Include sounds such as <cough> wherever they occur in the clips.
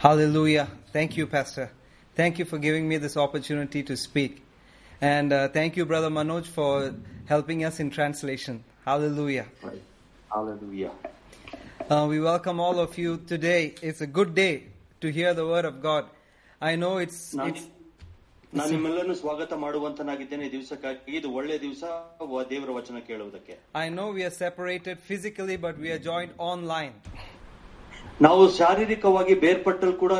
Hallelujah. Thank you, Pastor. Thank you for giving me this opportunity to speak. And uh, thank you, Brother Manoj, for helping us in translation. Hallelujah. Hallelujah. Uh, we welcome all of you today. It's a good day to hear the word of God. I know it's, ನಾನು it's ನಾನು ನಿಮ್ಮೆಲ್ಲರನ್ನು ಸ್ವಾಗತ ಮಾಡುವಂತನಾಗಿದ್ದೇನೆ ಈ ದಿವಸಕ್ಕಾಗಿ ಇದು ಒಳ್ಳೆ ದಿವಸ ವ- ದೇವರ ವಚನ ಕೇಳುವುದಕ್ಕೆ I know we are separated physically, but we are joined online. ನಾವು ಶಾರೀರಿಕವಾಗಿ ಬೇರ್ಪಟ್ಟಲ್ ಕೂಡ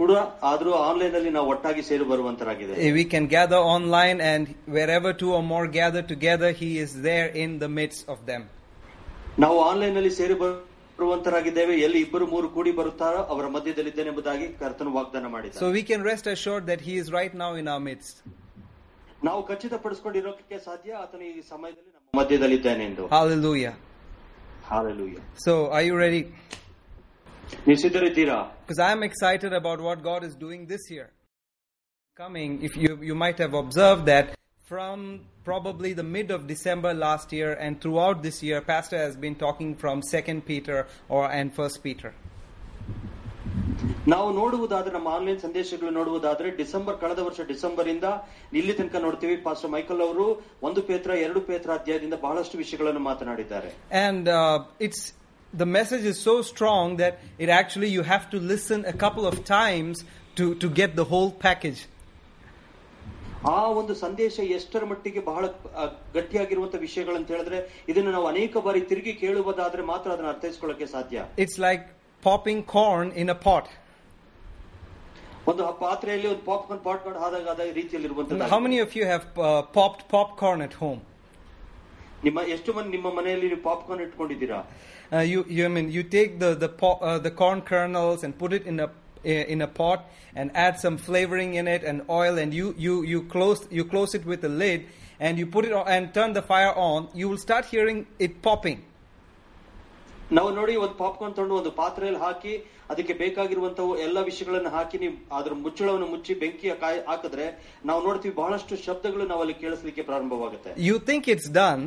ಕೂಡ ಆದ್ರೂ ಆನ್ಲೈನ್ ಅಲ್ಲಿ ನಾವು ಒಟ್ಟಾಗಿ ಸೇರಿ ಬರುವಂತರಾಗಿದೆ Eh, We can gather online, and wherever two or more gather together, He is there in the midst of them. ನಾವು ಆನ್ಲೈನ್ ಅಲ್ಲಿ ಸೇರಿ ಬರುವಂತರಾಗಿದ್ದೇವೆ ಎಲ್ಲಿ ಇಬ್ಬರು ಮೂರು ಕೂಡಿ ಬರುತ್ತಾರೋ ಅವರ ಮಧ್ಯದಲ್ಲಿದ್ದೇನೆ ಎಂಬುದಾಗಿ ಕರ್ತನು ವಾಗ್ದಾನ ಮಾಡಿದ So we can rest assured that He is right now in our midst. ನಾವು ಖಚಿತಪಡಿಸಿಕೊಂಡಿರೋಕೆ ಸಾಧ್ಯ ಆತನು ಈ ಸಮಯದಲ್ಲಿ ನಮ್ಮ ಮಧ್ಯದಲ್ಲಿದ್ದಾನೆ ಎಂದು Hallelujah. Hallelujah So, are you ready? ನೀವು ಸಿದ್ಧರಿದ್ದೀರಾ Because I am excited about what God is doing this year. Coming, if you, you might have observed that from probably the mid of December last year and throughout this year, Pastor has been talking from Second Peter or and First Peter. ನಾವು ನೋಡುವುದಾದ್ರೆ ನಮ್ಮ online ಸಂದೇಶಗಳು ನೋಡುವುದಾದ್ರೆ December ಕಳೆದ ವರ್ಷ December ಇಂದ ಇಲ್ಲಿ ತನಕ ನೋಡ್ತೀವಿ pastor Michael ಅವರು ಒಂದು ಪೇತ್ರ ಎರಡು ಪೇತ್ರ ಅಧ್ಯಾಯದಿಂದ ಬಹಳಷ್ಟು ವಿಷಯಗಳನ್ನು ಮಾತನಾಡಿದ್ದಾರೆ And uh, it's the message is so strong that it actually you have to listen a couple of times to, to get the whole package. ಆ ಒಂದು ಸಂದೇಶ ಎಷ್ಟರ ಮಟ್ಟಿಗೆ ಬಹಳ ಆ, ಗಟ್ಟಿಯಾಗಿರುವಂತ ವಿಷಯಗಳಂತ ಹೇಳಿದ್ರೆ ಇದನ್ನು ನಾವು ಅನೇಕ ಬಾರಿ ತಿರುಗಿ ಕೇಳುವುದಾದ್ರೆ ಮಾತ್ರ ಅದನ್ನು ಅರ್ಥೈಸ್ಕೊಳ್ಳಕ್ಕೆ ಸಾಧ್ಯ It's like popping corn in a pot. ಒಂದು ಆ ಪಾತ್ರೆಯಲ್ಲಿ ಒಂದು ಪಾಪ್ಕಾರ್ನ್ ಪಾಟ್ ಮಾಡಿ ಆದಾಗ ಅದ ರೀತಿಯಲ್ಲಿ ಇರುವಂತದ್ದು How many of you have uh, popped popcorn at home? ನಿಮ್ಮ ಎಷ್ಟು ಮಂದಿ ನಿಮ್ಮ ಮನೆಯಲ್ಲಿ ನೀವು ಪಾಪ್ಕಾರ್ನ್ ಇಟ್ಕೊಂಡಿದ್ದೀರಾ Uh, you, you I mean you take the the po- uh, the corn kernels and put it in a in a pot and add some flavoring in it and oil and you you you close you close it with a lid and you put it on and turn the fire on. You will start hearing it popping. ನಾವು ನೋಡಿ ಒಂದು popcorn ತಗೊಂಡು ಒಂದು ಪಾತ್ರೆಯಲ್ಲಿ ಹಾಕಿ ಅದಕ್ಕೆ ಬೇಕಾಗಿರುವಂತಹ ಎಲ್ಲ ವಿಷಯಗಳನ್ನು ಹಾಕಿ ನೀವು ಅದ್ರ ಮುಚ್ಚಳವನ್ನು ಮುಚ್ಚಿ ಬೆಂಕಿ ಕಾಯಿ ಹಾಕಿದ್ರೆ ನಾವು ನೋಡ್ತೀವಿ ಬಹಳಷ್ಟು ಶಬ್ದಗಳು ನಾವಲ್ಲಿ ಕೇಳಿಸ್ಲಿಕ್ಕೆ ಪ್ರಾರಂಭವಾಗುತ್ತೆ You think it's done.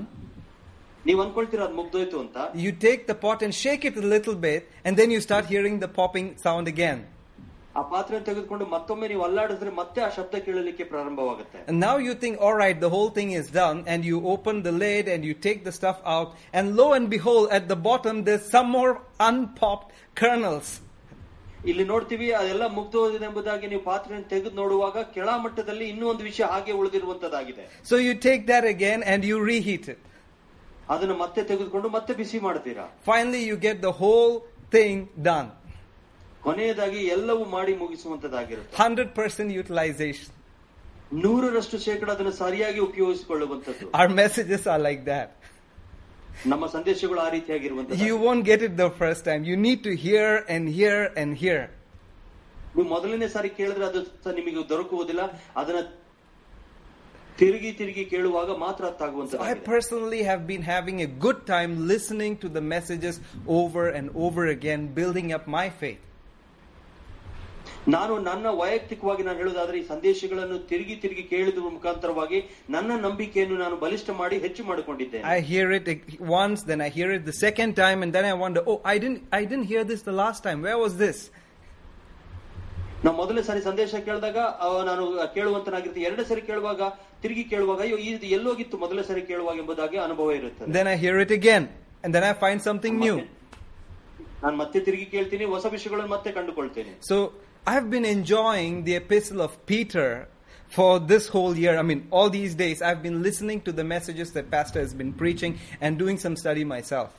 ನೀವು ಅನ್ಕೊಳ್ತೀರಾ ಅದು ಮುಗ್ದೋಯ್ತು ಅಂತ You take the pot and shake it a little bit and then you start hearing the popping sound again. ಆ ಪಾತ್ರೆ ತೆಗೆದುಕೊಂಡು ಮತ್ತೊಮ್ಮೆ ನೀವು ಅಲ್ಲಾಡಿದ್ರೆ ಮತ್ತೆ ಆ ಶಬ್ದ ಕೇಳಲಿಕ್ಕೆ ಪ್ರಾರಂಭವಾಗುತ್ತೆ And now you think, all right, the whole thing is done, and you open the lid and you take the stuff out, and lo and behold, at the bottom there's some more unpopped kernels. ಇಲ್ಲಿ ನೋಡ್ತೀವಿ ಅದೆಲ್ಲ ಮುಗ್ದೋದಿದೆ ಎಂಬುದಾಗಿ ನೀವು ಪಾತ್ರೆಯನ್ನು ತೆಗೆದು ನೋಡುವಾಗ ಕೆಳ ಮಟ್ಟದಲ್ಲಿ ಇನ್ನೂ ಒಂದು ವಿಷಯ ಹಾಗೆ ಉಳಿದಿರುವಂತದ್ದಾಗಿದೆ So you take that again and you reheat it. ಅದನ್ನು ಮತ್ತೆ ತೆಗೆದುಕೊಂಡು ಮತ್ತೆ ಬಿಸಿ ಮಾಡ್ತೀರಾ Finally, you get the whole thing done. ಕೊನೆಯದಾಗಿ ಎಲ್ಲವೂ ಮಾಡಿ ಮುಗಿಸುವಂತದ್ದಾಗಿರುತ್ತೆ 100% utilization. ನೂರರಷ್ಟು ಶೇಕಡ ಅದನ್ನು ಸರಿಯಾಗಿ ಉಪಯೋಗಿಸಿಕೊಳ್ಳುವಂತದ್ದು Our messages are like that. ನಮ್ಮ ಸಂದೇಶಗಳು ಆ ರೀತಿಯಾಗಿರುವಂತದ್ದು You won't get it the first time. You need to hear and hear and hear. ನೀವು ಮೊದಲನೇ ಸಾರಿ ಕೇಳಿದ್ರೆ ಅದು ಸ ನಿಮಗೆ ದೊರಕುವುದಿಲ್ಲ ಅದನ್ನ ತಿರುಗಿ ತಿರುಗಿ ಕೇಳುವಾಗ ಮಾತ್ರ ಅರ್ಥ So I ಆಗುವಂತ personally have been having a good time listening to the messages over and over again, building up my faith. ನಾನು ನನ್ನ ವೈಯಕ್ತಿಕವಾಗಿ ನಾನು ಹೇಳುವುದಾದ್ರೆ ಈ ಸಂದೇಶಗಳನ್ನು ತಿರುಗಿ ತಿರುಗಿ ಕೇಳಿದ ಮುಖಾಂತರವಾಗಿ ನನ್ನ ನಂಬಿಕೆಯನ್ನು ನಾನು ಬಲಿಷ್ಠ ಮಾಡಿ ಹೆಚ್ಚು ಮಾಡಿಕೊಂಡಿದ್ದೇನೆ I hear it once, then I hear it the second time, and then I wonder, oh, I didn't, I didn't hear this the last time. Where was this? ನಾವು ಮೊದಲನೇ ಸಾರಿ ಸಂದೇಶ ಕೇಳಿದಾಗ ಆ, ನಾನು ಕೇಳುವಂತನಾಗಿರ್ತೀನಿ ಎರಡನೇ ಸಾರಿ ಕೇಳುವಾಗ ತಿರುಗಿ ಕೇಳುವಾಗ ಅಯ್ಯೋ ಇದು ಎಲ್ಲೋಗಿತ್ತು ಮೊದಲನೇ ಸಾರಿ ಕೇಳುವಾಗ ಎಂಬುದಾಗಿ ಅನುಭವ ಇರುತ್ತದೆ Then I hear it again, and then I find something new. ನಾನು ಮತ್ತೆ ತಿರುಗಿ ಕೇಳ್ತೀನಿ ಹೊಸ ವಿಷಯಗಳನ್ನು ಮತ್ತೆ ಕಂಡುಕೊಳ್ತೇನೆ So I've been enjoying the epistle of Peter for this whole year. I mean, all these days I've been listening to the messages that Pastor has been preaching and doing some study myself.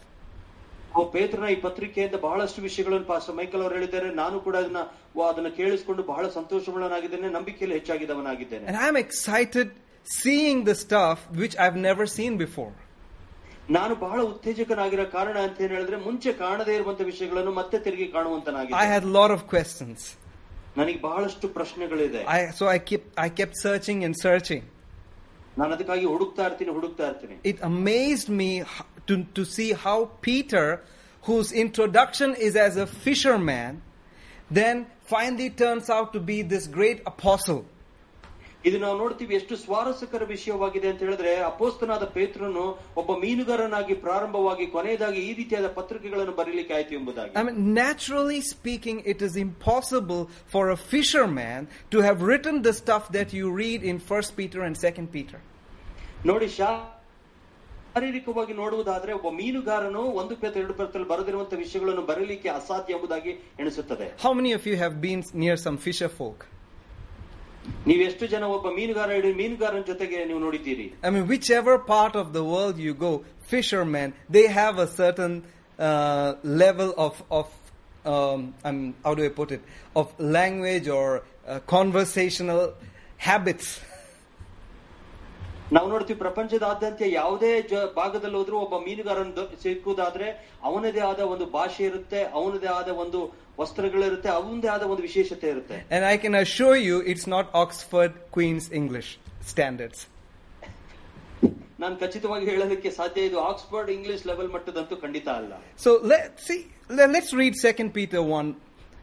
ಪೇತ್ರನ ಈ ಪತ್ರಿಕೆಯಿಂದ ಬಹಳಷ್ಟು ವಿಷಯಗಳನ್ನು pastor Michael ಅವರು ಹೇಳಿದ್ದಾರೆ. ನಾನು ಕೂಡ ಅದನ್ನ ಅದನ್ನ ಕೇಳಿಸಿಕೊಂಡು ಬಹಳ ಸಂತೋಷವುಳ್ಳನಾಗಿದ್ದೇನೆ ನಂಬಿಕೆಯಲ್ಲಿ ಹೆಚ್ಚಾಗಿದ್ದವನಾಗಿದ್ದೇನೆ. I am excited seeing the stuff which I have never seen before ನಾನು ಬಹಳ ಉತ್ತೇಜಕನಾಗಿರೋ ಕಾರಣ ಅಂತ ಏನ್ ಹೇಳಿದ್ರೆ ಮುಂಚೆ ಕಾಣದೇ ಇರುವಂತಹ ವಿಷಯಗಳನ್ನು ಮತ್ತೆ ತಿರುಗಿ ಕಾಣುವಂತನಾಗಿ I had lot of questions ನನಗೆ ಬಹಳಷ್ಟು ಪ್ರಶ್ನೆಗಳಿದೆ. I so I keep I kept searching and searching ನಾನು ಅದಕ್ಕಾಗಿ ಹುಡುಕ್ತಾ ಇರ್ತೀನಿ ಹುಡುಕ್ತಾ ಇರ್ತೀನಿ. It amazed me to, to see how Peter, whose introduction is as a fisherman, then finally turns out to be this great apostle. ಇದು ನಾವು ನೋಡ್ತೀವಿ ಎಷ್ಟು ಸ್ವಾರಸ್ಯಕರ ವಿಷಯವಾಗಿದೆ ಅಂತ ಹೇಳಿದ್ರೆ ಅಪೋಸ್ತನಾದ ಪೇತ್ರನು ಒಬ್ಬ ಮೀನುಗಾರನಾಗಿ ಪ್ರಾರಂಭವಾಗಿ ಕೊನೆಯದಾಗಿ ಈ ರೀತಿಯಾದ ಪತ್ರಿಕೆಗಳನ್ನು ಬರೀಲಿಕ್ಕೆ ಆಯ್ತು ಎಂಬುದಾಗಿ I mean, naturally speaking, it is impossible for a fisherman to have written the stuff that you read in First Peter and Second Peter. ನೋಡಿ ಶಾರೀರಿಕವಾಗಿ ನೋಡುವುದಾದ್ರೆ ಒಬ್ಬ ಮೀನುಗಾರನು ಒಂದು ಪೇತ ಎರಡು ಪೇತಲ್ಲಿ ಬರೆದಿರುವಂತಹ ವಿಷಯಗಳನ್ನು ಬರೀಲಿಕ್ಕೆ ಅಸಾಧ್ಯ ಎಂಬುದಾಗಿ ಎಣಿಸುತ್ತದೆ How many of you have been near some fisher folk? ನೀವು ಎಷ್ಟು ಜನ ಒಬ್ಬ ಮೀನುಗಾರ ಇಡೀ ಮೀನುಗಾರನ ಜೊತೆಗೆ ನೀವು ನೋಡಿದ್ದೀರಿ I mean, whichever part of the world you go, fishermen, they have a certain uh, level of, of um, I mean, how do I put it, of language or uh, conversational habits. ನಾವು ನೋಡ್ತೀವಿ ಪ್ರಪಂಚದಾದ್ಯಂತ ಯಾವುದೇ ಜ ಭಾಗದಲ್ಲಿ ಹೋದ್ರೂ ಒಬ್ಬ ಮೀನುಗಾರನ ದೊ- ಸಿಕ್ಕುವುದಾದ್ರೆ ಅವನದೇ ಆದ ಒಂದು ಭಾಷೆ ಇರುತ್ತೆ ಅವನದೇ ಆದ ಒಂದು ವಸ್ತ್ರಗಳಿರುತ್ತೆ ಅವನದೇ ಆದ ಒಂದು ವಿಶೇಷತೆ ಇರುತ್ತೆ And I can assure you, it's not Oxford Queen's English standards. ನಾನು ಖಚಿತವಾಗಿ ಹೇಳೋದಕ್ಕೆ ಸಾಧ್ಯ ಇದು ಆಕ್ಸ್ಫರ್ಡ್ ಇಂಗ್ಲಿಷ್ ಲೆವೆಲ್ ಮಟ್ಟದಂತೂ ಖಂಡಿತ ಅಲ್ಲ So let's see. le- Let's read Second Peter one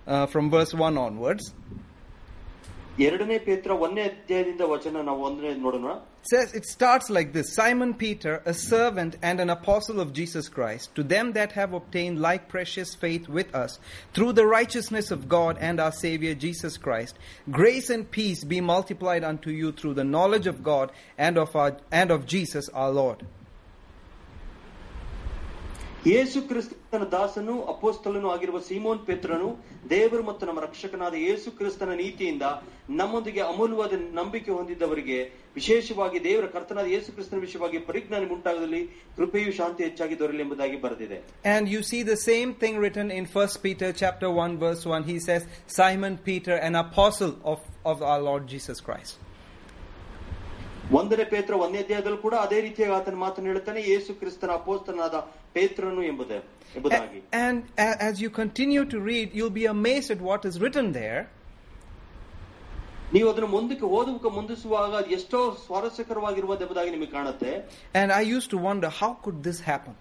uh, from verse one onwards. ಎರಡನೇ ಪೇತ್ರ ಒಂದನೇ ಅಧ್ಯಾಯದಿಂದ ವಚನ ನಾವು ಒಂದನೇ ನೋಡೋಣ says it starts like this Simon Peter, a servant and an apostle of Jesus Christ, to them that have obtained like precious faith with us, through the righteousness of God and our Savior Jesus Christ, grace and peace be multiplied unto you through the knowledge of God and of our and of Jesus our Lord. ಯೇಸು ಕ್ರಿಸ್ತನ ದಾಸನು ಅಪೋಸ್ತಲನು ಆಗಿರುವ Simon ಪೇತ್ರನು ದೇವರು ಮತ್ತು ನಮ್ಮ ರಕ್ಷಕನಾದ ಯೇಸು ಕ್ರಿಸ್ತನ ನೀತಿಯಿಂದ ನಮ್ಮೊಂದಿಗೆ ಅಮೂಲ್ಯವಾದ ನಂಬಿಕೆ ಹೊಂದಿದ್ದವರಿಗೆ ವಿಶೇಷವಾಗಿ ದೇವರ ಕರ್ತನಾದ ಯೇಸು ಕ್ರಿಸ್ತನ ವಿಷಯವಾಗಿ ಪರಿಜ್ಞಾನ ಉಂಟಾಗದಲ್ಲಿ ಕೃಪೆಯು ಶಾಂತಿ ಹೆಚ್ಚಾಗಿ ದೊರೆಯಲಿ ಎಂಬುದಾಗಿ ಬರೆದಿದೆ And you see the same thing written in 1 Peter chapter 1 verse 1. He says, Simon Peter, an apostle of, of our Lord Jesus Christ. ಒಂದನೇ ಪೇತ್ರ ಒಂದನೇ ಅಧ್ಯಾಯದಲ್ಲೂ ಕೂಡ ಅದೇ ರೀತಿಯಾಗಿ ಆತನ ಮಾತನ್ನು ಹೇಳುತ್ತಾನೆ ಯೇಸು ಕ್ರಿಸ್ತನ ಅಪೋಸ್ತನಾದ ಪೇತ್ರನು ಎಂಬುದೇ ಎಂಬುದಾಗಿ A- And a- as you continue to read, you'll be amazed at what is written there. ನೀವು ಅದನ್ನು ಮುಂದಕ್ಕೆ ಓದುವುದಕ್ಕೆ ಮುಂದಿಸುವಾಗ ಅದು ಎಷ್ಟೋ ಸ್ವಾರಸ್ಯಕರವಾಗಿರುವುದು ಎಂಬುದಾಗಿ ನಿಮಗೆ ಕಾಣುತ್ತೆ And I used to wonder, how could this happen?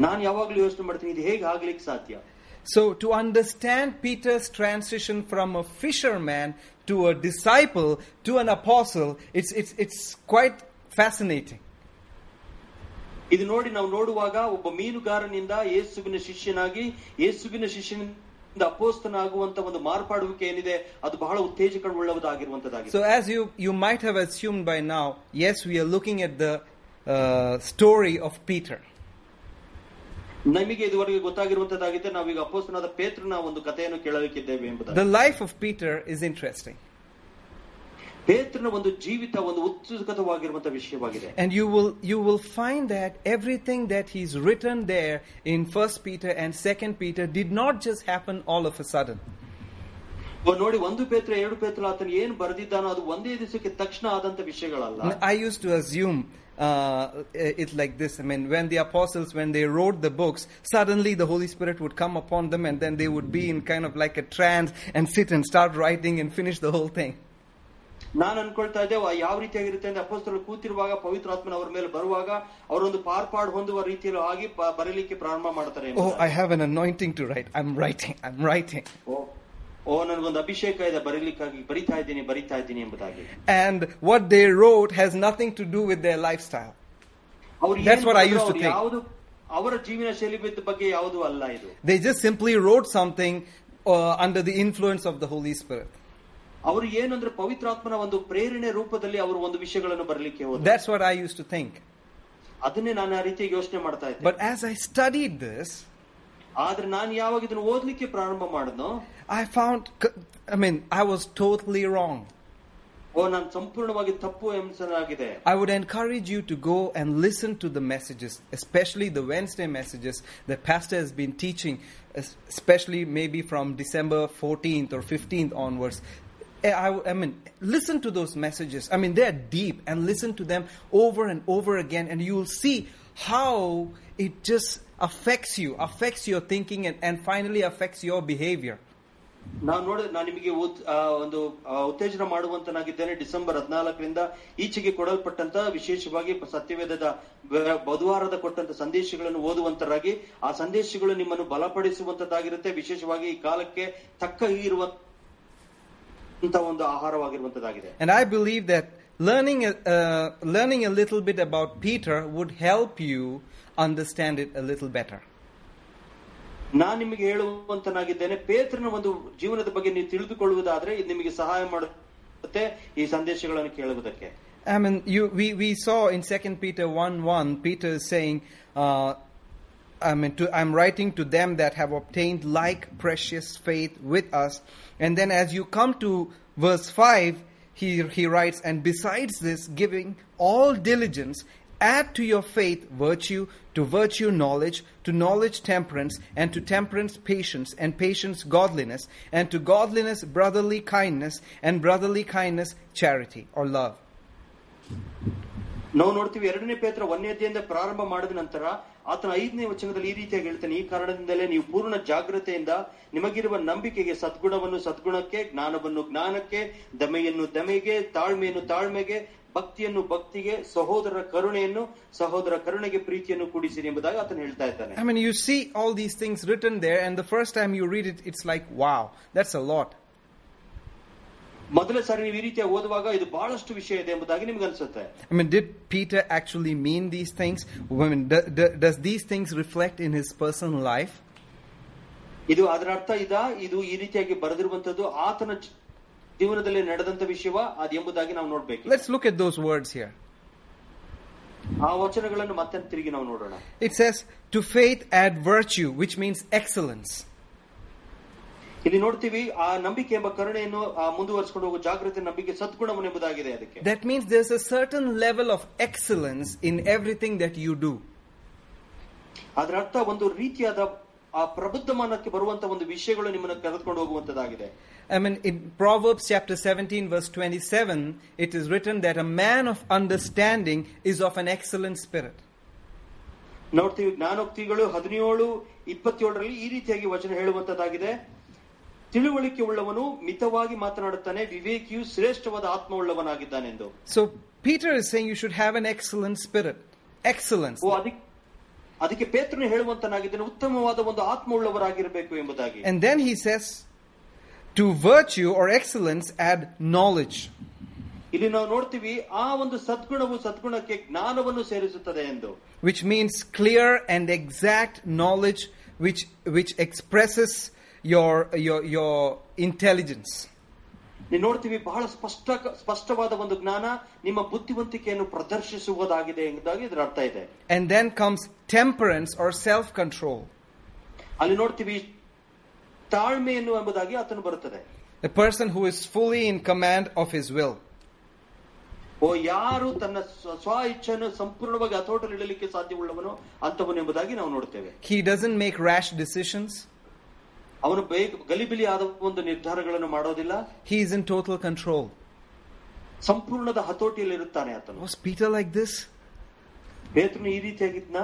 ನಾನು ಯಾವಾಗ್ಲೂ ಯೋಚನೆ ಮಾಡ್ತೀನಿ ಇದು ಹೇಗೆ ಆಗ್ಲಿಕ್ಕೆ ಸಾಧ್ಯ So, to understand Peter's transition from a fisherman to a disciple to an apostle, it's, it's, it's quite fascinating. ಇದು ನೋಡಿ ನಾವು ನೋಡುವಾಗ ಒಬ್ಬ ಮೀನುಗಾರನಿಂದ ಯೇಸುವಿನ ಶಿಷ್ಯನಾಗಿ ಯೇಸುವಿನ ಶಿಷ್ಯನಿಂದ ಅಪೋಸ್ತನಾಗುವಂತ ಒಂದು ಮಾರ್ಪಾಡುವಿಕೆ ಏನಿದೆ ಅದು ಬಹಳ ಉತ್ತೇಜಕವುಳ್ಳದಾಗಿರುವಂತದ್ದಾಗಿದೆ So, as you, you might have assumed by now, yes, we are looking at the uh, story of Peter. ನಮಗೆ ಇದುವರೆಗೆ ಗೊತ್ತಾಗಿರುವಂತದ್ದಾಗಿದೆ ನಾವೀಗ ಅಪೋಸ್ತನಾದ ಪೇತ್ರನ ಒಂದು ಕಥೆಯನ್ನು ಕೇಳಲಿಕ್ಕಿದ್ದೇವೆ ಎಂಬುದಾಗಿ The life of Peter is interesting. ಪೇತ್ರನ ಒಂದು ಜೀವಿತ ಒಂದು ಉತ್ಸುಕತವಾಗಿರುವಂತಹ ವಿಷಯವಾಗಿದೆ And you will, you will find that everything that he's written there in First Peter and Second Peter did not just happen all of a sudden. ಇವಾಗ ನೋಡಿ ಒಂದು ಪೇತ್ರ ಎರಡು ಪೇತ್ರ ಆತನ ಏನ್ ಬರೆದಿದ್ದಾನೋ ಅದು ಒಂದೇ ದಿವಸಕ್ಕೆ ತಕ್ಷಣ ಆದಂತ ವಿಷಯಗಳಲ್ಲ I used to assume uh, it like this. I mean, when the apostles, when they wrote the books, suddenly the Holy Spirit would come upon them and then they would be in kind of like a trance and sit and start writing and finish the whole thing. ನಾನು ಅನ್ಕೊಳ್ತಾ ಇದ್ದೆ ವ- ಯಾವ ರೀತಿಯಾಗಿರುತ್ತೆ ಅಂದ್ರೆ ಅಪೋಸ್ತಲರು ಕೂತಿರುವಾಗ ಪವಿತ್ರಾತ್ಮನ ಅವರ ಮೇಲೆ ಬರುವಾಗ ಅವರೊಂದು ಪಾರ್ಪಾಡ್ ಹೊಂದುವ ರೀತಿಯಲ್ಲಿ ಆಗಿ ಪ- ಬರೀಲಿಕ್ಕೆ ಪ್ರಾರಂಭ ಮಾಡ್ತಾರೆ Oh, I have an anointing to write. I'm writing. I'm writing. O oh ನನಗೊಂದು ಅಭಿಷೇಕ ಇದೆ ಬರೀಲಿಕ್ಕಾಗಿ ಬರಿತಾ ಇದ್ದೀನಿ ಬರಿತಾ ಇದ್ದೀನಿ ಎಂಬುದಾಗಿ And what they wrote has nothing to do with their lifestyle. ಅವ್ರು That's ಏನ್ what I ಬರೆದ್ರು used to ಅವ್ರು think. ಯಾವುದು ಅವರ ಜೀವನ ಶೈಲಿ ಬಗ್ಗೆ ಯಾವುದು ಅಲ್ಲ ಇದು They just simply wrote something uh, under the influence of the Holy Spirit. ಅವರು ಏನಂದ್ರೆ ಪವಿತ್ರಾತ್ಮನ ಒಂದು ಪ್ರೇರಣೆ ರೂಪದಲ್ಲಿ ಅವರು ಒಂದು ವಿಷಯಗಳನ್ನು ಬರಲಿಕ್ಕೆ ಹೋದ್ರು That's what I used to think. ಅದನ್ನೇ ನಾನು ಆ ರೀತಿಯಾಗಿ ಯೋಚನೆ ಮಾಡ್ತಾ ಇದ್ದೆ But as I studied this, ಆದ್ರೆ ನಾನು ಯಾವಾಗ ಇದನ್ನು ಓದ್ಲಿಕ್ಕೆ ಪ್ರಾರಂಭ ಮಾಡಿದ್ನೋ I found, I mean, I was totally wrong. ಓ ನಾನು ಸಂಪೂರ್ಣವಾಗಿ ತಪ್ಪು ಎಂಬನಾಗಿದೆ I would encourage you to go and listen to the messages, especially the Wednesday messages that Pastor has been teaching, es- especially maybe from December 14th or 15th onwards. Eh, I, I mean, listen to those messages. I mean, they're deep and listen to them over and over again, and you will see how it just affects you, affects your thinking, and, and finally affects your behavior. ನಾನು ನೋಡಿದ್ರೆ ನಾನು ನಿಮಗೆ ಒಂದು ಉತ್ತೇಜನ ಮಾಡುವಂತನಾಗಿದ್ದೇನೆ December ಹದಿನಾಲ್ಕರಿಂದ ಈಚೆಗೆ ಕೊಡಲ್ಪಟ್ಟಂತ ವಿಶೇಷವಾಗಿ ಸತ್ಯವೇದದ ಬುಧವಾರದ ಕೊಟ್ಟಂತ ಸಂದೇಶಗಳನ್ನು ಓದುವಂತರಾಗಿ ಆ ಸಂದೇಶಗಳು ನಿಮ್ಮನ್ನು ಬಲಪಡಿಸುವಂತದ್ದಾಗಿರುತ್ತೆ ವಿಶೇಷವಾಗಿ ಈ ಕಾಲಕ್ಕೆ ತಕ್ಕ ಇರುವ ಅಂತ ಒಂದು ಆಹಾರವಾಗಿರುವಂತದ್ದಾಗಿದೆ And I believe that learning a, uh, learning a little bit about Peter would help you understand it a little better. ನಾನ್ ನಿಮಗೆ ಹೇಳುವಂತನಾಗಿದ್ದೇನೆ ಪೇತ್ರನ ಒಂದು ಜೀವನದ ಬಗ್ಗೆ ನೀವು ತಿಳಿದುಕೊಳ್ಳುವುದಾದ್ರೆ ಇದು ನಿಮಗೆ ಸಹಾಯ ಮಾಡುತ್ತೆ ಈ ಸಂದೇಶಗಳನ್ನು ಕೇಳುವುದಕ್ಕೆ I mean, you, we, we saw in 2 Peter 1 1, Peter is saying, uh, I mean, to, I'm writing to them that have obtained like precious faith with us. And then as you come to verse 5, he, he writes, And besides this, giving all diligence, add to your faith virtue, to virtue knowledge, to knowledge temperance, and to temperance patience, and patience godliness, and to godliness brotherly kindness, and brotherly kindness charity or love. ನಾವು ನೋಡ್ತೀವಿ ಎರಡನೇ ಪೇತ್ರ ಒಂದನೇ ಅಧ್ಯಾಯದಿಂದ ಪ್ರಾರಂಭ ಮಾಡಿದ ನಂತರ ಆತನ ಐದನೇ ವಚನದಲ್ಲಿ ಈ ರೀತಿಯಾಗಿ ಹೇಳ್ತಾನೆ ಈ ಕಾರಣದಿಂದಲೇ ನೀವು ಪೂರ್ಣ ಜಾಗ್ರತೆಯಿಂದ ನಿಮಗಿರುವ ನಂಬಿಕೆಗೆ ಸದ್ಗುಣವನ್ನು ಸದ್ಗುಣಕ್ಕೆ ಜ್ಞಾನವನ್ನು ಜ್ಞಾನಕ್ಕೆ ದಮೆಯನ್ನು ದಮೆಗೆ ತಾಳ್ಮೆಯನ್ನು ತಾಳ್ಮೆಗೆ ಭಕ್ತಿಯನ್ನು ಭಕ್ತಿಗೆ ಸಹೋದರ ಕರುಣೆಯನ್ನು ಸಹೋದರ ಕರುಣೆಗೆ ಪ್ರೀತಿಯನ್ನು ಕೂಡಿಸಿರಿ ಎಂಬುದಾಗಿ ಆತನು ಹೇಳ್ತಾ ಇದ್ದಾನೆ I mean, you see all these things written there, and the first time you read it, it's like, wow, that's a lot. ಮೊದಲ ಸಾರಿ ನೀವು ಈ ರೀತಿಯಾಗಿ ಓದುವಾಗ ಇದು ಬಹಳಷ್ಟು ವಿಷಯ ಇದೆ ಎಂಬುದಾಗಿ ನಿಮ್ಗೆ ಅನ್ಸುತ್ತೆ I mean, did Peter actually mean these things? I mean, do, do, does these things reflect in his personal life? ಇದು ಅದರ ಅರ್ಥ ಇದ ಇದು ಈ ರೀತಿಯಾಗಿ ಬರೆದಿರುವಂತದ್ದು ಆತನ ಜ- ಜೀವನದಲ್ಲಿ ನಡೆದಂತ ವಿಷಯವ ಅದು ಎಂಬುದಾಗಿ ನಾವು ನೋಡ್ಬೇಕು Let's look at those words here. ಆ ವಚನಗಳನ್ನು ಮತ್ತೆ ತಿರುಗಿ ನಾವು ನೋಡೋಣ It says, To faith add virtue, which means excellence. ಇಲ್ಲಿ ನೋಡ್ತೀವಿ ಆ ನಂಬಿಕೆ ಎಂಬ ಕರುಣೆಯನ್ನು ಮುಂದುವರಿಸಿಕೊಂಡು ಹೋಗುವ ಜಾಗೃತಿ ನಂಬಿಕೆ ಸದ್ಗುಣವನ್ನು ಎಂಬುದಾಗಿದೆ ಅದಕ್ಕೆ. That means there's a certain level of excellence in everything that you do ಅದರ ಅರ್ಥ ಒಂದು ರೀತಿಯಾದ ಆ ಪ್ರಬುದ್ಧಮಾನಕ್ಕೆ ಬರುವಂತ ಒಂದು ವಿಷಯಗಳು ನಿಮ್ಮನ್ನು ಕರೆದುಕೊಂಡು ಹೋಗುವಂತದಾಗಿದೆ I mean, in Proverbs chapter 17, verse 27, it is written that a man of understanding is of an excellent spirit. ನೋಡ್ತೀವಿ ಜ್ಞಾನೋಕ್ತಿಗಳು ಹದಿನೇಳು ಇಪ್ಪತ್ತೇಳರಲ್ಲಿ ಈ ರೀತಿಯಾಗಿ ವಚನ ಹೇಳುವಂತದ್ದಾಗಿದೆ. ತಿಳುವಳಿಕೆ ಉಳ್ಳವನು ಮಿತವಾಗಿ ಮಾತನಾಡುತ್ತಾನೆ ವಿವೇಕಿಯು ಶ್ರೇಷ್ಠವಾದ ಆತ್ಮವುಳ್ಳವನಾಗಿದ್ದಾನೆಂದು So Peter is saying you should have an excellent spirit. Excellence. ಓ ಅದಕ್ಕೆ ಅದಕ್ಕೆ ಪೇತ್ರನು ಹೇಳುವಂತನಾಗಿದ್ದಾನೆ ಉತ್ತಮವಾದ ಒಂದು ಆತ್ಮವುಳ್ಳವರಾಗಿರಬೇಕು ಎಂಬುದಾಗಿ And then he says, to virtue or excellence add knowledge. ಇಲ್ಲಿ ನಾವು ನೋಡ್ತೀವಿ ಆ ಒಂದು ಸದ್ಗುಣವು ಸದ್ಗುಣಕ್ಕೆ ಜ್ಞಾನವನ್ನು ಸೇರಿಸುತ್ತದೆ ಎಂದು which means clear and exact knowledge which which expresses your your your intelligence ನೀವು ನೋಡ್ತೀವಿ ಬಹಳ ಸ್ಪಷ್ಟ ಸ್ಪಷ್ಟವಾದ ಒಂದು ಜ್ಞಾನ ನಿಮ್ಮ ಬುದ್ಧಿವಂತಿಕೆಯನ್ನು ಪ್ರದರ್ಶಿಸುವುದಾಗಿದೆ ಎಂಬುದಾಗಿ ಇದರ ಅರ್ಥ ಇದೆ and then comes temperance or self control ಅಲ್ಲಿ ನೋಡ್ತೀವಿ ತಾಳ್ಮೆಯನ್ನು ಎಂಬುದಾಗಿ ಆತನು ಬರುತ್ತದೆ a person who is fully in command of his will ಓ ಯಾರು ತನ್ನ ಸ್ವ- ಸ್ವ ಇಚ್ಛೆಯನ್ನು ಸಂಪೂರ್ಣವಾಗಿ ಹತೋಟಲ್ಲಿ ಇಡಲಿಕ್ಕೆ ಸಾಧ್ಯವುಳ್ಳವನು ಅಂತವನು ಎಂಬುದಾಗಿ ನಾವು ನೋಡ್ತೇವೆ he doesn't make rash decisions ಅವನು ಬೇಗ ಗಲಿಬಿಲಿ ಆದ ಒಂದು ನಿರ್ಧಾರಗಳನ್ನು ಮಾಡೋದಿಲ್ಲ he is in total control ಸಂಪೂರ್ಣದ ಹತೋಟಿಯಲ್ಲಿ ಇರುತ್ತಾನೆ ಆತನು was peter like this ಪೇತ್ರನು ಈ ರೀತಿಯಾಗಿದ್ನ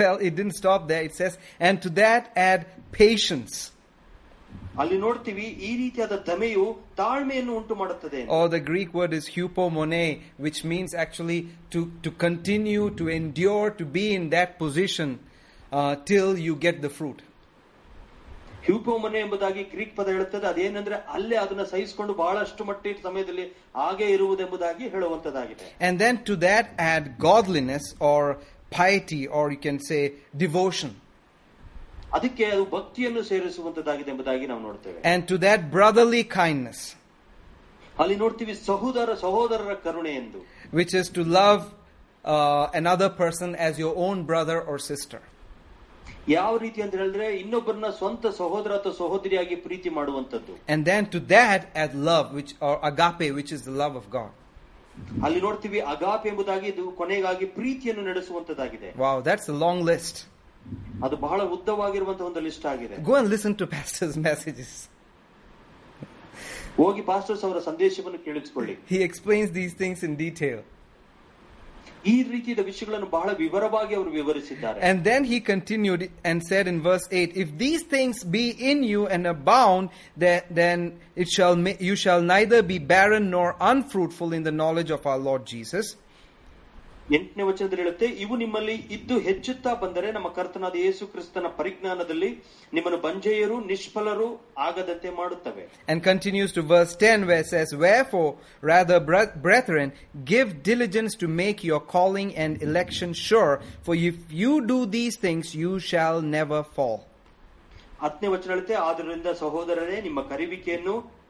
well it didn't stop there it says and to that add patience ಅಲ್ಲಿ ನೋಡ್ತೀವಿ ಈ ರೀತಿಯಾದ ದಮೆಯು ತಾಳ್ಮೆಯನ್ನು ಉಂಟು ಮಾಡುತ್ತದೆ or the greek word is hupomone which means actually to to continue to endure to be in that position uh, till you get the fruit ಹ್ಯೂಪೋಮನೆ ಎಂಬುದಾಗಿ Greek ಪದ ಹೇಳುತ್ತದೆ ಅದೇನೆಂದ್ರೆ ಅಲ್ಲೇ ಅದನ್ನ ಸಹಿಸಿಕೊಂಡು ಬಹಳಷ್ಟು ಮಟ್ಟಿನ ಸಮಯದಲ್ಲಿ ಹಾಗೆ ಇರುವುದೆಂಬುದಾಗಿ ಹೇಳುವಂತದ್ದಾಗಿದೆ And then to that add godliness or piety, or you can say devotion. ಅದಕ್ಕೆ ಅದು ಭಕ್ತಿಯನ್ನು ಸೇರಿಸುವಂತದ್ದಾಗಿದೆ ಎಂಬುದಾಗಿ ನಾವು ನೋಡ್ತೇವೆ And to that brotherly kindness, ಅಲ್ಲಿ ನೋಡ್ತೀವಿ ಸಹೋದರ ಸಹೋದರರ ಕರುಣೆ ಎಂದು which is to love uh, another person as your own brother or sister. ಯಾವ ರೀತಿ ಅಂತ ಹೇಳಿದ್ರೆ ಇನ್ನೊಬ್ಬರನ್ನ ಸ್ವಂತ ಸಹೋದರ ಅಥವಾ ಸಹೋದರಿಯಾಗಿ ಪ್ರೀತಿ ಮಾಡುವಂತದ್ದು And then to that add love, which or agape, which is the love of God. ಅಲ್ಲಿ ನೋಡ್ತೀವಿ ಅಗಾಪ್ ಎಂಬುದಾಗಿ ಇದು ಕೊನೆಗಾಗಿ ಪ್ರೀತಿಯನ್ನು ನಡೆಸುವಂತದ್ದಾಗಿದೆ Wow, that's a long list. ಅದು ಬಹಳ ಉದ್ದವಾಗಿರುವಂತಹ ಒಂದು ಲಿಸ್ಟ್ ಆಗಿದೆ Go and listen to pastor's messages. ಹೋಗಿ ಪಾಸ್ಟರ್ಸ್ ಅವರ ಸಂದೇಶವನ್ನು ಕೇಳಿಸ್ಕೊಳ್ಳಿ He explains these things in detail. ಈ ರೀತಿಯ ವಿಷಯಗಳನ್ನು ಬಹಳ ವಿವರವಾಗಿ ಅವರು ವಿವರಿಸಿದ್ದಾರೆ And then he continued and said in verse 8, If these things be in you and abound, then, then it shall ma- you shall neither be barren nor unfruitful in the knowledge of our Lord Jesus. ಎಂಟನೇ ವಚನದಲ್ಲಿ ಹೇಳುತ್ತೆ ಇವು ನಿಮ್ಮಲ್ಲಿ ಇದ್ದು ಹೆಚ್ಚುತ್ತಾ ಬಂದರೆ ನಮ್ಮ ಕರ್ತನಾದ ಯೇಸು ಕ್ರಿಸ್ತನ ಪರಿಜ್ಞಾನದಲ್ಲಿ ನಿಮ್ಮನ್ನು ಬಂಜೆಯರು ನಿಷ್ಫಲರು ಆಗದಂತೆ ಮಾಡುತ್ತವೆ. And continues to verse ten way says wherefore rather brethren give diligence to make your calling and election sure for if you do these things you shall never fall ಹತ್ತನೇ ವಚನ ಹೇಳುತ್ತೆ ಆದ್ರಿಂದ ಸಹೋದರರೇ ನಿಮ್ಮ ಕರಿವಿಕೆಯನ್ನು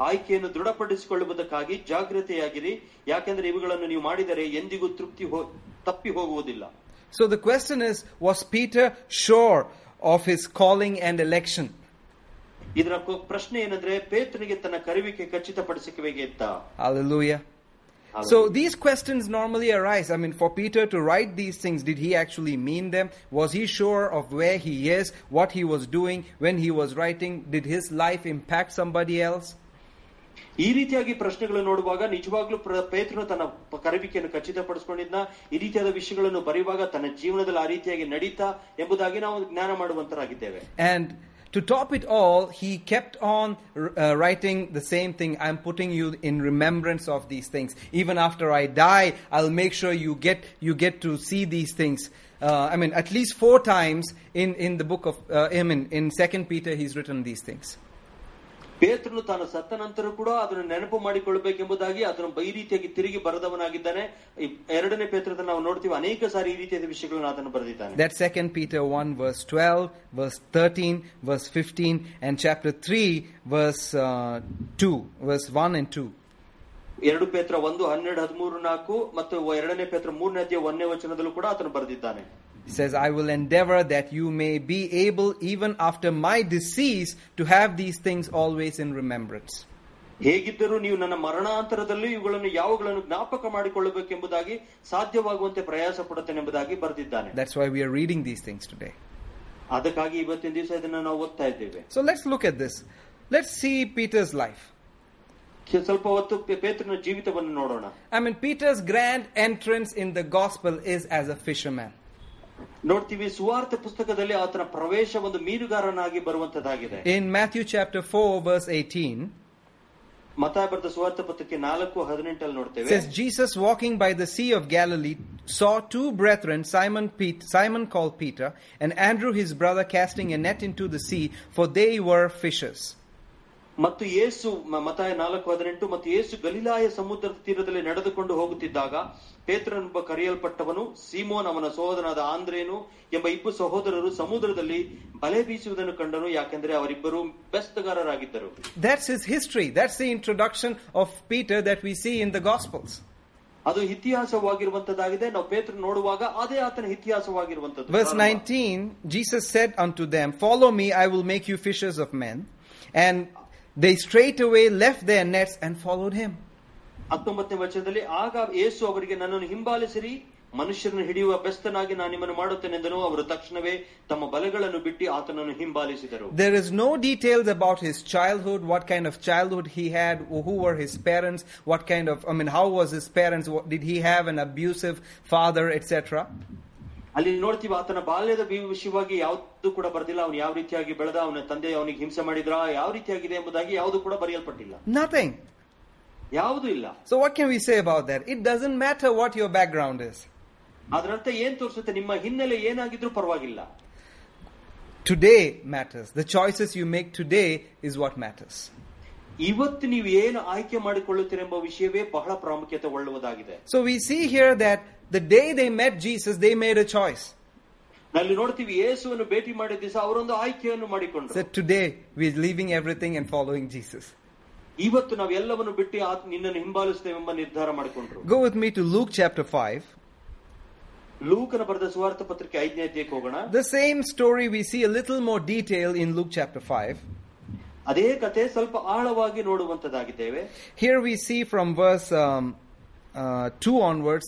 ಆಯ್ಕೆಯನ್ನು ದೃಢಪಡಿಸಿಕೊಳ್ಳುವುದಕ್ಕಾಗಿ ಜಾಗೃತೆಯಾಗಿರಿ ಯಾಕೆಂದ್ರೆ ಇವುಗಳನ್ನು ನೀವು ಮಾಡಿದರೆ ಎಂದಿಗೂ ತೃಪ್ತಿ ತಪ್ಪಿ ಹೋಗುವುದಿಲ್ಲ. So the question is was Peter sure of his calling and election ಇದರ ಪ್ರಶ್ನೆ ಏನಂದ್ರೆ ಪೇತ್ರನಿಗೆ ತನ್ನ ಕರಿವಿಕೆ ಖಚಿತಪಡಿಸಿಕೆ ಇತ್ತ So these questions normally arise. I mean, for Peter to write these things, did he actually mean them? Was he sure of where he is, what he was doing when he was writing? Did his life impact somebody else? ಈ ರೀತಿಯಾಗಿ ಪ್ರಶ್ನೆಗಳು ನೋಡುವಾಗ ನಿಜವಾಗ್ಲೂ ಪ್ರ- ಪೇತ್ರನು ತನ್ನ ಪ- ಕರಿವಿಕೆಯನ್ನು ಖಚಿತಪಡಿಸಿಕೊಂಡಿದ್ನ ಈ ರೀತಿಯಾದ ವಿಷಯಗಳನ್ನು ಬರೆಯುವಾಗ ತನ್ನ ಜೀವನದಲ್ಲಿ ಆ ರೀತಿಯಾಗಿ ನಡೀತಾ ಎಂಬುದಾಗಿ ನಾವು ಜ್ಞಾನ ಮಾಡುವಂತರಾಗಿದ್ದೇವೆ And to top it all, he kept on uh, writing the same thing. I'm putting you in remembrance of these things. Even after I die, I'll make sure you get you get to see these things. Uh, I mean, at least four times in, in the book of uh, I mean, in Second Peter, he's written these things. ಪೇತ್ರನು ತಾನು ಸತ್ತ ನಂತರ ಕೂಡ ಅದನ್ನು ನೆನಪು ಮಾಡಿಕೊಳ್ಳಬೇಕೆಂಬುದಾಗಿ ಅದನ್ನು ಈ ರೀತಿಯಾಗಿ ತಿರುಗಿ ಬರೆದವನಾಗಿದ್ದಾನೆ ಈ ಎರಡನೇ ಪೇತ್ರದಲ್ಲಿ ನಾವು ನೋಡ್ತೀವಿ ಅನೇಕ ಸಾರಿ ಈ ರೀತಿಯಾದ ವಿಷಯಗಳನ್ನು ಅದನ್ನು ಬರೆದಿದ್ದಾನೆ That's Second Peter 1 verse 12, verse 13, verse 15, and chapter 3 verse uh, 2, verse 1 and 2. ಎರಡು ಪೇತ್ರ ಒಂದು ಹನ್ನೆರಡು ಹದಿಮೂರು ನಾಲ್ಕು ಮತ್ತು ಎರಡನೇ ಪೇತ್ರ ಮೂರನೇ ಅಧ್ಯಾಯ ಒಂದನೇ ವಚನದಲ್ಲೂ ಕೂಡ ಆತನು ಬರೆದಿದ್ದಾನೆ He says, I will endeavor that you may be able, even after my decease, to have these things always in remembrance. ಹೇಗಿದ್ದರೂ ನೀವು ನನ್ನ ಮರಣಾಂತರದಲ್ಲಿ ಇವುಗಳನ್ನು ಯಾವುಗಳನ್ನು ಜ್ಞಾಪಕ ಮಾಡಿಕೊಳ್ಳಬೇಕೆಂಬುದಾಗಿ ಸಾಧ್ಯವಾಗುವಂತೆ ಪ್ರಯಾಸ ಪಡುತ್ತೇನೆಂಬುದಾಗಿ ಬರೆದಿದ್ದಾನೆ That's why we are reading these things today. ಅದಕ್ಕಾಗಿ ಇವತ್ತಿನ ದಿವಸ ಇದನ್ನು ನಾವು ಓದ್ತಾ ಇದ್ದೇವೆ So let's look at this. Let's see Peter's life. K- ಸ್ವಲ್ಪ ಹೊತ್ತು ಪೇ- ಪೇತ್ರನ ಜೀವಿತವನ್ನು ನೋಡೋಣ I mean, Peter's grand entrance in the gospel is as a fisherman. ನೋಡ್ತೀವಿ ಸುವಾರ್ಥ ಪುಸ್ತಕದಲ್ಲಿ ಆತನ ಪ್ರವೇಶ ಒಂದು ಮೀನುಗಾರನಾಗಿ ಬರುವಂತದ್ದಾಗಿದೆ In Matthew chapter 4, verse 18, ಮತಾಯ ಬರೆದ ಸುವಾರ್ಥ ಪತ್ರಕ್ಕೆ ನಾಲ್ಕು ಹದಿನೆಂಟಲ್ಲಿ it ನೋಡ್ತೇವೆ says, Jesus walking by the Sea of Galilee saw two brethren, Simon, Pete, Simon called Peter, and Andrew his brother, casting a net into the sea, for they were fishers. ಮತ್ತು ಯೇಸು ಮತಾಯ ನಾಲ್ಕು ಹದಿನೆಂಟು ಮತ್ತು ಯೇಸು ಗಲಿಲಾಯ ಸಮುದ್ರದ ತೀರದಲ್ಲಿ ನಡೆದುಕೊಂಡು ಹೋಗುತ್ತಿದ್ದಾಗ ಪೇತ್ರನೊಬ್ಬ ಕರೆಯಲ್ಪಟ್ಟವನು Simon ಅವನ ಸಹೋದರನಾದ ಆಂದ್ರೇನು ಎಂಬ ಇಬ್ಬರು ಸಹೋದರರು ಸಮುದ್ರದಲ್ಲಿ ಬಲೆ ಬೀಸುವುದನ್ನು ಕಂಡನು ಯಾಕೆಂದರೆ ಅವರಿಬ್ಬರು ಬೆಸ್ತಗಾರರಾಗಿದ್ದರು. That's is history that's the introduction of Peter that we see in the gospels ಅದು ಇತಿಹಾಸವಾಗಿರುವಂತದ್ದಾಗಿದೆ. ನಾವು ಪೇತ್ರ ನೋಡುವಾಗ ಅದೇ ಆತನ ಇತಿಹಾಸವಾಗಿರುವಂತದ್ದು. Verse 19 Jesus said unto them follow me I will make you fishers of men and they straightway left their nets and followed him. ಹತ್ತೊಂಬತ್ತನೇ ವಚನದಲ್ಲಿ ಆಗ ಯೇಸು ಅವರಿಗೆ ನನ್ನನ್ನು ಹಿಂಬಾಲಿಸಿರಿ ಮನುಷ್ಯರನ್ನು ಹಿಡಿಯುವ ಬೆಸ್ತನಾಗಿ ನಾನು ನಿಮ್ಮನ್ನು ಮಾಡುತ್ತೇನೆಂದನು ಅವರು ತಕ್ಷಣವೇ ತಮ್ಮ ಬಲೆಗಳನ್ನು ಬಿಟ್ಟು ಆತನನ್ನು ಹಿಂಬಾಲಿಸಿದರು There is no details about his childhood, what kind of childhood he had, who were his parents, what kind of, I mean, how was his parents, what, did he have an abusive father, etc. ಅಲ್ಲಿ ನೋಡ್ತೀವಿ ಆತನ ಬಾಲ್ಯದ ವಿಷಯವಾಗಿ ಯಾವ್ದು ಕೂಡ ಬರ್ದಿಲ್ಲ. ಅವನು ಯಾವ ರೀತಿಯಾಗಿ ಬೆಳೆದ ಅವನ ತಂದೆ ಅವನಿಗೆ ಹಿಂಸೆ ಮಾಡಿದ್ರ ಯಾವ ರೀತಿಯಾಗಿದೆ ಎಂಬುದಾಗಿ ಯಾವುದು ಕೂಡ ಬರೆಯಲ್ಪಟ್ಟಿಲ್ಲ. ನಥಿಂಗ್ ಯಾವುದು ಇಲ್ಲ. So what can we say about that it doesn't matter what your background is ಅದರರ್ಥ ಏನ್ ತೋರಿಸುತ್ತೆ? ನಿಮ್ಮ ಹಿನ್ನೆಲೆ ಏನಾಗಿದ್ರೂ ಪರವಾಗಿಲ್ಲ. Today matters the choices you make today is what matters ಇವತ್ತು ನೀವು ಏನು ಆಯ್ಕೆ ಮಾಡಿಕೊಳ್ಳುತ್ತೀರೆಂಬ ವಿಷಯವೇ ಬಹಳ ಪ್ರಾಮುಖ್ಯತೆ ಒಳ್ಳುವುದಾಗಿದೆ. So we see here that the day they met Jesus, they made a choice. ನಲ್ಲಿ ನೋಡ್ತೀವಿ ಯೇಸುವನ್ನು ಭೇಟಿ ಮಾಡಿದ ದಿವಸ ಅವರೊಂದು ಆಯ್ಕೆಯನ್ನು ಮಾಡಿಕೊಂಡ್ರು Said today we're leaving everything and following Jesus. ಇವತ್ತು ನಾವು ಎಲ್ಲವನ್ನು ಬಿಟ್ಟು ಆತ ನಿನ್ನನ್ನು ಹಿಂಬಾಲಿಸ್ತೇವೆ ಎಂಬ ನಿರ್ಧಾರ ಮಾಡಿಕೊಂಡ್ರು Go with me to Luke chapter 5. ಲೂಕನ ಬರೆದ ಸುವಾರ್ಥ ಪತ್ರಿಕೆ ಐದನೇ ಅಧ್ಯಾಯಕ್ಕೆ ಹೋಗೋಣ The same story we see a little more detail in Luke chapter 5. ಅದೇ ಕತೆ ಸ್ವಲ್ಪ ಆಳವಾಗಿ ನೋಡುವಂತದ್ದಾಗಿದ್ದೇವೆ Here we see from verse um, uh, 2 onwards,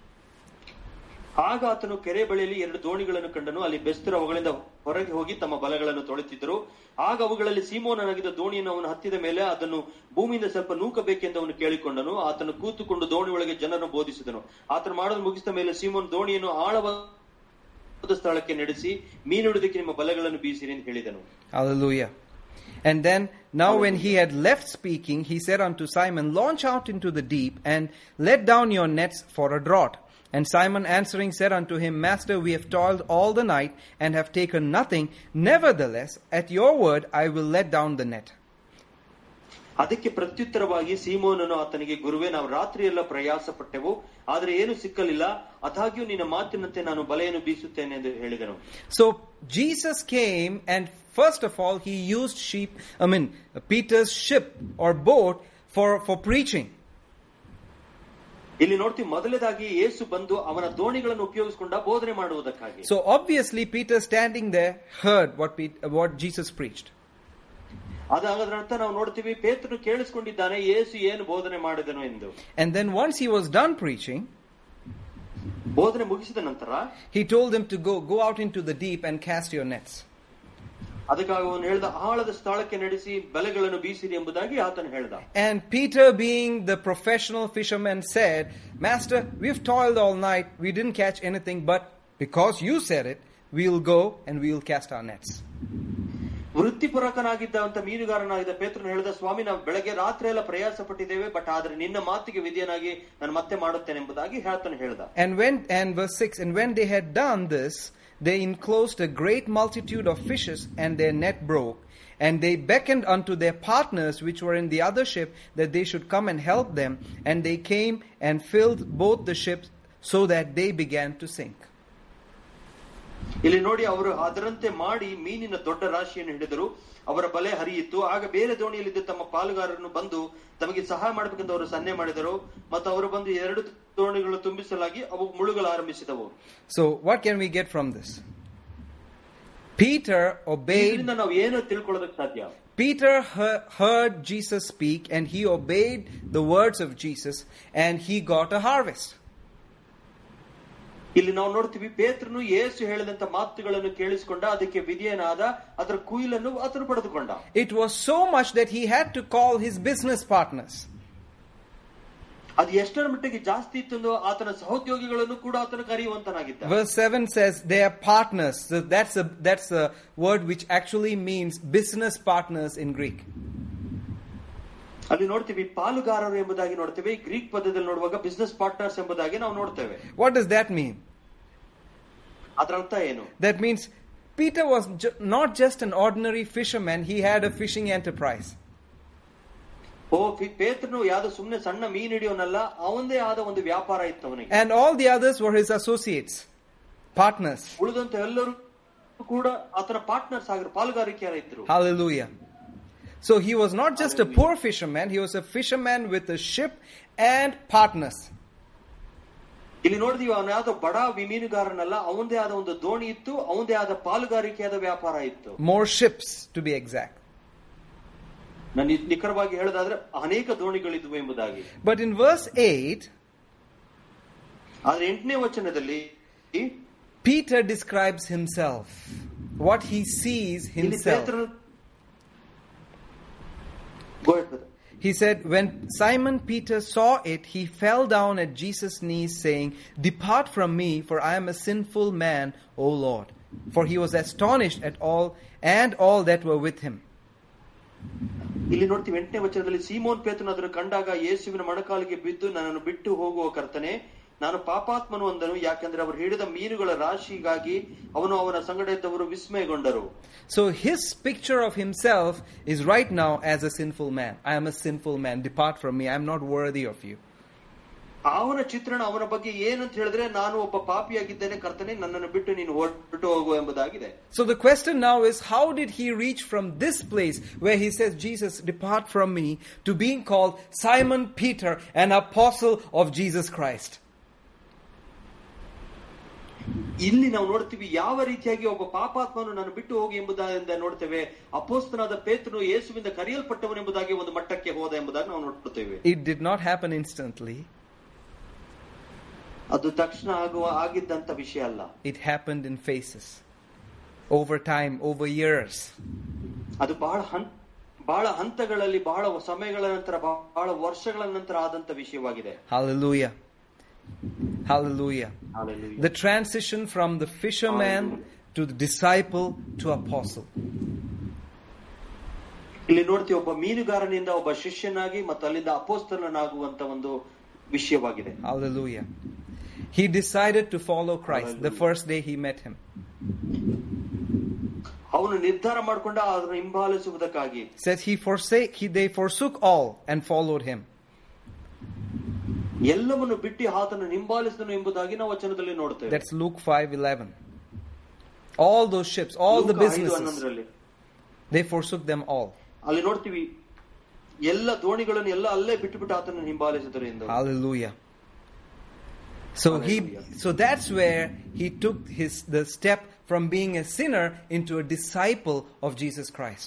ಆಗ ಆತನು ಕೆರೆ ಬಳಿಯಲ್ಲಿ ಎರಡು ದೋಣಿಗಳನ್ನು ಕಂಡನು. ಅಲ್ಲಿ ಬೆಸ್ತರು ಅವುಗಳಿಂದ ಹೊರಗೆ ಹೋಗಿ ತಮ್ಮ ಬಲಗಳನ್ನು ತೊಳೆತಿದ್ದರು. ಆಗ ಅವುಗಳಲ್ಲಿ ಸೀಮೋನನಾಗಿದ್ದ ದೋಣಿಯನ್ನು ಅವನು ಹತ್ತಿದ ಮೇಲೆ ಅದನ್ನು ಭೂಮಿಯಿಂದ ಸ್ವಲ್ಪ ನೂಕಬೇಕೆಂದು ಅವನು ಕೇಳಿಕೊಂಡನು. ಆತನು ಕೂತುಕೊಂಡು ದೋಣಿ ಜನರನ್ನು ಬೋಧಿಸಿದನು. ಆತನು ಮಾಡೋದು ಮುಗಿಸಿದ ಮೇಲೆ ಸೀಮೋನ್ ದೋಣಿಯನ್ನು ಆಳವಾದ ಸ್ಥಳಕ್ಕೆ ನಡೆಸಿ ಮೀನು ಹಿಡಿದಕ್ಕೆ ನಿಮ್ಮ ಬಲಗಳನ್ನು ಬೀಸಿರಿ ಎಂದು ಹೇಳಿದನು. And then, now when he had left speaking, he said unto Simon, Launch out into the deep and let down your nets for a draught. And Simon answering said unto him, Master, we have toiled all the night and have taken nothing. Nevertheless, at your word, I will let down the net. ಅದಕ್ಕೆ ಪ್ರತ್ಯುತ್ತರವಾಗಿ ಸೀಮೋನನು ಆತನಿಗೆ ಗುರುವೇ ನಾವು ರಾತ್ರಿ ಎಲ್ಲ ಪ್ರಯಾಸ ಪಟ್ಟೆವು ಆದರೆ ಏನು ಸಿಕ್ಕಲಿಲ್ಲ ಅದಾಗ್ಯೂ ನಿನ್ನ ಮಾತಿನಂತೆ ನಾನು ಬಲೆಯನ್ನು ಬೀಸುತ್ತೇನೆ ಎಂದು ಹೇಳಿದನು So Jesus came and first of all, he used sheep, I mean, Peter's ship or boat for, for preaching. ಇಲ್ಲಿ ನೋಡ್ತೀವಿ ಮೊದಲನೇದಾಗಿ ಯೇಸು ಬಂದು ಅವನ ದೋಣಿಗಳನ್ನು ಉಪಯೋಗಿಸಿಕೊಂಡ ಬೋಧನೆ ಮಾಡುವುದಕ್ಕಾಗಿ So obviously, Peter standing there heard what, Pete, what Jesus preached. ಅದಾಗದ್ರ ಅರ್ಥ ನಾವು ನೋಡ್ತೀವಿ ಪೇತ್ರನು ಕೇಳಿಸ್ಕೊಂಡಿದ್ದಾನೆ ಯೇಸು ಏನು ಬೋಧನೆ ಮಾಡಿದನು ಎಂದು And then once he was done preaching, ಬೋಧನೆ ಮುಗಿಸಿದ ನಂತರ he told them to go, go out into the deep and cast your nets. ಅದಕ್ಕಾಗಿ ಅವನು ಹೇಳ್ದ ಆಳದ ಸ್ಥಳಕ್ಕೆ ನಡೆಸಿ ಬಲೆಗಳನ್ನು ಬೀಸಿರಿ ಎಂಬುದಾಗಿ ಆತನು ಹೇಳ್ದ And Peter, being the professional fisherman, said, Master, we've toiled all night. We didn't catch anything, but because you said it, we'll go and we'll cast our nets. ವೃತ್ತಿಪರಕನಾಗಿದ್ದಂತ ಮೀನುಗಾರನಾಗಿದ್ದ ಪೇತ್ರನು ಹೇಳಿದ ಸ್ವಾಮಿ ನಾವು ಬೆಳಗ್ಗೆ ರಾತ್ರಿ ಎಲ್ಲ ಪ್ರಯಾಸ ಪಟ್ಟಿದ್ದೇವೆ ಬಟ್ ಆದ್ರೆ ನಿನ್ನ ಮಾತಿಗೆ ವಿಧಿಯನಾಗಿ ನಾನು ಮತ್ತೆ ಮಾಡುತ್ತೇನೆ ಎಂಬುದಾಗಿ ಹೇಳ್ತಾನೆ ಹೇಳ್ದ And when, and verse 6, and when they had done this, they enclosed a great multitude of fishes, and their net broke. And they beckoned unto their partners which were in the other ship that they should come and help them. And they came and filled both the ships so that they began to sink. ಇಲ್ಲಿ ನೋಡಿ ಅವರು ಅದರಂತೆ ಮಾಡಿ ಮೀನಿನ ದೊಡ್ಡ ರಾಶಿಯನ್ನು ಹಿಡಿದರು ಅವರ ಬಲೆ ಹರಿಯಿತು ಆಗ ಬೇರೆ ದೋಣಿಯಲ್ಲಿದ್ದ ತಮ್ಮ ಪಾಲುಗಾರರನ್ನು ಬಂದು ತಮಗೆ ಸಹಾಯ ಮಾಡಬೇಕೆಂದು ಅವರು ಸನ್ನೆ ಮಾಡಿದರು ಮತ್ತು ಅವರು ಬಂದು ಎರಡು ದೋಣಿಗಳು ತುಂಬಿಸಲಾಗಿ ಅವು ಮುಳುಗಲು ಆರಂಭಿಸಿದವು So, what can we get from this? Peter obeyed ಇದರಿಂದ ನಾವು ಏನು ತಿಳ್ಕೊಳ್ಳೋದಕ್ಕೆ ಸಾಧ್ಯ Peter he- heard Jesus speak and he obeyed the words of Jesus and he got a harvest. ಇಲ್ಲಿ ನಾವು ನೋಡ್ತೀವಿ ಪೇತ್ರನು ಯೇಸು ಹೇಳಿದಂತ ಮಾತುಗಳನ್ನು ಕೇಳಿಸಿಕೊಂಡ ಅದಕ್ಕೆ ವಿಧಿಯನಾದ ಅದರ ಕುಯಿಲನ್ನು ಆತನು ಪಡೆದುಕೊಂಡ It was so much that he had to call his business partners. ಅದು ಎಷ್ಟರ ಮಟ್ಟಿಗೆ ಜಾಸ್ತಿ ಇತ್ತು ಆತನ ಸಹೋದ್ಯೋಗಿಗಳನ್ನು ಕೂಡ ಆತನು ಕರೆಯುವಂತನಾಗಿದ್ದ Verse 7 says they are partners. So that's a, that's a word which actually means business partners in Greek. ಅಲ್ಲಿ ನೋಡ್ತೀವಿ ಪಾಲುಗಾರರು ಎಂಬುದಾಗಿ ನೋಡ್ತೇವೆ ಗ್ರೀಕ್ ಪದದಲ್ಲಿ ನೋಡುವಾಗ ಬಿಸ್ನೆಸ್ ಪಾರ್ಟ್ನರ್ಸ್ ಎಂಬುದಾಗಿ ನಾವು ನೋಡ್ತೇವೆ. ವಾಟ್ ಇಸ್ ದ್ಯಾಟ್ ಮೀನ್ ಅದರ ಅರ್ಥ ಏನು? That means Peter was not just an ordinary fisherman he had a fishing enterprise ಓ ಪೇತ್ರನು ಯಾವ್ದು ಸುಮ್ಮನೆ ಸಣ್ಣ ಮೀನ್ ಹಿಡಿಯೋನಲ್ಲ ಅವನದೇ ಆದ ಒಂದು ವ್ಯಾಪಾರ ಇತ್ತು ಅವನಿಗೆ. And all the others were his associates partners ಉಳಿದಂತ ಎಲ್ಲರೂ ಕೂಡ ಆತನ ಪಾರ್ಟ್ನರ್ಸ್ ಆಗಿರು ಪಾಲುಗಾರಿಕೆಯರ ಇದ್ರು. Hallelujah So he was not just a poor fisherman, he was a fisherman with a ship and partners. ಇಲ್ಲಿ ನೋಡಿದೀವಿ ಅವನ ಯಾವ್ದೋ ಬಡ ವಿ- ಮೀನುಗಾರನಲ್ಲ ಅವಂದೇ ಆದ ಒಂದು ದೋಣಿ ಇತ್ತು ಅವಂದೇ ಆದ ಪಾಲುಗಾರಿಕೆಯಾದ ವ್ಯಾಪಾರ ಇತ್ತು More ships, to be exact. ನಾನು ನಿ- ನಿಖರವಾಗಿ ಹೇಳೋದಾದ್ರೆ ಅನೇಕ ದೋಣಿಗಳಿದ್ವು ಎಂಬುದಾಗಿ But in verse 8, ಆದ್ರೆ ಎಂಟನೇ ವಚನದಲ್ಲಿ Peter describes himself, what he sees ಇಲ್ಲಿ himself. ಪೇತ್ರನು Go ahead, brother. He said, When Simon Peter saw it, he fell down at Jesus' knees, saying, Depart from me, for I am a sinful man, O Lord. For he was astonished at all and all that were with him. ಇಲ್ಲಿ ನೋಡ್ತೀವಿ ಎಂಟನೇ ವಚನದಲ್ಲಿ Simon ಪೇತ್ರನು ಅದನ್ನು ಕಂಡಾಗ ಯೇಸುವಿನ ಮೊಣಕಾಲಿಗೆ ಬಿದ್ದು ನನ್ನನ್ನು ಬಿಟ್ಟು ಹೋಗುವ ಕರ್ತನೆ ನಾನು ಪಾಪಾತ್ಮನು ಅಂದನು ಯಾಕಂದ್ರೆ ಅವರು ಹಿಡಿದ ಮೀನುಗಳ ರಾಶಿಗಾಗಿ ಅವನು ಅವನ ಸಂಗಡ ಇದ್ದವರು ವಿಸ್ಮಯಗೊಂಡರು So his picture of himself is right now as a sinful man. I am a sinful man. Depart from me. I am not worthy of you. ಅವನ ಚಿತ್ರಣ ಅವನ ಬಗ್ಗೆ ಏನಂತ ಹೇಳಿದ್ರೆ ನಾನು ಒಬ್ಬ ಪಾಪಿಯಾಗಿದ್ದೇನೆ ಕರ್ತನೆ ನನ್ನನ್ನು ಬಿಟ್ಟು ನೀನು ಹೊರಟು ಹೋಗು ಎಂಬುದಾಗಿದೆ So the question now is how did he reach from this place where he says, Jesus, depart from me, to being called Simon Peter, an apostle of Jesus Christ? ಇಲ್ಲಿ ನಾವು ನೋಡ್ತೀವಿ ಯಾವ ರೀತಿಯಾಗಿ ಒಬ್ಬ ಪಾಪಾತ್ಮನು ನಾನು ಬಿಟ್ಟು ಹೋಗಿ ಎಂಬುದರಿಂದ ನೋಡ್ತೇವೆ. ಅಪೋಸ್ತನಾದ ಪೇತ್ರನು ಯೇಸುವಿಂದ ಕರೆಯಲ್ಪಟ್ಟವನು ಎಂಬುದಾಗಿ ಒಂದು ಮಟ್ಟಕ್ಕೆ ಹೋದ ಎಂಬುದಾಗಿ ನಾವು ನೋಡ್ತೇವೆ it did not happen instantly. ಅದು ತಕ್ಷಣ ಆಗುವ ಆಗಿದ್ದಂತ ವಿಷಯ ಅಲ್ಲ. It happen in phases over time over years ಅದು ಬಹಳ ಬಹಳ ಹಂತಗಳಲ್ಲಿ ಬಹಳ ಸಮಯಗಳ ನಂತರ ಬಹಳ ವರ್ಷಗಳ ನಂತರ ಆದಂತ ವಿಷಯವಾಗಿದೆ. Hallelujah. Hallelujah. Hallelujah. The transition from the fisherman Hallelujah. to the disciple to apostle. ಇಲ್ಲಿ ನೋಡ್ತೀವಿ ಒಬ್ಬ ಮೀನುಗಾರನಿಂದ ಒಬ್ಬ ಶಿಷ್ಯನಾಗಿ ಮತ್ತು ಅಲ್ಲಿಂದ ಅಪೋಸ್ತಲನಾಗುವಂತ ಒಂದು ವಿಷಯವಾಗಿದೆ Hallelujah. He decided to follow Christ the Hallelujah. first day he met him. ಅವನು ನಿರ್ಧಾರ ಮಾಡಿಕೊಂಡ ಅದನ್ನು ಹಿಂಬಾಲಿಸುವುದಕ್ಕಾಗಿ Says he forsake he they forsook all and followed him. ಎಲ್ಲವನ್ನು ಬಿಟ್ಟು ಆತನು ಹಿಂಬಾಲಿಸಿದನು ಎಂಬುದಾಗಿ ನಾವು ವಚನದಲ್ಲಿ ನೋಡ್ತೇವೆ That's Luke 5:11. All those ships, all the ಲೂಕ ಐದು businesses, ಹನ್ನೊಂದರಲ್ಲಿ they forsook them all. ಅಲ್ಲಿ ನೋಡ್ತೀವಿ ಎಲ್ಲ ದೋಣಿಗಳನ್ನು ಎಲ್ಲ ಅಲ್ಲೇ ಬಿಟ್ಟು ಬಿಟ್ಟು ಆತನ ಹಿಂಬಾಲಿಸಿದರು ಎಂದು Hallelujah. So he Hallelujah. so that's where he took his the step from being a sinner into a disciple of Jesus Christ.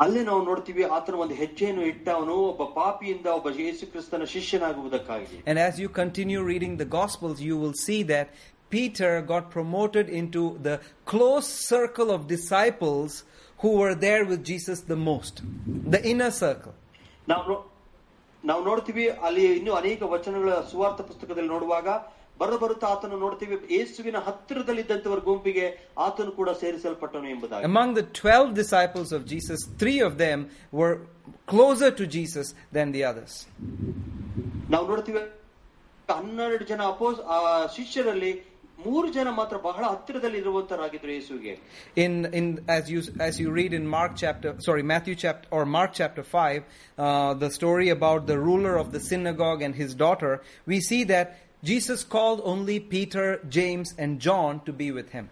ಅಲ್ಲೇ ನಾವು ನೋಡ್ತೀವಿ ಆತನ ಒಂದು ಹೆಜ್ಜೆಯನ್ನು ಇಟ್ಟ ಅವನು ಒಬ್ಬ ಪಾಪಿಯಿಂದ ಒಬ್ಬ ಯೇಸು ಕ್ರಿಸ್ತನ ಶಿಷ್ಯನಾಗುವುದಕ್ಕಾಗಿ And as you continue reading the Gospels, you will see that Peter got promoted into the close circle of disciples who were there with Jesus the most, the inner circle. ನಾವು ನೋ- ನಾವು ನೋಡ್ತೀವಿ ಅಲ್ಲಿ ಇನ್ನು ಅನೇಕ ವಚನಗಳ ಸುವಾರ್ಥ ಪುಸ್ತಕದಲ್ಲಿ ನೋಡುವಾಗ ಬರ ಬರುತ್ತಾ ಆತನು ನೋಡ್ತೀವಿ ಯೇಸುವಿನ ಹತ್ತಿರದಲ್ಲಿದ್ದಂತವರ ಗುಂಪಿಗೆ ಆತನು ಕೂಡ ಸೇರಿಸಲ್ಪಟ್ಟನು ಎಂಬುದಾಗಿ Among the 12 disciples of Jesus, three of them were closer to Jesus than the others. ನಾವು ನೋಡ್ತೀವಿ ಹನ್ನೆರಡು ಜನ ಅಪೋಸ್ ಆ ಶಿಷ್ಯರಲ್ಲಿ ಮೂರು ಜನ ಮಾತ್ರ ಬಹಳ ಹತ್ತಿರದಲ್ಲಿ ಇರುವಂತರಾಗಿದ್ರು ಯೇಸುವಿಗೆ In, in as you as you read in Mark chapter sorry Matthew chapter or Mark chapter five, uh, the story about the ruler of the synagogue and his daughter, we see that Jesus called only Peter, James, and John to be with him.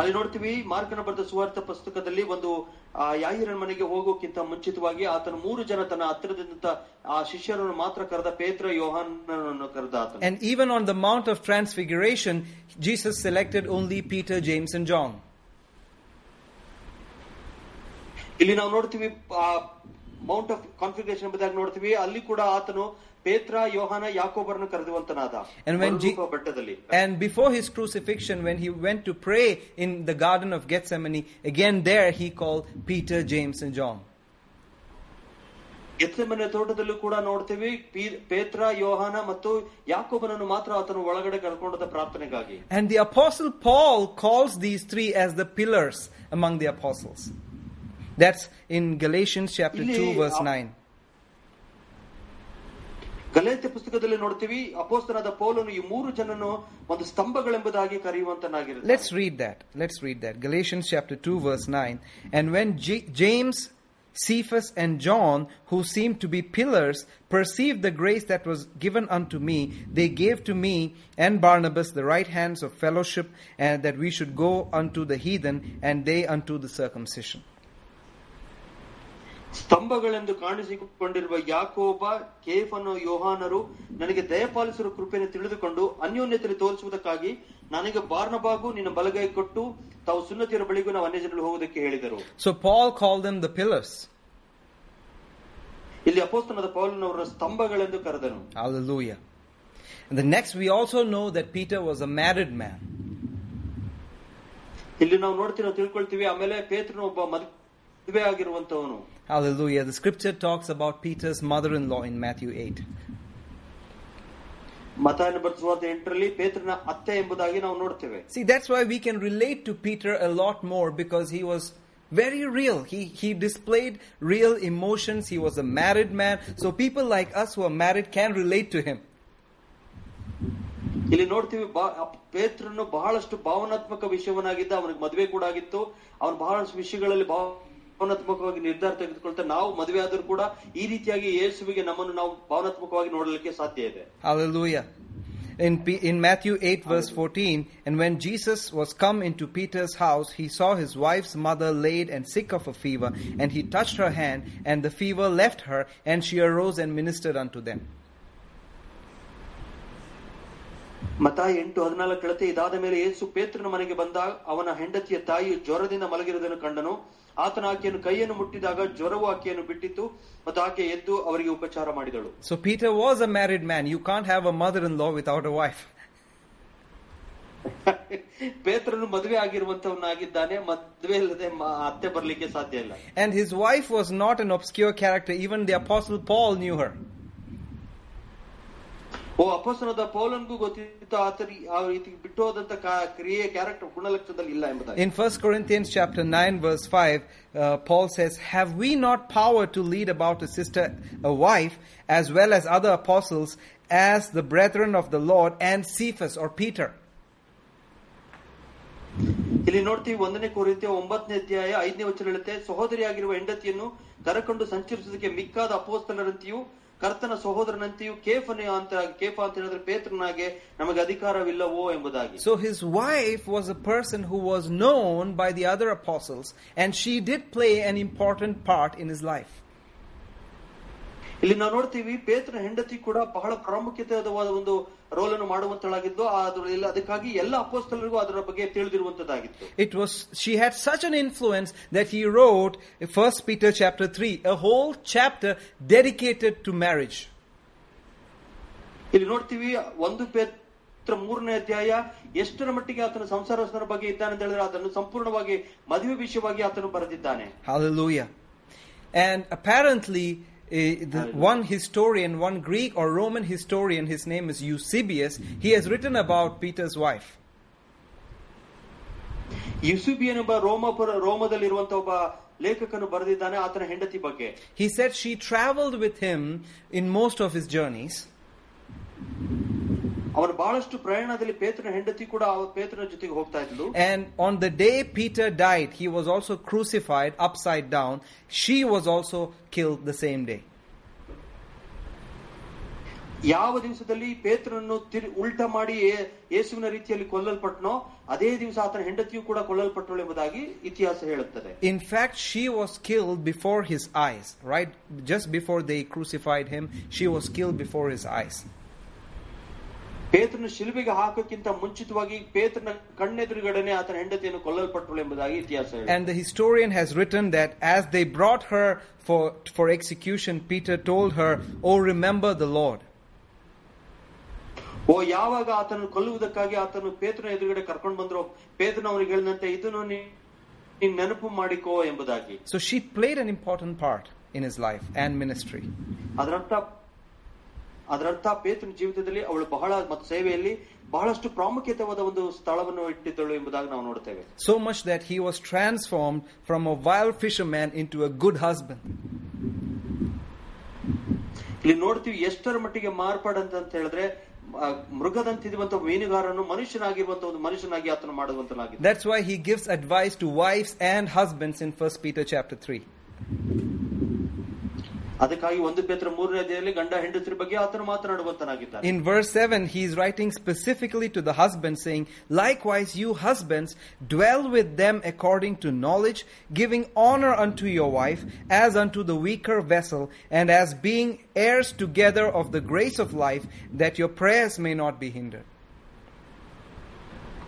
ಅಲ್ಲಿ ನೋಡ್ತೀವಿ ಮಾರ್ಕನ ಬರೆದ ಸುವಾರ್ಥ ಪುಸ್ತಕದಲ್ಲಿ ಒಂದು ಆ ಯಾಹಿರನ ಮನೆಗೆ ಹೋಗೋಕ್ಕಿಂತ ಮುಂಚಿತವಾಗಿ ಆತನ ಮೂರು ಜನ ತನ್ನ ಹತ್ತಿರದಿಂದ ಆ ಶಿಷ್ಯರನ್ನು ಮಾತ್ರ ಕರೆದ ಪೇತ್ರ ಯೋಹಾನನನ್ನು ಕರೆದ ಆತನು And even on the Mount of Transfiguration, Jesus selected only Peter, James, and John. ಇಲ್ಲಿ ನಾವು ನೋಡ್ತೀವಿ ಮೌಂಟ್ ಆಫ್ ಕಾನ್ಫಿಗರೇಷನ್ ಎಂಬುದಾಗಿ ನೋಡ್ತೀವಿ ಅಲ್ಲಿ ಕೂಡ ಆತನು ಪೇತ್ರ ಯೋಹಾನ ಯಾಕೋಬರನ್ನು ಕರೆದುವಂತನಾದ And when Je- ಮರುರೂಪ ಬೆಟ್ಟದಲ್ಲಿ And before his crucifixion, when he went to pray in the Garden of Gethsemane, again there he called Peter, James, and John. ಎತ್ಸೆಮನೆ ತೋಟದಲ್ಲೂ ಕೂಡ ನೋಡ್ತೀವಿ ಪೀ- ಪೇತ್ರ ಯೋಹಾನ ಮತ್ತು ಯಾಕೋಬನನ್ನು ಮಾತ್ರ ಆತನು ಒಳಗಡೆ ಕರ್ಕೊಂಡದ ಪ್ರಾರ್ಥನೆಗಾಗಿ And the apostle Paul calls these three as the pillars among the apostles. That's in Galatians chapter 2 ಇಲ್ಲಿ verse ಆ- 9. ಗಲೇತ್ಯ ಪುಸ್ತಕದಲ್ಲಿ ನೋಡ್ತೀವಿ ಅಪೋಸ್ತನಾದ ಪೌಲನು ಈ ಮೂರು ಜನನು ಒಂದು ಸ್ತಂಭಗಳೆಂಬುದಾಗಿ ಕರೆಯುವಂತನಾಗಿರುತ್ತೆ Let's read that. Let's read that. Galatians chapter 2 verse 9. And when J- James, Cephas and John, who seemed to be pillars, perceived the grace that was given unto me, they gave to me and Barnabas the right hands of fellowship, and that we should go unto the heathen, and they unto the circumcision. ಸ್ತಂಭಗಳೆಂದು ಕಾಣಿಸಿಕೊಂಡಿರುವ ಯಾಕೋಬ ಕೇಫನು ಯೋಹಾನರು ನನಗೆ ದಯಪಾಲಿಸಿರುವ ಕೃಪೆಯನ್ನು ತಿಳಿದುಕೊಂಡು ಅನ್ಯೋನ್ಯತೆ ತೋರಿಸುವುದಕ್ಕಾಗಿ ನನಗೆ ಬಾರ್ನಬಾಗು ನಿನ್ನ ಬಲಗೈ ಕೊಟ್ಟು ತಾವು ಸುನ್ನತಿಯರ ಬಳಿಗೂ ನಾವು ಅನ್ಯಜನರು ಹೋಗುವುದಕ್ಕೆ ಹೇಳಿದರು so Paul call them the pillars ಇಲ್ಲಿ ಅಪೋಸ್ತನದ ಪೌಲನವರ ಸ್ತಂಭಗಳೆಂದು ಕರೆದನು Hallelujah. And the next, we also know that Peter was a married man. ಇಲ್ಲಿ ನಾವು ನೋಡ್ತೀವಿ ನಾವು ತಿಳ್ಕೊಳ್ತೀವಿ ಆಮೇಲೆ ಪೇತ್ರನು ಒಬ್ಬ ಮದುವೆ ಆಗಿರುವಂತವನು Hallelujah. The scripture talks about Peter's mother in law in Matthew 8. ಮತಾಯನ ಬರ್ಸುವಾದ ಎಂಟರಲ್ಲಿ ಪೇತ್ರನ ಅತ್ತೆ ಎಂಬುದಾಗಿ ನಾವು ನೋಡ್ತೇವೆ See, that's why we can relate to Peter a lot more because he was very real. He, he displayed real emotions. He was a married man. So people like us who are married can relate to him. ಇಲ್ಲಿ ನೋಡ್ತೀವಿ ಬಾ- up- ಪೇತ್ರನು ಬಹಳಷ್ಟು ಭಾವನಾತ್ಮಕ ವಿಷಯವನ್ನಾಗಿದ್ದ ಅವನಿಗೆ ಮದುವೆ ಕೂಡ ಆಗಿತ್ತು ಅವನು ಬಹಳಷ್ಟು ವಿಷಯಗಳಲ್ಲಿ ಭಾವನಾತ್ಮಕವಾಗಿ ನಿರ್ಧಾರ ತೆಗೆದುಕೊಳ್ತಾ ನಾವು ಮದುವೆ ಆದರೂ ಕೂಡ ಈ ರೀತಿಯಾಗಿ ಯೇಸುವಿಗೆ ನಮ್ಮನ್ನು ನಾವು ಭಾವನಾತ್ಮಕವಾಗಿ ನೋಡಲಿಕ್ಕೆ ಸಾಧ್ಯ ಇದೆ Hallelujah. In, P- in Matthew 8, verse 14, and when Jesus was come into Peter's house, he saw his wife's mother laid and sick of a fever, and he touched her hand, and the fever left her, and she arose and ministered unto them. ಮತ ಎಂಟು ಹದಿನಾಲ್ಕು ಕಳತೆ ಇದಾದ ಮೇಲೆ ಯೇಸು ಪೇತ್ರನ ಮನೆಗೆ ಬಂದಾಗ ಅವನ ಹೆಂಡತಿಯ ತಾಯಿ ಜ್ವರದಿಂದ ಮಲಗಿರುವುದನ್ನು ಕಂಡನು ಆತನ ಆಕೆಯನ್ನು ಕೈಯನ್ನು ಮುಟ್ಟಿದಾಗ ಜ್ವರವು ಆಕೆಯನ್ನು ಬಿಟ್ಟಿತು ಮತ್ತು ಆಕೆ ಎದ್ದು ಅವರಿಗೆ ಉಪಚಾರ ಮಾಡಿದಳು So Peter was a married man. You can't have a mother-in-law without a wife. ಪೇತ್ರನು ಮದುವೆ ಆಗಿರುವಂತವನಾಗಿದ್ದಾನೆ ಮದುವೆ ಇಲ್ಲದೆ ಮ- ಅತ್ತೆ ಬರ್ಲಿಕ್ಕೆ ಸಾಧ್ಯ ಇಲ್ಲ And his wife was not an obscure character. Even the apostle Paul knew her. ಓ ಅಪೋಸ್ತಲದ ಪೌಲನ್ಗೂ ಗೊತ್ತಿತ್ತು ಆತನ ಆ ರೀತಿ ಬಿಟ್ಟು ಹೋದಂತ ಕಾ- ಕ್ರಿಯೆ ಕ್ಯಾರೆಕ್ಟರ್ ಗುಣಲಕ್ಷಣದಲ್ಲಿ ಇಲ್ಲ ಎಂಬುದಾಗಿ In 1 Corinthians chapter 9 verse 5, uh, Paul says, Have we not power to lead about a sister, a wife, as well as other apostles, as the brethren of the Lord, and Cephas or Peter? ಇಲ್ಲಿ ನೋಡ್ತೀವಿ ಒಂದನೇ ಕೋರಿಂತ್ಯ ಒಂಬತ್ತನೇ ಅಧ್ಯಾಯ ಐದನೇ ವಚನ ಹೇಳುತ್ತೆ ಸಹೋದರಿಯಾಗಿರುವ ಹೆಂಡತಿಯನ್ನು ಕರಕೊಂಡು ಸಂಚರಿಸುವುದಕ್ಕೆ ಮಿಕ್ಕಾದ ಅಪೋಸ್ತಲರಂತೆಯೂ ಕರ್ತನ ಸಹೋದರನಂತೆಯೂ ಕೇಫನೆ ಅಂತ ಕೇಫ ಅಂತ ಹೇಳಿದ್ರೆ ಪೇತ್ರನಾಗೆ ನಮಗೆ ಅಧಿಕಾರವಿಲ್ಲವೋ ಎಂಬುದಾಗಿ So his wife was a person who was known by the other apostles, and she did play an important part in his life. ಇಲ್ಲಿ ನಾವು ನೋಡ್ತೀವಿ ಪೇತ್ರನ ಹೆಂಡತಿ ಕೂಡ ಬಹಳ ಪ್ರಾಮುಖ್ಯತೆಯಾದ ಒಂದು ರೋಲ್ ಅನ್ನು ಮಾಡುವಂತಳಾಗಿದ್ದು ಅದ್ರಲ್ಲಿ ಅದಕ್ಕಾಗಿ ಎಲ್ಲ ಅಪೋಸ್ತಲರಿಗೂ ಅದರ ಬಗ್ಗೆ ತಿಳಿದಿರುವಂತದ್ದಾಗಿತ್ತು It was she had such an influence that he wrote 1 Peter chapter 3, a whole chapter dedicated to marriage. ಇಲ್ಲಿ ನೋಡ್ತೀವಿ ಒಂದು ಪೇತ್ರ ಮೂರನೇ ಅಧ್ಯಾಯ ಎಷ್ಟರ ಮಟ್ಟಿಗೆ ಆತನ ಸಂಸಾರಸ್ಥರ ಬಗ್ಗೆ ಇದ್ದಾನೆ ಅಂತ ಹೇಳಿದ್ರೆ ಅದನ್ನು ಸಂಪೂರ್ಣವಾಗಿ ಮದುವೆ ವಿಷಯವಾಗಿ ಆತನು ಬರೆದಿದ್ದಾನೆ Hallelujah. And apparently, uh, the Hallelujah. one historian, one Greek or Roman historian, his name is Eusebius, he has written about Peter's wife. ಯುಸುಬಿಯನ್ ಎಂಬ ರೋಮಪುರ ರೋಮದಲ್ಲಿರುವಂತ ಒಬ್ಬ ಲೇಖಕನು ಬರೆದಿದ್ದಾನೆ ಆತನ ಹೆಂಡತಿ ಬಗ್ಗೆ He said she traveled with him in most of his journeys. ಅವನು ಬಹಳಷ್ಟು ಪ್ರಯಾಣದಲ್ಲಿ ಪೇತ್ರನ ಹೆಂಡತಿ ಕೂಡ ಆ ಪೇತ್ರನ ಜೊತೆಗೆ ಹೋಗ್ತಾ ಇದ್ಲು And on the day Peter died, he was also crucified upside down. She was also killed the same day. ಯಾವ ದಿವಸದಲ್ಲಿ ಪೇತ್ರನನ್ನು ತಿರು ಉಲ್ಟ ಮಾಡಿ ಯೇ- ಯೇಸುವಿನ ರೀತಿಯಲ್ಲಿ ಕೊಲ್ಲಲ್ಪಟ್ನೋ ಅದೇ ದಿವಸ ಆತನ ಹೆಂಡತಿಯು ಕೂಡ ಕೊಲ್ಲಲ್ಪಟ್ಟಳು ಎಂಬುದಾಗಿ ಇತಿಹಾಸ ಹೇಳುತ್ತದೆ In fact, she was killed before his eyes, right? Just before they crucified him, she was killed before his eyes. ಪೇತ್ರನ ಶಿಲ್ಬೆಗೆ ಹಾಕೋಕ್ಕಿಂತ ಮುಂಚಿತವಾಗಿ ಪೇತ್ರನ ಕಣ್ಣೆದುರುಗಡೆನೆ ಆತನ ಹೆಂಡತಿಯನ್ನು ಕೊಲ್ಲಲ್ಪಟ್ಟಳು ಎಂಬುದಾಗಿ ಇತಿಹಾಸ ಹೇಳುತ್ತದೆ And the historian has written that as they brought her for, for execution, Peter told her, Oh, remember the Lord. ಓ ಯಾವಾಗ ಆತನನ್ನು ಕೊಲ್ಲುವುದಕ್ಕಾಗಿ ಆತನು ಪೇತ್ರನ ಎದುರುಗಡೆ ಕರ್ಕೊಂಡು ಬಂದ್ರು ಪೇತ್ರನ ಅವನಿಗೆ ಹೇಳಿದಂತೆ ಇದನ್ನು ನೀ- ನೀನ್ ನೆನಪು ಮಾಡಿಕೋ ಎಂಬುದಾಗಿ So she played an important part in his life and ministry. ಅದರರ್ಥ ಅದರರ್ಥ ಪೇತ್ರನ ಜೀವಿತದಲ್ಲಿ ಅವಳು ಬಹಳ ಮತ್ತು ಸೇವೆಯಲ್ಲಿ ಬಹಳಷ್ಟು ಪ್ರಾಮುಖ್ಯತೆವಾದ ಒಂದು ಸ್ಥಳವನ್ನು ಇಟ್ಟಿದ್ದಳು ಎಂಬುದಾಗಿ ನಾವು ನೋಡುತ್ತೇವೆ. So much that he was transform from a wild fish man into a good husband ಇಲ್ಲಿ ನೋಡ್ತೀವಿ ಎಷ್ಟರ ಮಟ್ಟಿಗೆ ಮಾರ್ಪಾಡಂತ ಅಂತ ಹೇಳಿದ್ರೆ ಮೃಗದಂತಿರುವಂತಹ ಮೀನುಗಾರನು ಮನುಷ್ಯನಾಗಿರುವಂತಹ ಒಂದು ಮನುಷ್ಯನಾಗಿ ಆತನ ಮಾಡುವಂತನಾಗಿದೆ that's why he gives advice to wives and husbands in first Peter chapter 3 ಅದಕ್ಕಾಗಿ ಒಂದು ಪೇತ್ರ ಮೂರನೇ ಅಧ್ಯಾಯದಲ್ಲಿ ಗಂಡ ಹೆಂಡತಿರ ಬಗ್ಗೆ ಆತನು ಮಾತನಾಡುವಂತನಾಗಿದ್ದಾನೆ In verse 7, he is writing specifically to the husband, saying, Likewise, you husbands, dwell with them according to knowledge, giving honor unto your wife, as unto the weaker vessel, and as being heirs together of the grace of life, that your prayers may not be hindered.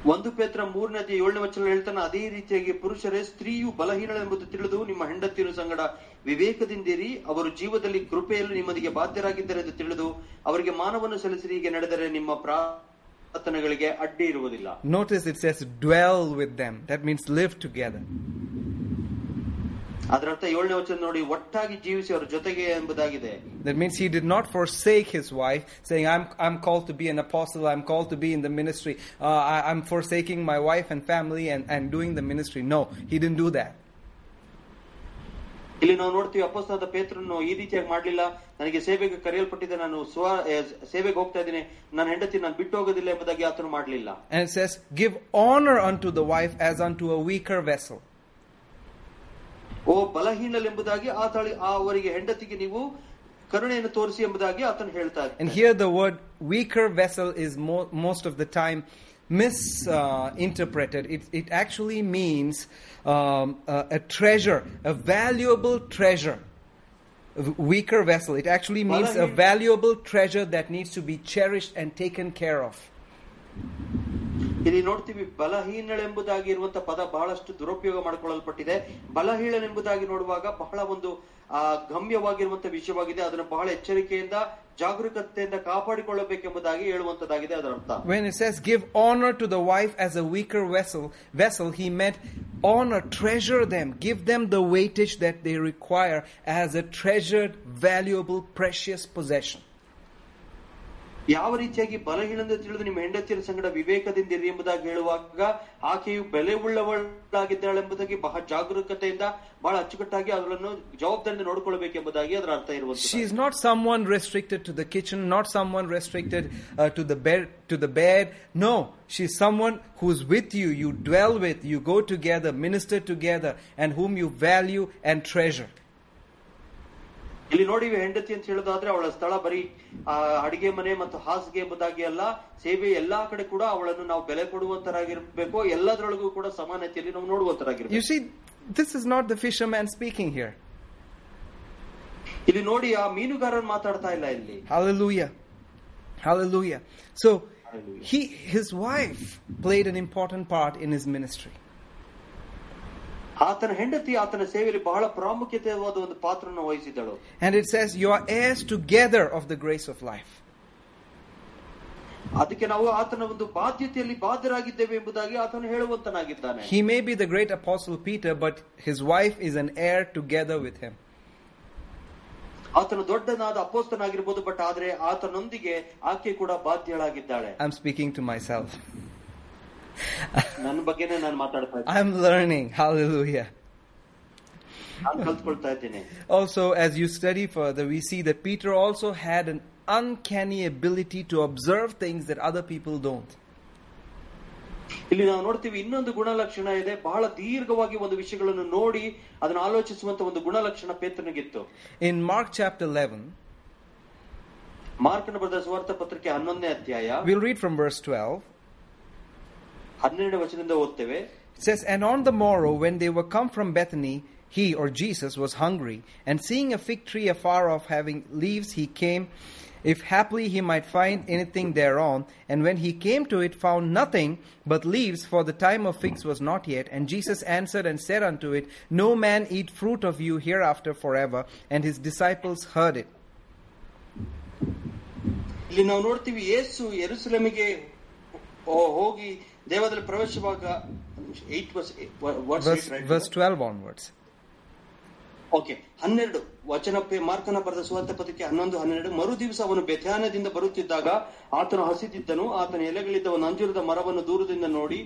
ಒಂದು ಪೇತ್ರ ಮೂರನೇ ಅಧ್ಯಾಯ ಏಳನೇ ವಚನ ಹೇಳ್ತಾನೆ, ಅದೇ ರೀತಿಯಾಗಿ ಪುರುಷರೇ, ಸ್ತ್ರೀಯು ಬಲಹೀನಳೆಂಬುದು ತಿಳಿದು ನಿಮ್ಮ ಹೆಂಡತಿಯರ ಸಂಗಡ ವಿವೇಕದಿಂದಿರಿ, ಅವರು ಜೀವದಲ್ಲಿ ಕೃಪೆಯಲ್ಲಿ ನಿಮ್ಮದಿಗೆ ಬಾಧ್ಯರಾಗಿದ್ದಾರೆ ಎಂದು ತಿಳಿದು ಅವರಿಗೆ ಮಾನವನ್ನು ಸಲ್ಲಿಸಿ ಹೀಗೆ ನಡೆದರೆ ನಿಮ್ಮ ಪ್ರಾರ್ಥನೆಗಳಿಗೆ ಅಡ್ಡಿ ಇರುವುದಿಲ್ಲ notice it's dwell with them. That means live together. ಅದರರ್ಥ ಏಳನೇ ವಚನ ನೋಡಿ ಒಟ್ಟಾಗಿ ಜೀವಿಸಿ ಅವರ ಜೊತೆಗೆ ಎಂಬುದಾಗಿದೆ That means he did not forsake his wife, saying, I'm, I'm called to be an apostle, I'm called to be in the ministry, uh, I, I'm forsaking my wife and family and, and doing the ministry. No, he didn't do that. ಇಲ್ಲಿ ನಾವು ನೋಡ್ತೀವಿ ಅಪಸ್ತಾದ ಪೇತ್ರನ್ನು ಈ ರೀತಿಯಾಗಿ ಮಾಡ್ಲಿಲ್ಲ ನನಗೆ ಸೇವೆಗೆ ಕರೆಯಲ್ಪಟ್ಟಿದೆ ನಾನು ಸ್ವ ಏ, ಸೇವೆಗೆ ಹೋಗ್ತಾ ಇದ್ದೀನಿ ನನ್ನ ಹೆಂಡತಿ ನಾನು ಬಿಟ್ಟು ಹೋಗೋದಿಲ್ಲ ಎಂಬುದಾಗಿ ಆತನು ಮಾಡ್ಲಿಲ್ಲ And it says, Give honor unto the wife as unto a weaker vessel. ಓ ಬಲಹೀನಲೆಂಬುದಾಗಿ ಆತಳಿ ಆ ಅವರಿಗೆ ಹೆಂಡತಿಗೆ ನೀವು ಕರುಣೆಯನ್ನು ತೋರಿಸಿ ಎಂಬುದಾಗಿ ಆತನು ಹೇಳ್ತಾ And ಇದ್ದಾನೆ. here the word weaker vessel is mo- most of the time misinterpreted. It, it actually means um, a, a treasure, a valuable treasure. A weaker vessel. It actually means a Balaheen- valuable treasure that needs to be cherished and taken care of. ಇಲ್ಲಿ ನೋಡ್ತೀವಿ ಬಲಹೀನಳೆಂಬುದಾಗಿರುವಂತ ಪದ ಬಹಳಷ್ಟು ದುರುಪಯೋಗ ಮಾಡಿಕೊಳ್ಳಲ್ಪಟ್ಟಿದೆ. ಬಲಹೀನಳೆಂಬುದಾಗಿ ನೋಡುವಾಗ ಬಹಳ ಒಂದು, ಆ ಗಮ್ಯವಾಗಿರುವಂತಹ ವಿಷಯವಾಗಿದೆ. ಅದನ್ನು ಬಹಳ ಎಚ್ಚರಿಕೆಯಿಂದ, ಜಾಗರೂಕತೆಯಿಂದ ಕಾಪಾಡಿಕೊಳ್ಳಬೇಕೆಂಬುದಾಗಿ ಹೇಳುವಂತದಾಗಿದೆ ಅದರ ಅರ್ಥ. When it says give honour to the wife as a weaker vessel vessel he meant honour treasure them give them the weightage that they require as a treasured valuable precious possession ಯಾವ ರೀತಿಯಾಗಿ ಬಲಹೀನಂದು ತಿಳಿದು ನಿಮ್ಮ ಹೆಂಡತಿಯರ ಸಂಗಡ ವಿವೇಕದಿಂದ ಇರಿ ಎಂಬುದಾಗಿ ಹೇಳುವಾಗ ಆಕೆಯು ಬೆಲೆ ಉಳ್ಳವಳಾಗಿದ್ದಾಳೆಂಬುದಾಗಿ ಬಹಳ ಜಾಗರೂಕತೆಯಿಂದ ಬಹಳ ಅಚ್ಚುಕಟ್ಟಾಗಿ ಅವಳನ್ನು ಜವಾಬ್ದಾರಿಯಿಂದ ನೋಡಿಕೊಳ್ಳಬೇಕೆಂಬುದಾಗಿ ಅದರ ಅರ್ಥ She ಇರುವಂತ is not someone restricted to the kitchen, not someone restricted uh, to the bed. To the bed. No, she's someone who's with you. You dwell with. You go together, minister together, and whom you value and treasure. ಇಲ್ಲಿ ನೋಡಿ ಹೆಂಡತಿ ಅಂತ ಹೇಳೋದಾದ್ರೆ ಅವಳ ಸ್ಥಳ ಬರೀ ಆ ಅಡಿಗೆ ಮನೆ ಮತ್ತು ಹಾಸಿಗೆ ಎಂಬುದಾಗಿ ಅಲ್ಲ ಸೇವೆ ಎಲ್ಲಾ ಕಡೆ ಕೂಡ ಅವಳನ್ನು ನಾವು ಬೆಲೆ ಕೊಡುವಂತರಾಗಿರ್ಬೇಕು ಎಲ್ಲದರೊಳಗೂ ಕೂಡ ಸಮಾನತೆಯಲ್ಲಿ ನಾವು You ನೋಡುವಂತರಾಗಿರ್ಬೇಕು this is not the fish man speaking here ಇಲ್ಲಿ ನೋಡಿ ಆ ಮೀನುಗಾರನ್ ಮಾತಾಡ್ತಾ ಇಲ್ಲ ಇಲ್ಲಿ Hallelujah. Hallelujah. So, Hallelujah. he, his wife played an important part in his ministry. ಆತನ ಹೆಂಡತಿ ಆತನ ಸೇವೆಯಲ್ಲಿ ಬಹಳ ಪ್ರಾಮುಖ್ಯತೆಯಾದ ಒಂದು ಪಾತ್ರವನ್ನು ವಹಿಸಿದಳು And it says, You are heirs together of the grace of life. ಅದಕ್ಕೆ ನಾವು ಆತನ ಒಂದು ಬಾಧ್ಯತೆಯಲ್ಲಿ ಬಾಧ್ಯರಾಗಿದ್ದೇವೆ ಎಂಬುದಾಗಿ ಆತನು ಹೇಳುವಂತನಾಗಿದ್ದಾನೆ He may be the great apostle Peter, but his wife is an heir together with him. ಆತನು ದೊಡ್ಡನಾದ ಅಪೋಸ್ತನಾಗಿರ್ಬೋದು ಬಟ್ ಆದ್ರೆ ಆತನೊಂದಿಗೆ ಆಕೆ ಕೂಡ ಬಾಧ್ಯಳಾಗಿದ್ದಾಳೆ I'm speaking to myself. ನನ್ನ ಬಗ್ಗೆನೇ ನಾನು ಮಾತಾಡ್ತಾ ಇದ್ದೀನಿ I'm learning. Hallelujah. ನಾನು ಕಲ್ತ್ಕೊಳ್ತಾ ಇದ್ದೇನೆ Also, as you study further, we see that Peter also had an uncanny ability to observe things that other people don't. ಇಲ್ಲಿ ನಾವು ನೋಡ್ತೀವಿ ಇನ್ನೊಂದು ಗುಣಲಕ್ಷಣ ಇದೆ ಬಹಳ ದೀರ್ಘವಾಗಿ ಒಂದು ವಿಷಯಗಳನ್ನು ನೋಡಿ ಅದನ್ನು ಆಲೋಚಿಸುವಂತ ಒಂದು ಗುಣಲಕ್ಷಣ ಪೇತ್ರನಿಗಿತ್ತು In Mark chapter 11, ಮಾರ್ಕನ ಬರೆದ ಸುವಾರ್ಥ ಪತ್ರಿಕೆ ಹನ್ನೊಂದನೇ ಅಧ್ಯಾಯ we'll read from verse 12. ಹನ್ನೆರಡನೇ ವಚನದಿಂದ ಓದ್ತೇವೆ It says, And on the morrow, when they were come from Bethany, he or Jesus was hungry, and seeing a fig tree afar off having leaves, he came, if haply he might find anything thereon. And when he came to it, found nothing but leaves, for the time of figs was not yet. And Jesus answered and said unto it, No man eat fruit of you hereafter forever. And his disciples heard it. ಇಲ್ಲಿ ನಾವು ನೋಡ್ತೀವಿ ಯೇಸು ಎರುಸಲೇಮಿಗೆ ಹೋ- ಹೋಗಿ ದೇವದಲ್ಲಿ ಪ್ರವೇಶವಾಗ eight verse verse 12 onwards. Okay ಹನ್ನೆರಡು ವಚನ ಮಾರ್ಕನ ಬರೆದ ಸುವಂತ ಪದಕ್ಕೆ ಹನ್ನೊಂದು ಹನ್ನೆರಡು ಮರು ದಿವಸ ಅವನು ಬೆಥಾನದಿಂದ ಬರುತ್ತಿದ್ದಾಗ ಆತನು ಹಸಿದಿದ್ದನು ಆತನ ಎಲೆಗಳಿದ್ದ ಒಂದು ಅಂಜೂರದ ಮರವನ್ನು ದೂರದಿಂದ ನೋಡಿ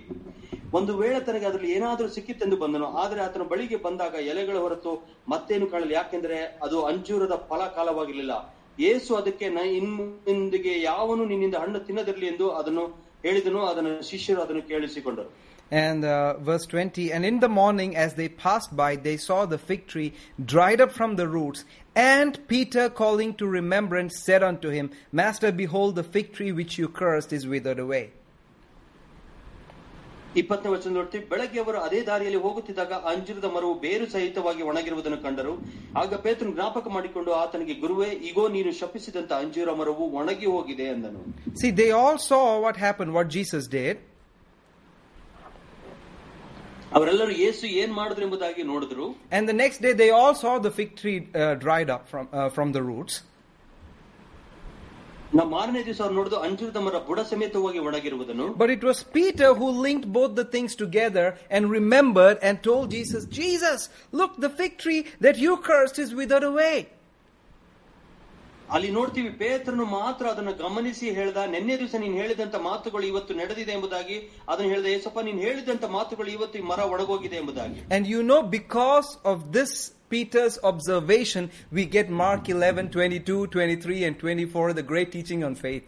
ಒಂದು ವೇಳೆ ತನಗೆ ಅದರಲ್ಲಿ ಏನಾದರೂ ಸಿಕ್ಕಿತ್ತೆಂದು ಬಂದನು ಆದರೆ ಆತನ ಬಳಿಗೆ ಬಂದಾಗ ಎಲೆಗಳ ಹೊರತು ಮತ್ತೇನು ಕಾಣಲಿ ಯಾಕೆಂದ್ರೆ ಅದು ಅಂಜೂರದ ಫಲ ಕಾಲವಾಗಿರಲಿಲ್ಲ ಏಸು ಅದಕ್ಕೆ ನ ಇನ್ಮುಂದಿಗೆ ಯಾವನು ನಿನ್ನಿಂದ ಹಣ್ಣು ತಿನ್ನದಿರಲಿ ಎಂದು ಅದನ್ನು ಹೇಳಿದನು ಅದನ್ನು ಶಿಷ್ಯರು ಅದನ್ನು ಕೇಳಿಸಿಕೊಂಡರು And uh, verse 20, and in the morning as they passed by, they saw the fig tree dried up from the roots. And Peter, calling to remembrance, said unto him, Master, behold, the fig tree which you cursed is withered away. ಇಪ್ಪತ್ತನೇ ವಚನ ನೋಡ್ತೀವಿ ಬೆಳಗ್ಗೆ ಅವರು ಅದೇ ದಾರಿಯಲ್ಲಿ ಹೋಗುತ್ತಿದ್ದಾಗ ಅಂಜಿರದ ಮರವು ಬೇರು ಸಹಿತವಾಗಿ ಒಣಗಿರುವುದನ್ನು ಕಂಡರು. ಆಗ ಪೇತ್ರನು ಜ್ಞಾಪಕ ಮಾಡಿಕೊಂಡು ಆತನಿಗೆ ಗುರುವೇ ಈಗೋ ನೀನು ಶಪಿಸಿದಂತ ಅಂಜೂರ ಮರವು ಒಣಗಿ ಹೋಗಿದೆ ಅಂದನು. See they all saw what happen what Jesus did ಅವರೆಲ್ಲರೂ ಯೇಸು ಏನ್ ಮಾಡಿದ್ರು ಎಂಬುದಾಗಿ ನೋಡಿದ್ರು. And the next day they all saw the tree dried up from the roots But it was Peter who linked both the things together and remembered and told Jesus, Jesus, look, the fig tree that you cursed is withered away. ಅಲ್ಲಿ ನೋಡ್ತೀವಿ ಪೇತ್ರನು ಮಾತ್ರ ಅದನ್ನು ಗಮನಿಸಿ ಹೇಳ್ದ ನಿನ್ನೆ ದಿವಸ ನೀನು ಹೇಳಿದಂತ ಮಾತುಗಳು ಇವತ್ತು ನಡೆದಿದೆ ಎಂಬುದಾಗಿ ಅದನ್ನು ಹೇಳ್ದ ಏಸಪ್ಪ ನೀನು ಹೇಳಿದಂತ ಮಾತುಗಳು ಇವತ್ತು ಈ ಮರ ಒಣಗೋಗಿದೆ ಎಂಬುದಾಗಿ And you know, because of this Peter's observation, we get Mark 11, 22, 23, and 24, the great teaching on faith.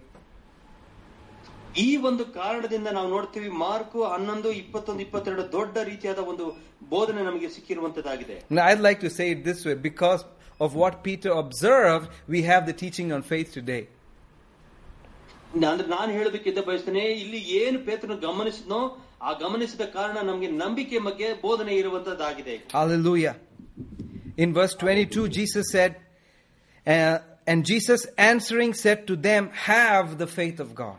ಈ ಒಂದು ಕಾರಣದಿಂದ ನಾವು ನೋಡ್ತೀವಿ ಮಾರ್ಕು ಹನ್ನೊಂದು ಇಪ್ಪತ್ತೊಂದು ಇಪ್ಪತ್ತೆರಡು ದೊಡ್ಡ ರೀತಿಯಾದ ಒಂದು ಬೋಧನೆ ನಮಗೆ ಸಿಕ್ಕಿರುವಂತದ್ದಾಗಿದೆ Now, I'd like to say it this way because of what Peter observed, we have the teaching on faith today. ಅಂದ್ರೆ ನಾನು ಹೇಳಬೇಕಿದ್ದ ಬಯಸ್ತೇನೆ ಇಲ್ಲಿ ಏನು ಪೇತ್ರನು ಗಮನಿಸಿದ್ನೋ ಆ ಗಮನಿಸಿದ ಕಾರಣ ನಮಗೆ ನಂಬಿಕೆ ಬಗ್ಗೆ ಬೋಧನೆ ಇರುವಂತದ್ದಾಗಿದೆ Hallelujah. In verse 22, Jesus said, uh, And Jesus answering said to them, Have the faith of God.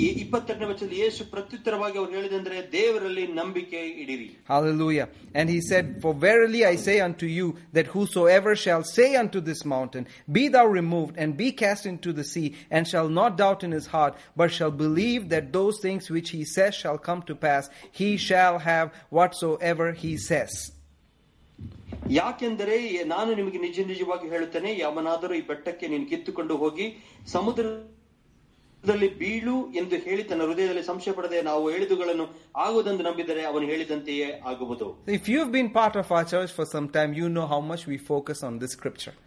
ಈ ಇಪ್ಪತ್ತೆರಡನೇ ವಚನದಲ್ಲಿ ಯೇಸು ಪ್ರತ್ಯುತ್ತರವಾಗಿ ಅವ್ರು ಹೇಳಿದಂದ್ರೆ ದೇವರಲ್ಲಿ ನಂಬಿಕೆ ಇಡಿರಿ Hallelujah. And he said, For verily I say unto you, that whosoever shall say unto this mountain, Be thou removed, and be cast into the sea, and shall not doubt in his heart, but shall believe that those things which he says shall come to pass, he shall have whatsoever he says. ಯಾಕೆಂದರೆ ನಾನು ನಿಮಗೆ ನಿಜ ನಿಜವಾಗಿ ಹೇಳುತ್ತೇನೆ ಯಾವನಾದರೂ ಈ ಬೆಟ್ಟಕ್ಕೆ ನೀನು ಕಿತ್ತುಕೊಂಡು ಹೋಗಿ ಸಮುದ್ರದಲ್ಲಿ ಬೀಳು ಎಂದು ಹೇಳಿ ತನ್ನ ಹೃದಯದಲ್ಲಿ ಸಂಶಯ ಪಡೆದ ನಾವು ಹೇಳಿದುಗಳನ್ನು ಆಗುವುದೆಂದು ನಂಬಿದರೆ ಅವನು ಹೇಳಿದಂತೆಯೇ ಆಗುವುದು. If you been part of our church for some time you know how much we focus on this scripture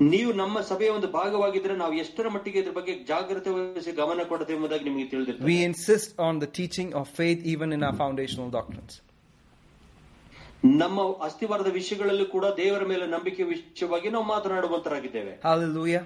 ನೀವು ನಮ್ಮ ಸಭೆಯ ಒಂದು ಭಾಗವಾಗಿದ್ದರೆ ನಾವು ಎಷ್ಟರ ಮಟ್ಟಿಗೆ ಇದರ ಬಗ್ಗೆ ಜಾಗೃತೆ ವಹಿಸಿ ಗಮನ ಕೊಡುತ್ತೇವೆ ಎಂಬುದಾಗಿ ನಿಮಗೆ ತಿಳಿದಿದೆ we insist on the teaching of faith even in our foundational doctrines ನಮ್ಮ ಅಸ್ತಿವಾರದ ವಿಷಯಗಳಲ್ಲೂ ಕೂಡ ದೇವರ ಮೇಲೆ ನಂಬಿಕೆ ವಿಷಯವಾಗಿ ನಾವು ಮಾತನಾಡುವಂತರಾಗಿದ್ದೇವೆ. Hallelujah.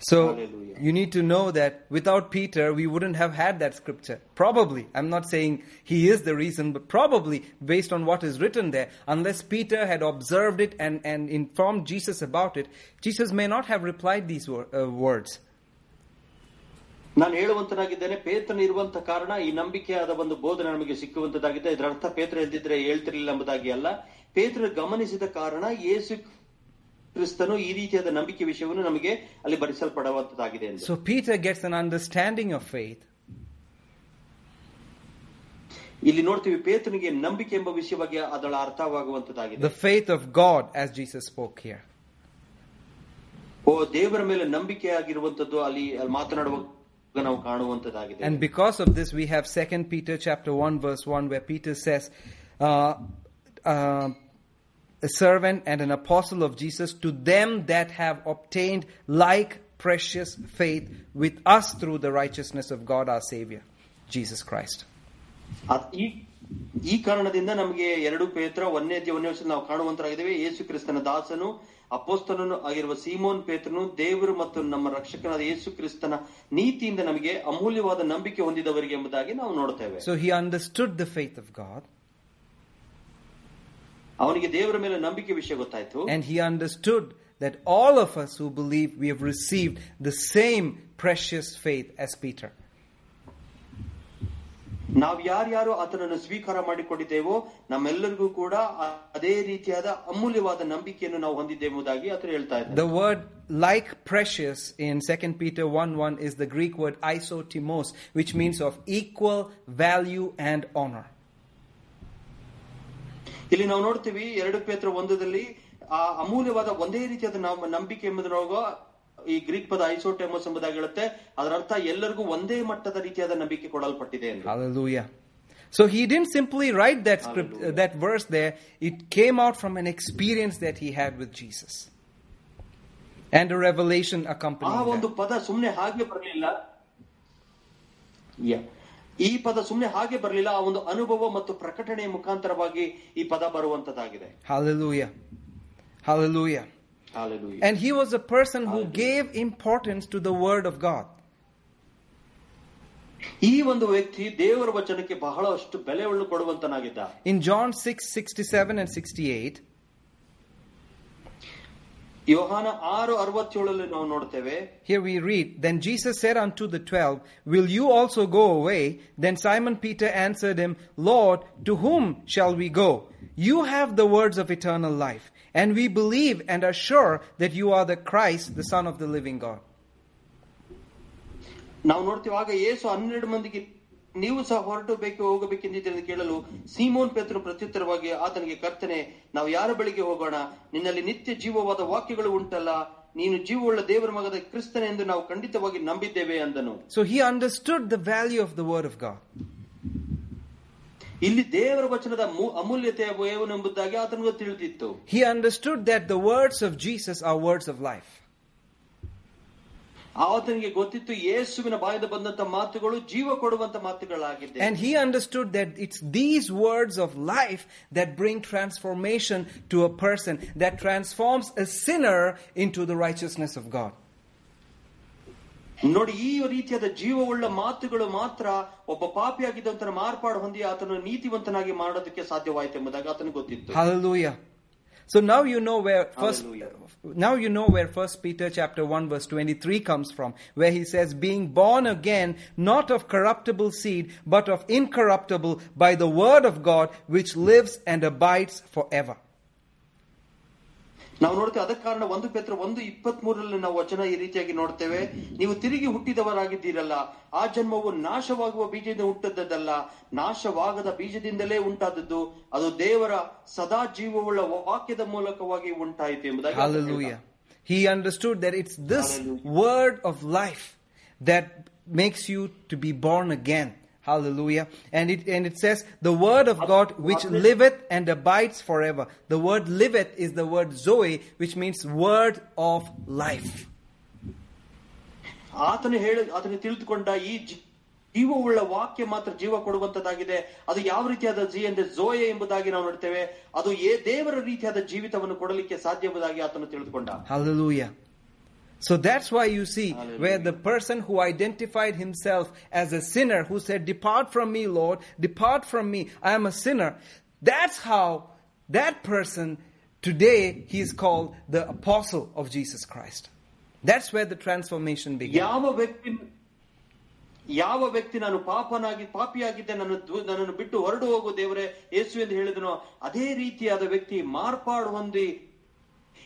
So Hallelujah. you need to know that without Peter, we wouldn't have had that scripture. Probably. I'm not saying he is the reason, but probably based on what is written there, unless Peter had observed it and, and informed Jesus about it, Jesus may not have replied these wor- uh, words. ನಾನು ಹೇಳುವಂತನಾಗಿದ್ದೇನೆ ಪೇತ್ರನ ಇರುವಂತ ಕಾರಣ ಈ ನಂಬಿಕೆಯಾದ ಒಂದು ಬೋಧನೆ ನಮಗೆ ಸಿಕ್ಕುವಂತದ್ದಾಗಿದೆ ಇದರ ಅರ್ಥ ಪೇತ್ರ ಎಲ್ದಿದ್ರೆ ಹೇಳ್ತಿರ್ಲಿಲ್ಲ ಎಂಬುದಾಗಿ ಅಲ್ಲ ಪೇತ್ರ ಗಮನಿಸಿದ ಕಾರಣ ಯೇಸು ಕ್ರಿಸ್ತನು ಈ ರೀತಿಯಾದ ನಂಬಿಕೆ ವಿಷಯವನ್ನು ನಮಗೆ ಅಲ್ಲಿ ಭರಿಸಲ್ಪಡುವಂತದ್ದಾಗಿದೆ ಎಂದು So Peter gets an understanding of faith. ಇಲ್ಲಿ ನೋಡ್ತೀವಿ ಪೇತ್ರನಿಗೆ ನಂಬಿಕೆ ಎಂಬ ವಿಷಯವಾಗಿ ಅದರ ಅರ್ಥವಾಗುವಂತದ್ದಾಗಿದೆ The faith of God, as Jesus spoke here. ಓ ದೇವರ ಮೇಲೆ ನಂಬಿಕೆ ಆಗಿರುವಂತದ್ದು ಅಲ್ಲಿ ಅಲ್ಲಿ ಮಾತನಾಡುವಾಗ ನಾವು ಕಾಣುವಂತದ್ದಾಗಿದೆ And because of this, we have 2 Peter chapter 1 verse 1 where Peter says, uh, uh, a servant and an apostle of Jesus to them that have obtained like precious faith with us through the righteousness of God our Savior, Jesus Christ. ಅದ್- ಈ ಈ ಕಾರಣದಿಂದ ನಮಗೆ ಎರಡು ಪೇತ್ರ ಒಂದೇ ಒಂದೇ ವರ್ಷ ನಾವು ಕಾಣುವಂತರಾಗಿದ್ದೇವೆ ಯೇಸು ಕ್ರಿಸ್ತನ ದಾಸನು ಅಪೋಸ್ತನನು ಆಗಿರುವ ಸೀಮೋನ್ ಪೇತ್ರನು ದೇವರು ಮತ್ತು ನಮ್ಮ ರಕ್ಷಕನಾದ ಯೇಸು ಕ್ರಿಸ್ತನ ನೀತಿಯಿಂದ ನಮಗೆ ಅಮೂಲ್ಯವಾದ ನಂಬಿಕೆ ಹೊಂದಿದವರಿಗೆ ಎಂಬುದಾಗಿ ನಾವು ನೋಡ್ತೇವೆ So he understood the faith of God ಅವನಿಗೆ ದೇವರ ಮೇಲೆ ನಂಬಿಕೆ ವಿಷಯ ಗೊತ್ತಾಯ್ತು and he understood that all of us who believe we have received the same precious faith as Peter. ನಾವು ಯಾರ್ಯಾರು ಆತನನ್ನು ಸ್ವೀಕಾರ ಮಾಡಿಕೊಂಡಿದ್ದೇವೋ ನಮ್ಮೆಲ್ಲರಿಗೂ ಕೂಡ ಅ- ಅದೇ ರೀತಿಯಾದ ಅಮೂಲ್ಯವಾದ ನಂಬಿಕೆಯನ್ನು ನಾವು ಹೊಂದಿದ್ದೇವೆ ಎಂಬುದಾಗಿ ಆತನು ಹೇಳ್ತಾ ಇದ್ದಾರೆ The word like precious in 2 Peter 1 1 is the Greek word isotimos, which means of equal value and honor. ಇಲ್ಲಿ ನಾವು ನೋಡ್ತೀವಿ ಎರಡು ಪೇತ್ರ ಒಂದದಲ್ಲಿ ಆ ಅಮೂಲ್ಯವಾದ ಒಂದೇ ರೀತಿಯಾದ ನಾವು ನಂಬಿಕೆ ಎಂಬುದರೊಳಗ ಈ ಗ್ರೀಕ್ ಪದ ಐಸೋಟೆಮೋಸ್ ಎಂಬುದಾಗಿ ಹೇಳುತ್ತೆ ಅದರ ಅರ್ಥ ಎಲ್ಲರಿಗೂ ಒಂದೇ ಮಟ್ಟದ ರೀತಿಯಾದ ನಂಬಿಕೆ ಕೊಡಲ್ಪಟ್ಟಿದೆ ಎಂದು Hallelujah. So he didn't simply write that script, uh, Hallelujah. that verse there. It came out from an experience that he had with Jesus, and a revelation ಆ accompanying ಒಂದು that. ಪದ ಸುಮ್ನೆ ಹಾಗೆ ಬರಲಿಲ್ಲ Yeah. ಈ ಪದ ಸುಮ್ನೆ ಹಾಗೆ ಬರಲಿಲ್ಲ ಆ ಒಂದು ಅನುಭವ ಮತ್ತು ಪ್ರಕಟಣೆಯ ಮುಖಾಂತರವಾಗಿ ಈ ಪದ ಬರುವಂತದ್ದಾಗಿದೆ Hallelujah. Hallelujah. Hallelujah. And he was a person who Hallelujah. gave importance to the word of God. ಈ ಒಂದು ವ್ಯಕ್ತಿ ದೇವರ ವಚನಕ್ಕೆ ಬಹಳಷ್ಟು ಬೆಲೆಯನ್ನು ಕೊಡುವಂತನಾಗಿದ್ದ In John 6 67 and 68, ಯೋಹಾನ ಆರು ಅರವತ್ತೇಳಲ್ಲಿ ನಾವು ನೋಡ್ತೇವೆ Here we read, Then Jesus said unto the twelve, Will you also go away? Then Simon Peter answered him, Lord, to whom shall we go? You have the words of eternal life, and we believe and are sure that you are the Christ, the Son of the living God. ನಾವು ನೋಡ್ತೀವಿ ಆಗ ಯೇಸು ಹನ್ನೆರಡು ಮಂದಿಗೆ ನೀವು ಸಹ ಹೊರಟು ಬೇಕು ಹೋಗಬೇಕೆಂದಿದ್ದೆಂದು ಕೇಳಲು ಸೀಮೋನ್ ಪೇತ್ರ ಪ್ರತ್ಯುತ್ತರವಾಗಿ ಆತನಿಗೆ ಕರ್ತನೆ ನಾವು ಯಾರ ಬಳಿಗೆ ಹೋಗೋಣ? ನಿನ್ನಲ್ಲಿ ನಿತ್ಯ ಜೀವವಾದ ವಾಕ್ಯಗಳು ಉಂಟಲ್ಲ. ನೀನು ಜೀವವುಳ್ಳ ದೇವರ ಮಗದ ಕ್ರಿಸ್ತನ ಎಂದು ನಾವು ಖಂಡಿತವಾಗಿ ನಂಬಿದ್ದೇವೆ ಅಂದನು. So he understood the value of the word of God ಇಲ್ಲಿ ದೇವರ ವಚನದ ಅಮೂಲ್ಯತೆ ಎಂಬುದಾಗಿ ಆತನಿಗೂ ತಿಳಿದಿತ್ತು. He understood that the words of Jesus are words of life ಆತನಿಗೆ ಗೊತ್ತಿತ್ತು ಯೇಸುವಿನ ಬಾಯಿಂದ ಬಂದಂತ ಮಾತುಗಳು ಜೀವ ಕೊಡುವಂತ ಮಾತುಗಳಾಗಿದ್ದೆ And he understood that it's these words of life that bring transformation to a person, that transforms a sinner into the righteousness of God. ನೋಡಿ ಈ ರೀತಿಯಾದ ಜೀವವುಳ್ಳ ಮಾತುಗಳು ಮಾತ್ರ ಒಬ್ಬ ಪಾಪಿಯಾಗಿದ್ದಂತರ ಮಾರ್ಪಾಡು ಹೊಂದಿ ಆತನು ನೀತಿವಂತನಾಗಿ ಮಾಡೋದಕ್ಕೆ ಸಾಧ್ಯವಾಯಿತು ಎಂಬುದಾಗಿ ಆತನಿಗೆ ಗೊತ್ತಿತ್ತು Hallelujah. So now you know where first Hallelujah. now you know where first Peter chapter 1 verse 23 comes from where he says being born again not of corruptible seed but of incorruptible by the word of God which lives and abides forever. ನಾವು ನೋಡ್ತೇವೆ ಅದಕ್ಕೆ ಕಾರಣ ಒಂದು ಪೇತ್ರ ಒಂದು ಇಪ್ಪತ್ತ್ ಮೂರರಲ್ಲಿ ನಾವು ವಚನ ಈ ರೀತಿಯಾಗಿ ನೋಡ್ತೇವೆ ನೀವು ತಿರುಗಿ ಹುಟ್ಟಿದವರಾಗಿದ್ದೀರಲ್ಲ ಆ ಜನ್ಮವು ನಾಶವಾಗುವ ಬೀಜದಿಂದ ಹುಟ್ಟದ್ದಲ್ಲ ನಾಶವಾಗದ ಬೀಜದಿಂದಲೇ ಉಂಟಾದದ್ದು ಅದು ದೇವರ ಸದಾ ಜೀವವುಳ್ಳ ವಾಕ್ಯದ ಮೂಲಕವಾಗಿ ಉಂಟಾಯಿತು ಎಂಬುದಾಗಿ. He understood that it's this Hallelujah. word of life that makes you to be born again. Hallelujah. And it, and it says, the word of God which Hallelujah. liveth and abides forever. The word liveth is the word Zoe, which means word of life. ಆತನು ಹೇಳ ಆತನು ತಿಳಿದುಕೊಂಡ ಈ ಜೀ- ಜೀವವುಳ್ಳ ವಾಕ್ಯ ಮಾತ್ರ ಜೀವ ಕೊಡುವಂತದ್ದಾಗಿದೆ ಅದು ಯಾವ ರೀತಿಯಾದ ಜೀ ಅಂದ್ರೆ ಜೋಯೆ ಎಂಬುದಾಗಿ ನಾವು ನೋಡ್ತೇವೆ ಅದು ಏ ದೇವರ ರೀತಿಯಾದ ಜೀವಿತವನ್ನು ಕೊಡಲಿಕ್ಕೆ ಸಾಧ್ಯ ಎಂಬುದಾಗಿ ಆತನು ತಿಳಿದುಕೊಂಡ Hallelujah. So that's why you see Hallelujah. where the person who identified himself as a sinner, who said, Depart from me, Lord, depart from me, I am a sinner. That's how that person today he is called the apostle of Jesus Christ. That's where the transformation began. ಯಾವ ವ್ಯಕ್ತಿ ಯಾವ ವ್ಯಕ್ತಿ ನಾನು ಪಾಪನಾಗಿ ಪಾಪಿಯಾಗಿದ್ದೆ ನನ್ನ ದೂ- ನನ್ನನ್ನು ಬಿಟ್ಟು ಹೊರಡು ಹೋಗು ದೇವರೇ ಯೇಸು ಎಂದು ಹೇಳಿದನೋ ಅದೇ ರೀತಿಯಾದ ವ್ಯಕ್ತಿ ಮಾರ್ಪಾಡು ಹೊಂದಿ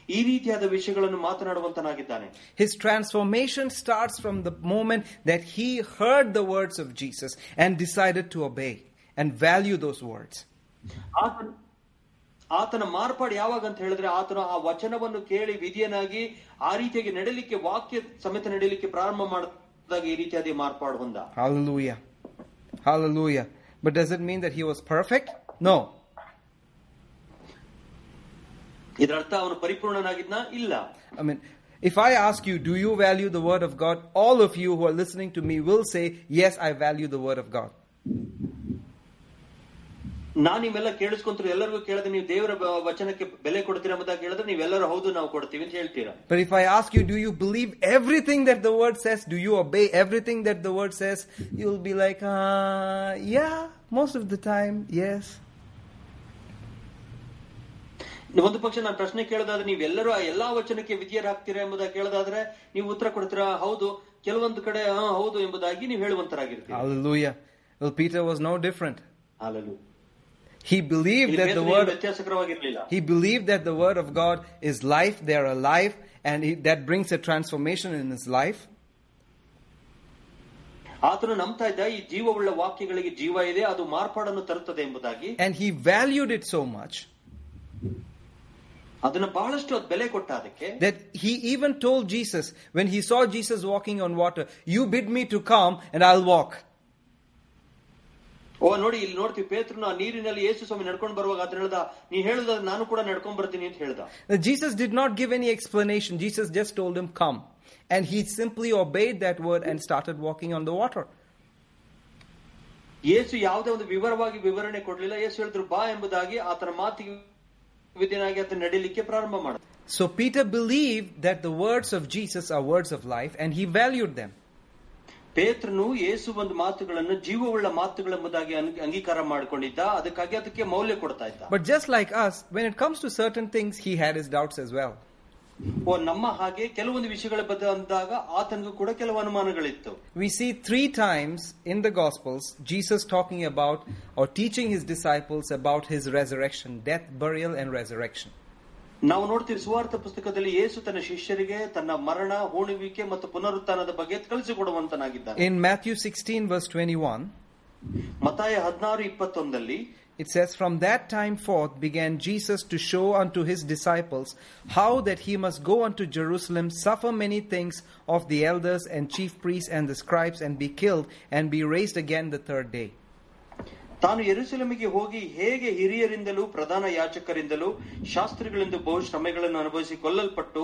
ಈ ರೀತಿಯಾದ ವಿಷಯಗಳನ್ನು ಮಾತನಾಡುವಂತನಾಗಿದ್ದಾನೆ His transformation starts from the moment that he heard the words of Jesus and decided to obey and value those words. ಆತನ ಆತನ ಮಾರ್ಪಾಡು ಯಾವಾಗ ಅಂತ ಹೇಳಿದ್ರೆ ಆತನು ಆ ವಚನವನ್ನು ಕೇಳಿ ವಿಧಿಯನಾಗಿ ಆ ರೀತಿಯಾಗಿ ನಡೀಲಿಕ್ಕೆ ವಾಕ್ಯ ಸಮೇತ ನಡೀಲಿಕ್ಕೆ ಪ್ರಾರಂಭ ಮಾಡಿದಾಗ ಈ ರೀತಿಯಾದ ಮಾರ್ಪಾಡು ಹೊಂದ Hallelujah. Hallelujah. But does it mean that he was perfect? No. ಇದರ ಅರ್ಥ ಅವನು ಪರಿಪೂರ್ಣನಾಗಿದ್ನ ಇಲ್ಲ I mean, if I ask you, do you value the word of God? All of you who are listening to me will say, yes, I value the word of God. ನಾನ್ ನಿಮ್ಮೆಲ್ಲ ಕೇಳಿಸ್ಕೊಂತ್ರು ಎಲ್ಲರಿಗೂ ಕೇಳಿದ್ರೆ ನೀವು ದೇವರ ಬ- ವಚನಕ್ಕೆ ಬೆಲೆ ಕೊಡ್ತೀರಾ ಎಂಬುದಾಗಿ ಹೇಳಿದ್ರೆ ನೀವೆಲ್ಲರೂ ಹೌದು ನಾವು ಕೊಡ್ತೀವಿ ಅಂತ ಹೇಳ್ತೀರಾ But if I ask you, do you believe everything that the word says? Do you obey everything that the word says? You'll be like, uh, yeah, most of the time, yes. ಒಂದು ಪಕ್ಷ ನಾನು ಪ್ರಶ್ನೆ ಕೇಳೋದಾದ್ರೆ ನೀವೆಲ್ಲರೂ ಆ ಎಲ್ಲಾ ವಚನಕ್ಕೆ ವಿಧಿಯರಾಗ್ತೀರಾ ಎಂಬುದಾಗಿ ಕೇಳೋದಾದ್ರೆ ನೀವು ಉತ್ತರ ಕೊಡ್ತೀರಾ ಹೌದು ಕೆಲವೊಂದು ಕಡೆ ಹೌದು ಎಂಬುದಾಗಿ ನೀವು ಹೇಳುವಂತರಾಗಿರ್ತೀರಿ Hallelujah. Well, Peter was no different. He believed that the word He believed that the word of God is life, they are alive, and he, that brings a transformation in his life. ಆತನು ನಂಬ್ತಾ ಇದ್ದ ಈ ಜೀವವುಳ್ಳ ವಾಕ್ಯಗಳಿಗೆ ಜೀವ ಇದೆ ಅದು ಮಾರ್ಪಾಡನ್ನು ತರುತ್ತದೆ ಎಂಬುದಾಗಿ And he valued it so much ಅದನ್ನ ಬಹಳಷ್ಟು ಅದು ಬೆಲೆ ಕೊಟ್ಟ ಅದಕ್ಕೆ that he even told Jesus, when he saw Jesus walking on water, You bid me to come and I'll walk. ಓ ನೋಡಿ ಇಲ್ಲಿ ನೋಡ್ತೀವಿ ಪೇತ್ರನು ಆ ನೀರಿನಲ್ಲಿ ಯೇಸು ಸ್ವಾಮಿ ನಡ್ಕೊಂಡು ಬರುವಾಗ ಆತ ಹೇಳ್ದ ನೀ ಹೇಳುದ ನಾನು ಕೂಡ ನಡ್ಕೊಂಡ್ ಬರ್ತೀನಿ ಅಂತ ಹೇಳ್ದ Now, Jesus did not give any explanation, Jesus just told him, Come. And he simply obeyed that word and started walking on the water. Yesu ಯಾವುದೇ ಒಂದು ವಿವರವಾಗಿ ವಿವರಣೆ ಕೊಡ್ಲಿಲ್ಲ ಯೇಸು ಹೇಳಿದ್ರು ಬಾ ಎಂಬುದಾಗಿ ಆತನ ಮಾತಿಗೆ ವಿಧಿನಾಗಿ ಆತ ನಡೀಲಿಕ್ಕೆ ಪ್ರಾರಂಭ ಮಾಡ So Peter believed that the words of Jesus are words of life and he valued them. ಪೇತ್ರನು ಯೇಸು ಒಂದು ಮಾತುಗಳನ್ನು ಜೀವವುಳ್ಳ ಮಾತುಗಳೆಂಬುದಾಗಿ ಅನ್- ಅಂಗೀಕಾರ ಮಾಡಿಕೊಂಡಿದ್ದ ಅದಕ್ಕಾಗಿ ಅದಕ್ಕೆ ಮೌಲ್ಯ ಕೊಡ್ತಾ ಇದ್ದ But just like us, when it comes to certain things, he had his doubts as well. ಓ ನಮ್ಮ ಹಾಗೆ ಕೆಲವೊಂದು ವಿಷಯಗಳ ಬಗ್ಗೆ ಅಂದಾಗ ಆತನಿಗೂ ಕೂಡ ಕೆಲವು ಅನುಮಾನಗಳಿತ್ತು We see three times in the Gospels Jesus talking about or teaching his disciples about his resurrection, death, burial, and resurrection. ನಾವು ನೋಡ್ತೀವಿ ಸುವಾರ್ಥ ಪುಸ್ತಕದಲ್ಲಿ ಯೇಸು ತನ್ನ ಶಿಷ್ಯರಿಗೆ ತನ್ನ ಮರಣ ಹೂಣುವಿಕೆ ಮತ್ತು ಪುನರುತ್ಥಾನದ ಬಗ್ಗೆ ಕಲಿಸಿಕೊಡುವಂತನಾಗಿದ್ದಾನೆ In Matthew 16, verse 21, ಮತಾಯ ಹದಿನಾರು ಇಪ್ಪತ್ತೊಂದಲ್ಲಿ it says, From that time forth began Jesus to show unto his disciples how that he must go unto Jerusalem, suffer many things of the elders and chief priests and the scribes, and be killed, and be raised again the third day. ತಾನು ಯೆರೂಸಲೇಮಿಗೆ ಹೋಗಿ ಹೇಗೆ ಹಿರಿಯರಿಂದಲೂ ಪ್ರಧಾನ ಯಾಚಕರಿಂದಲೂ ಶಾಸ್ತ್ರಿಗಳಿಂದ ಬಹು ಶ್ರಮೆಗಳನ್ನು ಅನುಭವಿಸಿ ಕೊಲ್ಲಲ್ಪಟ್ಟು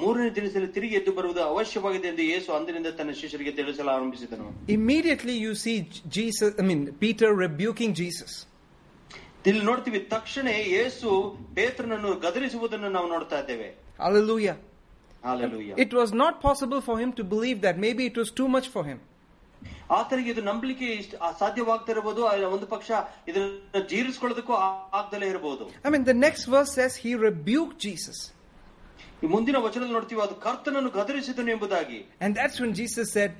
ಮೂರನೇ ದಿನದಲ್ಲಿ ತಿರುಗಿ ಎದ್ದು ಬರುವುದು ಅವಶ್ಯವಾಗಿದೆ ಎಂದು ಯೇಸು ಅಂದಿನಿಂದ ತನ್ನ ಶಿಷ್ಯರಿಗೆ ತಿಳಿಸಲು ಆರಂಭಿಸಿದನು Immediately you see Jesus, I mean, Peter rebuking Jesus. ಇಲ್ಲಿ ನೋಡ್ತೀವಿ ತಕ್ಷಣ ಯೇಸು ಪೇತ್ರನನ್ನು ಗದರಿಸುವುದನ್ನು ನಾವು ನೋಡ್ತಾ ಇದ್ದೇವೆ ಆತನಿಗೆ ಇದು ನಂಬಲಿಕ್ಕೆ ಇಷ್ಟ ಸಾಧ್ಯವಾಗ್ತಾ ಇರಬಹುದು ಆ ಒಂದು ಪಕ್ಷ ಇದನ್ನ ಜೀರ್ಣಿಸ್ಕೊಳ್ಳೋದಕ್ಕೂ ಆ- ಆಗ್ದಲೇ ಇರಬಹುದು I mean, the next verse says he rebuked Jesus. ಈ ಮುಂದಿನ ವಚನದಲ್ಲಿ ನೋಡ್ತೀವಿ ಅದು ಕರ್ತನನ್ನು ಗದರಿಸಿದನು ಎಂಬುದಾಗಿ And that's when Jesus said,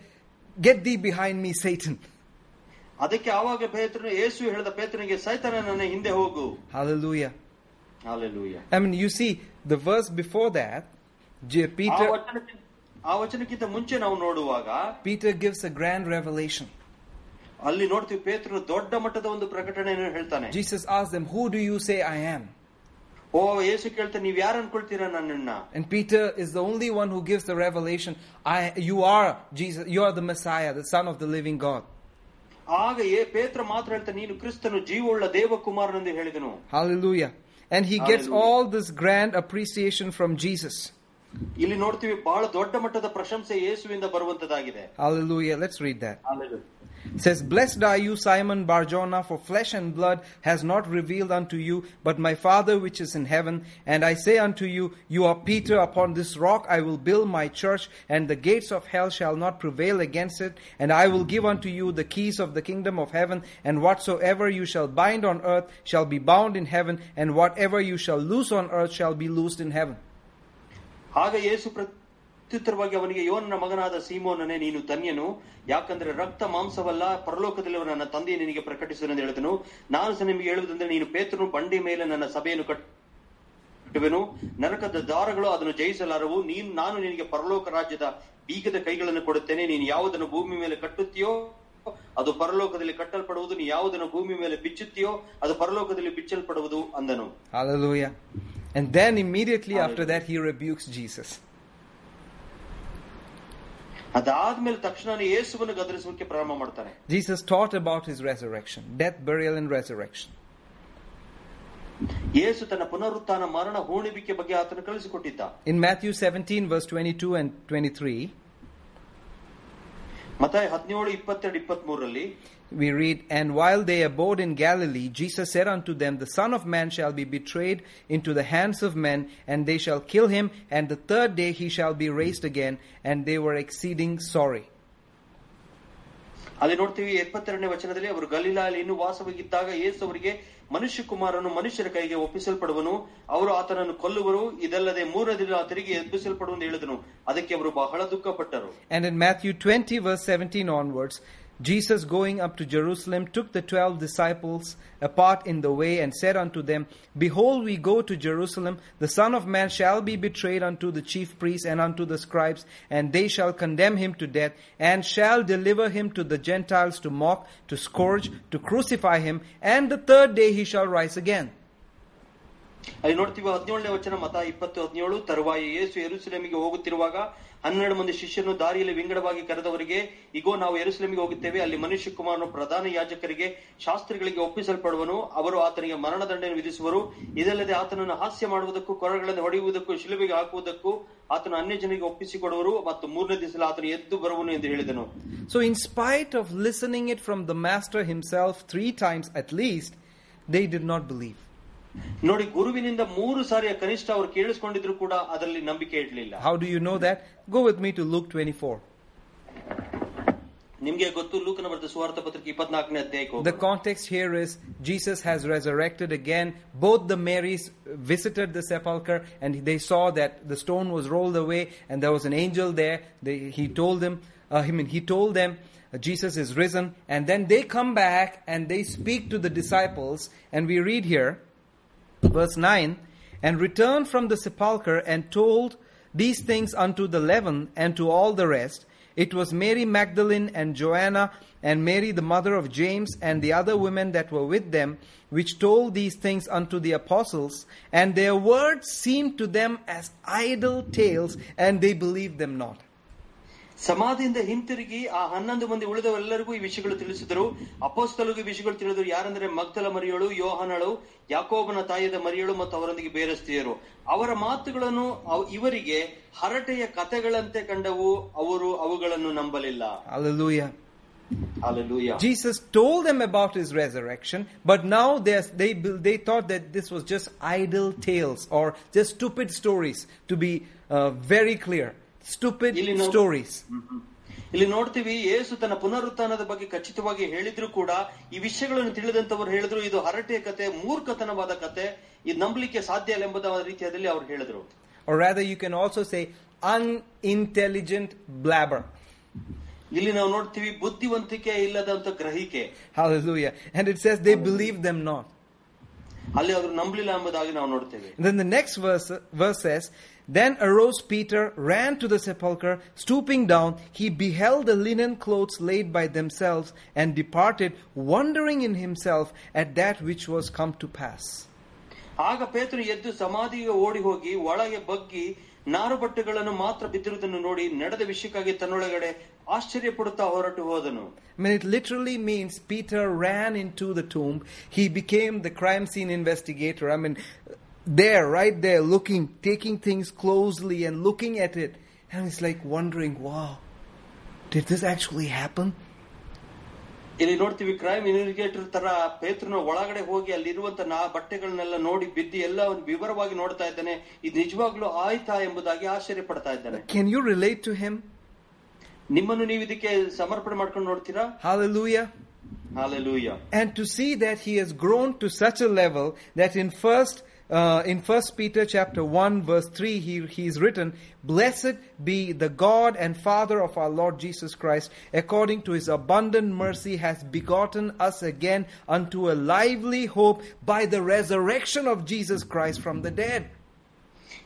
Get thee behind me, Satan. ಅದಕ್ಕೆ ಆವಾಗ ಪೇತ್ರನು ಯೇಸು ಹೇಳಿದ ಪೇತ್ರನಿಗೆ ಸೈತಾನ ನನ್ನ ಹಿಂದೆ ಹೋಗು Hallelujah. Hallelujah I mean, you see, the verse before that, J- ಆ Peter, ವಚನಕ್ಕಿಂತ ಆ ವಚನಕ್ಕಿಂತ ಮುಂಚೆ ನಾವು ನೋಡುವಾಗ Peter gives a grand revelation. ಅಲ್ಲಿ ನೋಡ್ತೀವಿ ಪೇತ್ರನು ದೊಡ್ಡ ಮಟ್ಟದ ಒಂದು ಪ್ರಕಟಣೆಯನ್ನು ಹೇಳ್ತಾನೆ Jesus asked them, Who do you say I am? ಓ ಯೇಸು ಕೇಳ್ತಾನೆ ನೀವ್ ಯಾರು ಅನ್ಕೊಳ್ತೀರಾ ನನ್ನನ್ನ And Peter is the only one who gives the revelation I, You are Jesus, you are the Messiah, the Son of the living God. ಆಗ ಏ ಪೇತ್ರ ಮಾತ್ರ ಹೇಳ್ತಾನೆ ನೀನು ಕ್ರಿಸ್ತನು ಜೀವವುಳ್ಳ ದೇವಕುಮಾರನೆಂದು ಹೇಳಿದನು Hallelujah. And he gets Hallelujah. all this grand appreciation from Jesus. ಇಲ್ಲಿ ನೋಡ್ತೀವಿ ಬಹಳ ದೊಡ್ಡ ಮಟ್ಟದ ಪ್ರಶಂಸೆ ಯೇಸುವಿಂದ ಬರುವಂತದಾಗಿದೆ Hallelujah. Let's read that. Hallelujah. It says, Blessed are you, Simon Barjona, for flesh and blood has not revealed unto you, but my Father which is in heaven. And I say unto you, You are Peter, upon this rock I will build my church, and the gates of hell shall not prevail against it. And I will give unto you the keys of the kingdom of heaven, and whatsoever you shall bind on earth shall be bound in heaven, and whatever you shall loose on earth shall be loosed in heaven. ಆಗ ಯೇಸು ಪ್ರತ್ಯುತ್ತರವಾಗಿ ಅವನಿಗೆ, ಯೋನನ ಮಗನಾದ ಸೀಮೋನನೇ, ನೀನು ಧನ್ಯನು. ಯಾಕಂದ್ರೆ ರಕ್ತ ಮಾಂಸವಲ್ಲ, ಪರಲೋಕದಲ್ಲಿ ನನ್ನ ತಂದೆ ನಿನಗೆ ಪ್ರಕಟಿಸುವನೆಂದು ಹೇಳಿದನು. ನಾನು ಸಹ ನಿಮಗೆ ಹೇಳುವುದಂದ್ರೆ ನೀನು ಪೇತ್ರನು, ಬಂಡಿ ಮೇಲೆ ನನ್ನ ಸಭೆಯನ್ನು ಕಟ್ಟುವೆನು. ನರಕದ ದಾರಗಳು ಅದನ್ನು ಜಯಿಸಲಾರವು. ನೀನು, ನಾನು ನಿನಗೆ ಪರಲೋಕ ರಾಜ್ಯದ ಬೀಗದ ಕೈಗಳನ್ನು ಕೊಡುತ್ತೇನೆ. ನೀನು ಯಾವುದನ್ನು ಭೂಮಿ ಮೇಲೆ ಕಟ್ಟುತ್ತೀಯೋ, ಅದು ಪರಲೋಕದಲ್ಲಿ ಕಟ್ಟಲ್ಪಡುವುದು. ನೀ ಯಾವುದನ್ನು ಭೂಮಿ ಮೇಲೆ ಬಿಚ್ಚುತ್ತೀಯೋ, ಅದು ಪರಲೋಕದಲ್ಲಿ ಬಿಚ್ಚಲ್ಪಡುವುದು, ಅಂದನು. And then immediately after that, he rebukes Jesus. ಅದಾದ್ಮೇಲೆ ತಕ್ಷಣ ಯೇಸುವನ್ನು ಗದರಿಸುವುದಕ್ಕೆ ಪ್ರಾರಂಭ ಮಾಡ್ತಾನೆ Jesus taught about his resurrection, death, burial, and resurrection. ಯೇಸು ತನ್ನ ಪುನರುತ್ಥಾನ ಮರಣ ಹೂಣಿಬಿಕೆ ಬಗ್ಗೆ ಆತನು ಕಳಿಸಿಕೊಟ್ಟಿದ್ದ In Matthew 17, verse 22 and 23, ಮತ್ತಾಯ ಹದಿನೇಳು ಇಪ್ಪತ್ತೆರಡು ಇಪ್ಪತ್ತ್ ಮೂರರಲ್ಲಿ we read, And while they abode in Galilee, Jesus said unto them, The Son of Man shall be betrayed into the hands of men, and they shall kill him, and the third day he shall be raised again. And they were exceeding sorry. ಅಲ್ಲಿ ನೋಡ್ತೀವಿ ಎಪ್ಪತ್ತೆರಡನೇ ವಚನದಲ್ಲಿ ಅವರು ಗಲೀಲಾಯಲ್ಲಿ ಇನ್ನೂ ವಾಸವಾಗಿದ್ದಾಗ ಯೇಸು ಅವರಿಗೆ ಮನುಷ್ಯ ಕುಮಾರನು ಮನುಷ್ಯರ ಕೈಗೆ ಒಪ್ಪಿಸಲ್ಪಡುವನು ಅವರು ಆತನನ್ನು ಕೊಲ್ಲುವರು ಇದಲ್ಲದೆ ಮೂರನೇ ದಿನ ತಿರುಗಿ ಎಬ್ಬಿಸಲ್ಪಡುವಂತ ಹೇಳಿದನು ಅದಕ್ಕೆ ಅವರು ಬಹಳ ದುಃಖಪಟ್ಟರು And in Matthew 20, verse 17 onwards, Jesus going up to Jerusalem took the twelve disciples apart in the way and said unto them, Behold, we go to Jerusalem, the Son of Man shall be betrayed unto the chief priests and unto the scribes, and they shall condemn him to death, and shall deliver him to the Gentiles to mock, to scourge, to crucify him, and the third day he shall rise again. ಅಲ್ಲಿ ನೋಡ್ತೀವಿ ಹದಿನೇಳನೇ ವಚನ ಮತ ಇಪ್ಪತ್ತು ಹದಿನೇಳು ತರುವಾಯ ಯೇಸು ಎರುಸಲೇಮಿಗೆ ಹೋಗುತ್ತಿರುವಾಗ ಹನ್ನೆರಡು ಮಂದಿ ಶಿಷ್ಯನು ದಾರಿಯಲ್ಲಿ ವಿಂಗಡವಾಗಿ ಕರೆದವರಿಗೆ, ಇಗೋ, ನಾವು ಎರುಸಲೇಮಿಗೆ ಹೋಗುತ್ತೇವೆ. ಅಲ್ಲಿ ಮನುಷ್ಯ ಕುಮಾರನು ಪ್ರಧಾನ ಯಾಜಕರಿಗೆ, ಶಾಸ್ತ್ರಿಗಳಿಗೆ ಒಪ್ಪಿಸಲ್ಪಡುವನು. ಅವರು ಆತನಿಗೆ ಮರಣದಂಡನೆ ವಿಧಿಸುವರು. ಇದಲ್ಲದೆ ಆತನನ್ನು ಹಾಸ್ಯ ಮಾಡುವುದಕ್ಕೂ ಕೊರಗಳನ್ನು ಹೊಡೆಯುವುದಕ್ಕೂ, ಶಿಲುಬೆಗೆ ಹಾಕುವುದಕ್ಕೂ ಆತನ ಅನ್ಯ ಜನರಿಗೆ ಒಪ್ಪಿಸಿಕೊಡುವರು ಮತ್ತು ಮೂರನೇ ದಿವಸ ಆತನು ಎದ್ದು ಬರುವನು ಎಂದು ಹೇಳಿದನು. So in spite of listening it from the master himself three times at least they did not believe. ನೋಡಿ ಗುರುವಿನಿಂದ ಮೂರು ಸಾರಿಯ ಕನಿಷ್ಠ ಅವರು ಕೇಳಿಸ್ಕೊಂಡಿದ್ರು ಕೂಡ ಅದರಲ್ಲಿ ನಂಬಿಕೆ ಇಡ್ಲಿಲ್ಲ How do you know that? Go with me to Luke 24. ನಿಮ್ಗೆ ಗೊತ್ತು ಲೂಕನ ಬರೆದ ಸುವಾರ್ಥ ಪತ್ರಿಕೆ ಇಪ್ಪತ್ನಾಲ್ಕನೇ ಅಧ್ಯಾಯಕ್ಕೆ The ಹೋಗೋಣ. context here is Jesus has resurrected again. Both the Marys visited the sepulchre and they saw that the stone was rolled away and there was an angel there. They, he told them, uh, I mean, he told them uh, Jesus is risen. And then they come back and they speak to the disciples. And we read here, verse 9, and returned from the sepulchre and told these things unto the eleven and to all the rest. It was Mary Magdalene and Joanna and Mary the mother of James and the other women that were with them, which told these things unto the apostles, and their words seemed to them as idle tales, and they believed them not. ಸಮಾಧಿಯಿಂದ ಹಿಂತಿರುಗಿ ಆ ಹನ್ನೊಂದು ಮಂದಿ ಉಳಿದವೆಲ್ಲರಿಗೂ ಈ ವಿಷಯಗಳು ತಿಳಿಸಿದರು ಅಪೋಸ್ತಲಿಗೂ ಈ ವಿಷಯಗಳು ತಿಳಿದರು ಯಾರಂದ್ರೆ ಮಗ್ದಲ ಮರಿಯಳು ಯೋಹನಳು ಯಾಕೋಬನ ತಾಯಿಯದ ಮರಿಯಳು ಮತ್ತು ಅವರೊಂದಿಗೆ ಬೇರಸ್ತಿಯರು ಅವರ ಮಾತುಗಳನ್ನು ಅವ್- ಇವರಿಗೆ ಹರಟೆಯ ಕಥೆಗಳಂತೆ ಕಂಡವು ಅವರು ಅವುಗಳನ್ನು ನಂಬಲಿಲ್ಲ Hallelujah. Hallelujah. Jesus told them about his resurrection, but now they, they, they thought that this was just idle tales or just stupid stories, to be uh, very clear. Stupid ಇಲ್ಲಿ ನಾವು- stories. ಹ್ಮ್. ಇಲ್ಲಿ ನೋಡ್ತೀವಿ ಯೇಸು ತನ್ನ ಪುನರುತ್ಥಾನದ ಬಗ್ಗೆ ಖಚಿತವಾಗಿ ಹೇಳಿದ್ರು ಕೂಡ ಈ ವಿಷಯಗಳನ್ನು ತಿಳಿದಂತವರು ಹೇಳಿದ್ರು ಇದು ಹರಟೆಯ ಕತೆ ಮೂರ್ಖತನವಾದ ಕತೆ ಇದು ನಂಬಲಿಕ್ಕೆ ಸಾಧ್ಯ ಇಲ್ಲ ಎಂಬುದ ರೀತಿಯಲ್ಲಿ ಅವ್ರು ಹೇಳಿದ್ರು Or rather, you can also say unintelligent blabber. ಇಲ್ಲಿ ನಾವು ನೋಡ್ತೀವಿ ಬುದ್ಧಿವಂತಿಕೆ ಇಲ್ಲದಂತ ಗ್ರಹಿಕೆ Hallelujah. And it says they believed them not. ಅಲ್ಲಿ ಅವರು ನಂಬಲಿಲ್ಲ ಎಂಬುದಾಗಿ ನಾವು ನೋಡ್ತೇವೆ And then the next verse, verse says, Then arose Peter, ran to the sepulchre, stooping down, he beheld the linen clothes laid by themselves, and departed, wondering in himself at that which was come to pass. ಆಗ ಪೇತನು ಎದ್ದು ಸಮಾಧಿಗೆ ಓಡಿ ಹೋಗಿ ಒಳಗೆ ಬಗ್ಗಿ ನಾರು ಬಟ್ಟೆಗಳನ್ನು ಮಾತ್ರ ಬಿದ್ದಿರುವುದನ್ನು ನೋಡಿ ನಡೆದ ವಿಷಯಕ್ಕಾಗಿ ತನ್ನೊಳಗಡೆ ಆಶ್ಚರ್ಯ ಪಡುತ್ತಾ ಹೊರಟು ಹೋದನು I mean, it literally means Peter ran into the tomb. He became the crime scene investigator. I mean, there, right there, looking, taking things closely and looking at it. And he's like wondering, wow, did this actually happen? ಇಲ್ಲಿ ನೋಡ್ತೀವಿ crime investigator ತರ ಪೇತ್ರನ ಒಳಗಡೆ ಹೋಗಿ ಅಲ್ಲಿರುವಂತ ನಾ ಬಟ್ಟೆಗಳನ್ನೆಲ್ಲ ನೋಡಿ ಬಿದ್ದು ಎಲ್ಲ ಒಂದು ವಿವರವಾಗಿ ನೋಡ್ತಾ ಇದ್ದಾನೆ ಇದು ನಿಜವಾಗ್ಲೂ ಆಯ್ತಾ ಎಂಬುದಾಗಿ ಆಶ್ಚರ್ಯ ಪಡ್ತಾ ಇದ್ದಾನೆ Can you relate to him? ನಿಮ್ಮನ್ನು ನೀವು ಇದಕ್ಕೆ ಸಮರ್ಪಣೆ ಮಾಡ್ಕೊಂಡು ನೋಡ್ತೀರಾ Hallelujah. Hallelujah And to see that he has grown to such a level that in first uh, in First Peter chapter one verse three he he's written, "Blessed be the God and Father of our Lord Jesus Christ, according to His abundant mercy, has begotten us again unto a lively hope by the resurrection of Jesus Christ from the dead."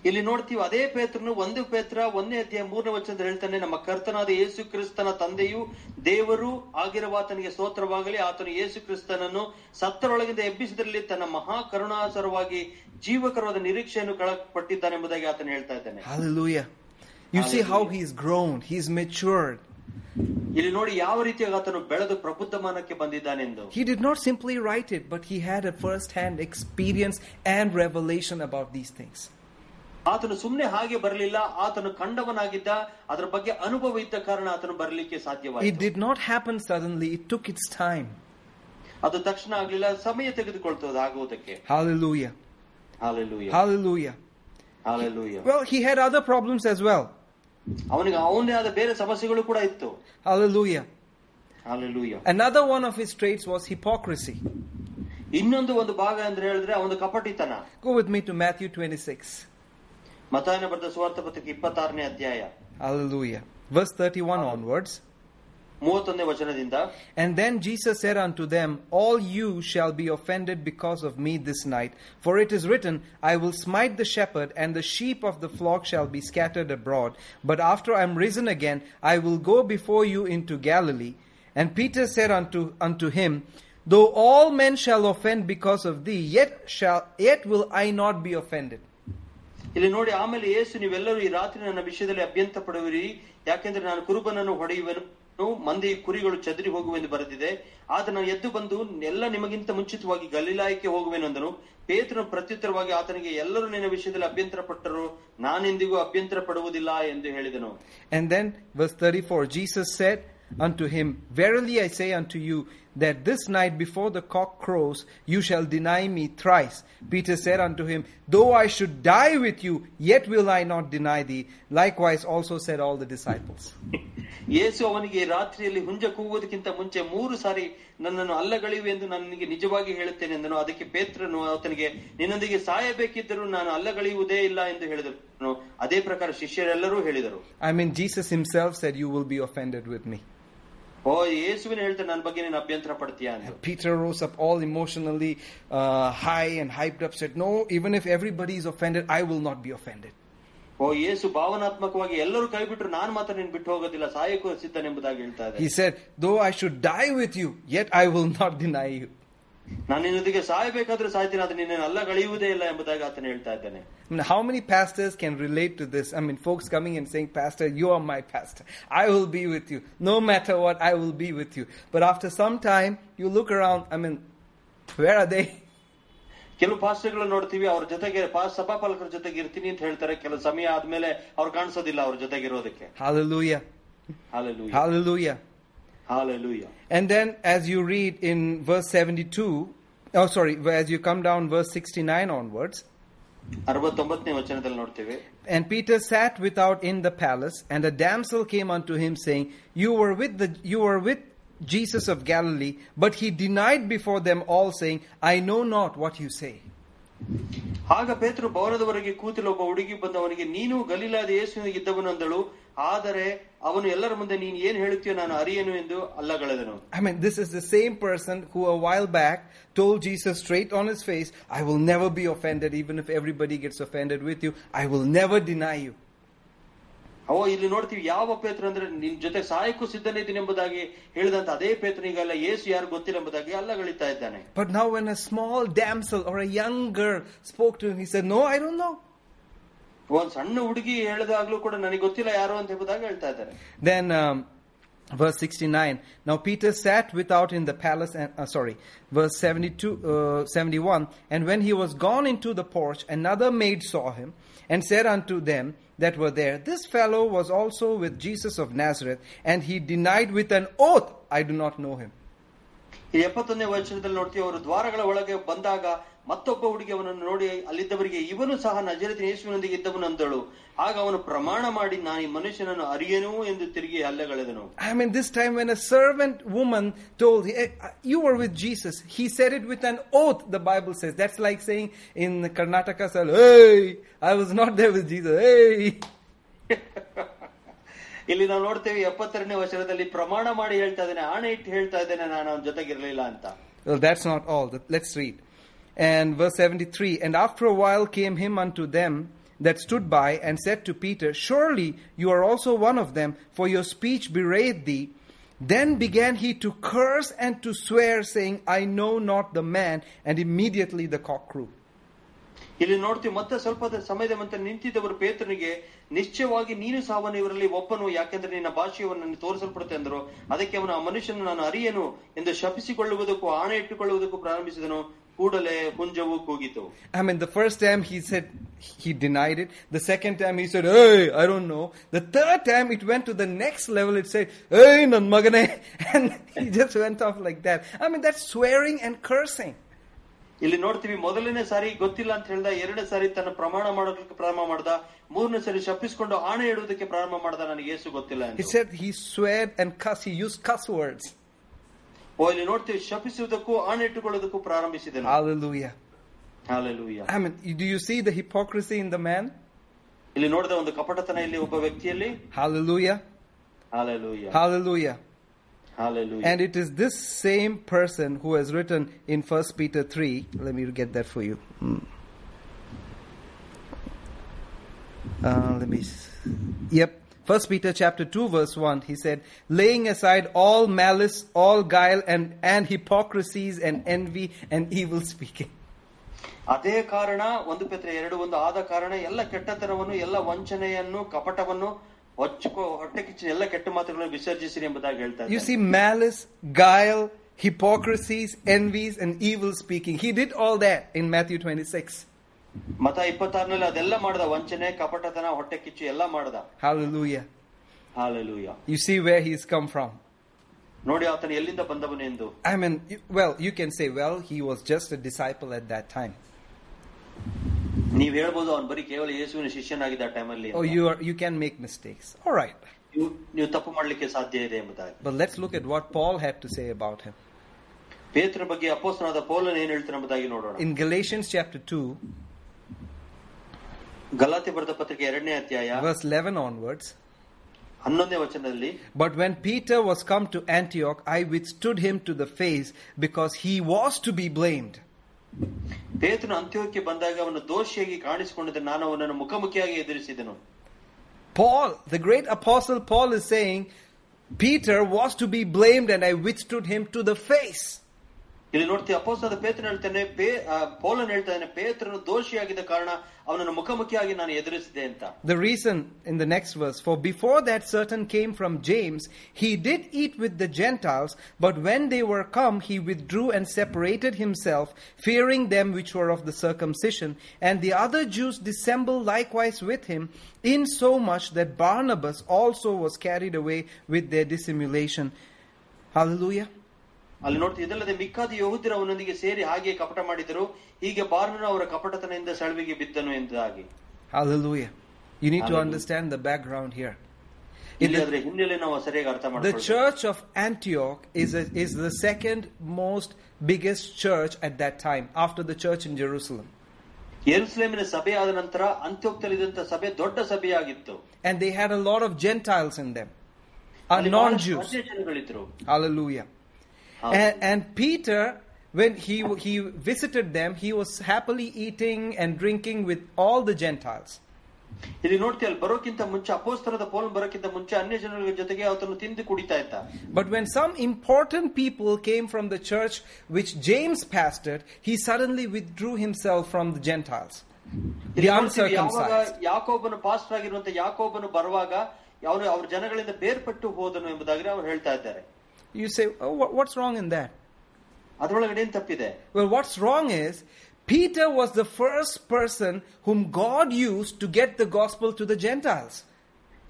ಇಲ್ಲಿ ನೋಡ್ತೀವಿ ಅದೇ ಪೇತ್ರನು ಒಂದು ಪೇತ್ರ ಒಂದೇ ಅಧ್ಯಾಯ ಮೂರನೇ ವಚನದಲ್ಲಿ ಹೇಳ್ತಾನೆ ನಮ್ಮ ಕರ್ತನಾದ ಯೇಸು ಕ್ರಿಸ್ತನ ತಂದೆಯು ದೇವರು ಆಗಿರುವಾತನಿಗೆ ಸ್ತೋತ್ರವಾಗಲಿ ಆತನು ಯೇಸು ಕ್ರಿಸ್ತನನ್ನು ಸತ್ತರೊಳಗಿಂದ ಎಬ್ಬಿಸಿದ್ರಲ್ಲಿ ತನ್ನ ಮಹಾ ಕರುಣಾಸರವಾಗಿ ಜೀವಕರವಾದ ನಿರೀಕ್ಷೆಯನ್ನು ಕಳಪಟ್ಟಿದ್ದಾನೆ ಎಂಬುದಾಗಿ ಆತನು ಹೇಳ್ತಾ ಇದ್ದಾನೆ. You see how he is grown he is matured ಇಲ್ಲಿ ನೋಡಿ ಯಾವ ರೀತಿಯಾಗಿ ಆತನು ಬೆಳೆದು ಪ್ರಬುದ್ಧಮಾನಕ್ಕೆ ಬಂದಿದ್ದಾನೆಂದು ಎಂದು. He did not simply write it but he had a first hand experience and revelation about these things ಆತನು ಸುಮ್ನೆ ಹಾಗೆ ಬರಲಿಲ್ಲ ಆತನು ಕಂಡವನಾಗಿದ್ದ ಅದರ ಬಗ್ಗೆ ಅನುಭವ ಇದ್ದ ಕಾರಣ ಆತನು ಬರಲಿಕ್ಕೆ It ಸಾಧ್ಯವಾಯಿತು did not happen suddenly, it took its time. ಅದು ತಕ್ಷಣ ಆಗ್ಲಿಲ್ಲ ಸಮಯ ತೆಗೆದುಕೊಳ್ತದೆ ಆಗುವುದಕ್ಕೆ Hallelujah. Hallelujah Hallelujah. Hallelujah Well, he had other problems as well. ಅವನಿಗೆ ಅವನೇ ಆದ ಬೇರೆ ಸಮಸ್ಯೆಗಳು ಕೂಡ ಇತ್ತು Hallelujah. Hallelujah Another one of his traits was hypocrisy. ಇನ್ನೊಂದು ಒಂದು ಭಾಗ ಅಂದ್ರೆ ಹೇಳಿದ್ರೆ ಅವನು ಕಪಟಿತನ Go with me to Matthew 26. ಮತಾಯನ ಬರೆದ ಸುವಾರ್ಥ ಪತ್ರಿಕೆ ಇಪ್ಪತ್ತಾರನೇ ಅಧ್ಯಾಯ Hallelujah. Verse 31 onwards. ಮೂವತ್ತೊಂದನೇ ವಚನದಿಂದ And then Jesus said unto them, All you shall be offended because of me this night. For it is written, I will smite the shepherd, and the sheep of the flock shall be scattered abroad. But after I am risen again, I will go before you into Galilee. And Peter said unto, unto him, Though all men shall offend because of thee, yet shall yet will I not be offended. ಇಲ್ಲಿ ನೋಡಿ ಆಮೇಲೆ ಯೇಸು ನೀವೆಲ್ಲರೂ ಈ ರಾತ್ರಿ ನನ್ನ ವಿಷಯದಲ್ಲಿ ಅಭ್ಯಂತ ಪಡುವಿರಿ. ಯಾಕೆಂದ್ರೆ ನಾನು ಕುರುಬನನ್ನು ಹೊಡೆಯುವನು ಮಂದಿ ಕುರಿಗಳು ಚದರಿ ಹೋಗುವೆಂದು ಬರೆದಿದೆ. ಆದ ನಾನು ಎದ್ದು ಬಂದು ಎಲ್ಲ ನಿಮಗಿಂತ ಮುಂಚಿತವಾಗಿ ಗಲೀಲಾಯಕ್ಕೆ ಹೋಗುವೆನು ಅಂದನು. ಪೇತ್ರನು ಪ್ರತ್ಯುತ್ತರವಾಗಿ ಆತನಿಗೆ ಎಲ್ಲರೂ ನಿನ್ನ ವಿಷಯದಲ್ಲಿ ಅಭ್ಯಂತರ ಪಟ್ಟರು ನಾನೆಂದಿಗೂ ಅಭ್ಯಂತರ ಪಡುವುದಿಲ್ಲ ಎಂದು ಹೇಳಿದನು. And then, verse 34 Jesus said unto him, Verily I say unto you, that this night before the cock crows, you shall deny me thrice. Peter said unto him, Though I should die with you, yet will I not deny thee. Likewise also said all the disciples. Yesu ಅವನಿಗೆ ಈ ರಾತ್ರಿಯಲ್ಲಿ ಹುಂಜ ಕೂಗುವುದಕ್ಕಿಂತ ಮುಂಚೆ ಮೂರು ಸಾರಿ ನನ್ನನ್ನು ಅಲ್ಲಗಳೆಯುವೆ ಎಂದು ನಾನು ನಿನಗೆ ನಿಜವಾಗಿ ಹೇಳುತ್ತೇನೆ ಎಂದನು ಅದಕ್ಕೆ ಪೇತ್ರನು ಆತನಿಗೆ ನಿನ್ನೊಂದಿಗೆ ಸಾಯಬೇಕಿದ್ದರೂ ನಾನು ಅಲ್ಲಗಳೆಯುವುದೇ ಇಲ್ಲ ಎಂದು ಹೇಳಿದನು ಅದೇ ಪ್ರಕಾರ ಶಿಷ್ಯರೆಲ್ಲರೂ ಹೇಳಿದರು I mean, Jesus himself said, You will be offended with me. ಓ ಯೇಸುವಿನ ಹೇಳ್ತಾರೆ ನನ್ನ ಬಗ್ಗೆ ನೀನು ಅಭ್ಯಂತರ ಪಡ್ತೀಯಾ ಅಂತ Peter rose up all emotionally uh, high and hyped up, said, No, even if everybody is offended, I will not be offended. ಓ ಯೇಸು ಭಾವನಾತ್ಮಕವಾಗಿ ಎಲ್ಲರೂ ಕೈ ಬಿಟ್ಟರು ನಾನು ಮಾತ್ರ ನೀನು ಬಿಟ್ಟು ಹೋಗೋದಿಲ್ಲ ಸಾಯಕ್ಕೂ ಸಿದ್ಧನೆಂಬುದಾಗಿ ಹೇಳ್ತಾ He ಇದೆ said, Though I should die with you, yet I will not deny you. ನಾನು ನಿನ್ನೊಂದಿಗೆ ಸಾಯಬೇಕಾದ್ರೂ ಸಾಯ್ತೀನಿ ಅದು ನಿನ್ನನ್ನು ಅಲ್ಲಗಳೆಯುವುದೇ ಇಲ್ಲ ಎಂಬುದಾಗಿ ಆತನು ಹೇಳ್ತಾ ಇದ್ದಾನೆ I mean, how many pastors can relate to this? I mean, folks coming and saying, Pastor, you are my pastor. I will be with you. No matter what, I will be with you. But after some time, you look around, I mean, where are they? ಕೆಲವು ಪಾಸ್ಟರ್ಗಳು ನೋಡ್ತೀವಿ ಅವ್ರ ಜೊತೆಗೆ ಪಾ- ಸಭಾಪಾಲಕರ ಜೊತೆಗೆ ಇರ್ತೀನಿ ಅಂತ ಹೇಳ್ತಾರೆ ಕೆಲವು ಸಮಯ ಆದ್ಮೇಲೆ ಅವ್ರು ಕಾಣಿಸೋದಿಲ್ಲ ಅವ್ರ ಜೊತೆಗಿರೋದಕ್ಕೆ Hallelujah. Hallelujah Hallelujah. Hallelujah And then, as you read in verse 72, oh, sorry, as you come down verse 69 onwards, ಅರವತ್ತೊಂಬತ್ತನೇ ವಚನದಲ್ಲಿ ನೋಡ್ತೇವೆ And Peter sat without in the palace, and a damsel came unto him, saying, You were with the you were with Jesus of Galilee. But he denied before them all, saying, I know not what you say. ಆಗ ಪೇತರು ಭವನದವರೆಗೆ ಕೂತಿಲ್ಲ ಒಬ್ಬ ಹುಡುಗಿ ಬಂದವನಿಗೆ ನೀನು ಗಲೀಲಾದ ಯೇಸುವಿಗೆ ಇದ್ದವನು ಅಂದಳು ಆದರೆ ಅವನು ಎಲ್ಲರ ಮುಂದೆ ನೀನು ಏನ್ ಹೇಳುತ್ತೀಯೋ ನಾನು ಅರಿಯನು ಎಂದು ಅಲ್ಲಗಳೆದನು I mean, this is the same person who a while back told Jesus straight on his face, I will never be offended, even if everybody gets offended with you. I will never deny you. ಅವ ಇಲ್ಲಿ ನೋಡ್ತೀವಿ ಯಾವ ಪೇತ್ರ ಅಂದ್ರೆ ನಿನ್ ಜೊತೆ ಸಾಯಕ್ಕೂ ಸಿದ್ಧನಿದ್ದೀನಿ ಎಂಬುದಾಗಿ ಹೇಳಿದಂತ ಅದೇ ಪೇತ್ರನಿಗಲ್ಲ ಯೇಸು ಯಾರು ಗೊತ್ತಿಲ್ಲ ಎಂಬುದಾಗಿ ಅಲ್ಲಗಳಿತಾ ಇದ್ದಾನೆ But now, when a small damsel or a young girl spoke to him, he said, No, I don't know. ಒಂದ್ ಸಣ್ಣ ಹುಡುಗಿ ಹೇಳಿದಾಗ್ಲೂ ಕೂಡ ನನಗೆ ಗೊತ್ತಿಲ್ಲ ಯಾರು ಅಂತ ಎಂಬುದಾಗಿ ಹೇಳ್ತಾ ಇದ್ದಾರೆ Then, um, verse 69. Now Peter sat without in the palace, and uh, sorry, verse 72, uh, 71. And when he was gone into the porch, another maid saw him and said unto them that were there, This fellow was also with Jesus of Nazareth, and he denied with an oath, I do not know him. ಈ ಎಪ್ಪತ್ತೊಂದನೇ ವಚನದಲ್ಲಿ ನೋಡ್ತೀವಿ ಅವರು ದ್ವಾರಗಳ ಒಳಗೆ ಬಂದಾಗ ಮತ್ತೊಬ್ಬ ಹುಡುಗಿ ಅವನನ್ನು ನೋಡಿ ಅಲ್ಲಿದ್ದವರಿಗೆ ಇವನು ಸಹ ನಜರತಿನ ಯೇಸುವಿನೊಂದಿಗೆ ಇದ್ದವನು ಅಂದಳು ಆಗ ಅವನು ಪ್ರಮಾಣ ಮಾಡಿ ನಾನು ಈ ಮನುಷ್ಯನನ್ನು ಅರಿಯನು ಎಂದು ತಿರುಗಿ ಅಲ್ಲೆಗಳೆದನು I mean, this time when a servant woman told, "Hey, You were with Jesus, he said it with an oath, the Bible says. That's like saying in Karnataka, Hey, I was not there with Jesus. Hey. ಇಲ್ಲಿ ನಾವು ನೋಡ್ತೇವೆ ಎಪ್ಪತ್ತೆರಡನೇ ವರ್ಷದಲ್ಲಿ ಪ್ರಮಾಣ ಮಾಡಿ ಹೇಳ್ತಾ ಇದ್ದೇನೆ ಆಣೆ ಇಟ್ಟು ಹೇಳ್ತಾ ಇದ್ದೇನೆ ನಾನು ಅವನ ಜೊತೆಗಿರ್ಲಿಲ್ಲ ಅಂತ Well, that's not all. Let's read. And verse 73 And after a while came him unto them that stood by and said to Peter, Surely you are also one of them, for your speech bewrayed thee. Then began he to curse and to swear, saying, I know not the man. And immediately the cock crew. ಇಲ್ಲಿ ನೋಡ್ತೀವಿ ಮತ್ತೆ ಸ್ವಲ್ಪ ಸಮಯದ ಮತ್ತೆ ನಿಂತಿದ್ದವರು ಪೇತ್ರನಿಗೆ ನಿಶ್ಚಯವಾಗಿ ನೀನು ಸಾವನು ಇವರಲ್ಲಿ ಒಬ್ಬನು ಯಾಕೆಂದ್ರೆ ನಿನ್ನ ಭಾಷೆಯನ್ನು ತೋರಿಸಲ್ಪಡುತ್ತೆ ಅಂದರು ಅದಕ್ಕೆ ಅವನು ಆ ಮನುಷ್ಯನು ನಾನು ಅರಿಯನು ಎಂದು ಶಪಿಸಿಕೊಳ್ಳುವುದಕ್ಕೂ ಆಣೆ ಇಟ್ಟುಕೊಳ್ಳುವುದಕ್ಕೂ ಪ್ರಾರಂಭಿಸಿದನು ಕೂಡಲೇ ಹುಂಜವು ಕೂಗಿತು I mean, the first time he said he denied it. The second time he said, Hey, I don't know. The third time it went to the next level. It said, Hey, nan magane. <laughs> And he just went off like that. I mean, that's swearing and cursing. ಇಲ್ಲಿ ನೋಡ್ತೀವಿ ಮೊದಲನೇ ಸಾರಿ ಗೊತ್ತಿಲ್ಲ ಅಂತ ಹೇಳ್ದ ಎರಡನೇ ಸಾರಿ ತನ್ನ ಪ್ರಮಾಣ ಮಾಡೋದಕ್ಕೆ ಪ್ರಾರಂಭ ಮಾಡ್ದ ಮೂರನೇ ಸಾರಿ ಶಪಿಸ್ಕೊಂಡು ಆಣೆ ಇಡುವುದಕ್ಕೆ ಪ್ರಾರಂಭ ಮಾಡ್ದ ನನಗೆ ಏಸು ಗೊತ್ತಿಲ್ಲ He ಎಂದು. said he sweared and cussed. He used cuss words. ಓ ಇಲ್ಲಿ ನೋಡ್ತೀವಿ ಶಪಿಸುವುದಕ್ಕೂ ಆಣೆ ಇಟ್ಟುಕೊಳ್ಳೋದಕ್ಕೂ ಪ್ರಾರಂಭಿಸಿದನು Hallelujah. Hallelujah. I mean, do you see the hypocrisy in the man? ಇಲ್ಲಿ ನೋಡಿದ ಒಂದು ಕಪಟತನ ಇಲ್ಲಿ ಒಬ್ಬ ವ್ಯಕ್ತಿಯಲ್ಲಿ Hallelujah. Hallelujah. Hallelujah. Hallelujah. And it is this same person who has written in 1 Peter 3. Let me get that for you. Mm. Uh, let me. s- Yep. 1 Peter chapter 2 verse 1 he said laying aside all malice all guile and and hypocrisies and envy and evil speaking ಅದೇ ಕಾರಣ ಒಂದು ಪೆತ್ರ ಎರಡು ಒಂದು ಆದ ಕಾರಣ ಎಲ್ಲ ಕೆಟ್ಟತನವನ್ನು ಎಲ್ಲ ವಂಚನೆಯನ್ನು ಕಪಟವನ್ನು ಹೊಚ್ಚಕೋ ಹೊಟ್ಟೆ ಕಿಚ್ಚಿನ ಎಲ್ಲ ಕೆಟ್ಟ ಮಾತುಗಳನ್ನು ವಿಸರ್ಜಿಸಿರಿ ಎಂಬುದಾಗಿ ಹೇಳ್ತಾ you ಇದ್ದಾನೆ. see malice guile hypocrisies envies and evil speaking he did all that in Matthew 26 ಮತ ಇಪ್ಪತ್ತಾರನಲ್ಲಿ ಅದೆಲ್ಲ ಮಾಡ್ದ ವಂಚನೆ ಕಪಟತನ ಹೊಟ್ಟೆ ಕಿಚ್ಚು ಎಲ್ಲ ಮಾಡ್ದ hallelujah hallelujah you see where he's come from ನೋಡಿ ಆತನು ಎಲ್ಲಿಂದ ಬಂದವನು ಎಂದು I mean, you- well, you can say, well, he was just a disciple at that time. ನೀವ್ ಹೇಳ್ಬೋದು ಅವನು ಬರೀ ಕೇವಲ ಯೇಸುವಿನ ಶಿಷ್ಯನಾಗಿದ್ದ ಆ ಟೈಮಲ್ಲಿ Oh, you are, you can make mistakes. All right. ನೀವು ನೀವು ತಪ್ಪು ಮಾಡ್ಲಿಕ್ಕೆ ಸಾಧ್ಯ ಇದೆ ಎಂಬುದಾಗಿ But let's look at what Paul had to say about him. ಪೇತ್ರ ಬಗ್ಗೆ ಅಪೋಸ್ತನಾದ ಪೌಲನ್ ಏನ್ ಹೇಳ್ತಾನೆ ಎಂಬುದಾಗಿ ನೋಡೋಣ In Galatians chapter 2, ಗಲಾತಿ ಬರೆದ ಪತ್ರಿಕೆ ಎರಡನೇ ಅಧ್ಯಾಯ verse 11 onwards. ಹನ್ನೊಂದನೇ ವಚನದಲ್ಲಿ But when Peter was come to Antioch, I withstood him to the face because he was to be blamed. ಪೇತ್ರನು ಅಂತ್ಯೋಕ್ಕೆ ಬಂದಾಗ ಅವನು ದೋಷಿಯಾಗಿ ಕಾಣಿಸಿಕೊಂಡಿದ್ದ ನಾನು ಅವನನ್ನು ಮುಖಾಮುಖಿಯಾಗಿ ಎದುರಿಸಿದನು Paul, the great apostle Paul is saying, Peter was to be blamed and I withstood him to the face. ಇಲ್ಲಿ ನೋಡ್ತೀವಿ ಅಪೋಸ್ತದ ಪೇತ್ರನ ಹೇಳ್ತಾನೆ ಪೇ ಆ, ಪೌಲನ್ ಹೇಳ್ತಾನೆ ಪೇತ್ರನು ದೋಷಿಯಾಗಿದ್ದ ಕಾರಣ ಅವನನ್ನು ಮುಖಾಮುಖಿಯಾಗಿ ನಾನು ಎದುರಿಸಿದೆ ಅಂತ The reason in the next verse, for before that certain came from James, he did eat with the Gentiles, but when they were come, he withdrew and separated himself, fearing them which were of the circumcision. And the other Jews dissembled likewise with him, in so much that Barnabas also was carried away with their dissimulation. Hallelujah. ಅಲ್ಲಿ ನೋಡ್ತೀವಿ ಇದಲ್ಲದೆ ಮಿಕ್ಕಾದ ಯಹೂದ್ಯರು ಅವನೊಂದಿಗೆ ಸೇರಿ ಹಾಗೆ ಕಪಟ ಮಾಡಿದರು ಹೀಗೆ ಬಾರ್ನನು ಅವರ ಕಪಟತನದಿಂದ ಸೆಳವಿಗೆ ಬಿದ್ದನು ಎಂಬುದಾಗಿ Hallelujah. You need to Hallelujah. understand the background here. In ಇಲ್ಲಿ the, ಅದರ ಹಿನ್ನೆಲೆ ನಾವು ಸರಿಯಾಗಿ ಅರ್ಥ the ಮಾಡ್ಕೊಳ್ಳೋಣ church of Antioch is, a, is the second most biggest church at that time after the church in Jerusalem. ಯೆರೂಸಲೇಮಿನ ಸಭೆ ಆದ ನಂತರ ಅಂತ್ಯೋಕ್ತಲ್ಲಿದ್ದಂತ ಸಭೆ ದೊಡ್ಡ ಸಭೆಯಾಗಿತ್ತು And they had a lot of Gentiles in them, uh, ಅಲ್ಲಿ non ಬಹಳಷ್ಟು Jews. ಅನ್ಯ ಜನಗಳಿದ್ರು Hallelujah. And, and Peter, when he, he visited them, he was happily eating and drinking with all the Gentiles. ಇಲ್ಲಿ ನೋಡ್ತೀವಿ ಅಲ್ಲಿ ಬರೋಕ್ಕಿಂತ ಮುಂಚೆ ಅಪೋಸ್ತರದ pole ಬರೋಕ್ಕಿಂತ ಮುಂಚೆ ಅನ್ಯ ಜನಗಳ ಜೊತೆಗೆ ಆತನು ತಿಂದು ಕುಡಿತಾ ಇದ್ದ But when some important people came from the church which James pastored, he suddenly withdrew himself from the Gentiles, the ಇಲ್ಲಿ ನೋಡ್ತೀವಿ ಯಾವಾಗ uncircumcised. ಯಾಕೋಬನು ಪಾಸ್ಟರ್ ಆಗಿರುವಂತ ಯಾಕೋಬನು ಬರುವಾಗ ಅವನು ಅವ್ರ ಜನಗಳಿಂದ ಬೇರ್ಪಟ್ಟು ಹೋದನು ಎಂಬುದಾಗಿ ಅವ್ರು ಹೇಳ್ತಾ ಇದ್ದಾರೆ You say, oh, wha- what's wrong in that? ಅದ್ರೊಳಗಡೆ ಏನ್ ತಪ್ಪಿದೆ Well, what's wrong is Peter was the first person whom God used to get the gospel to the Gentiles.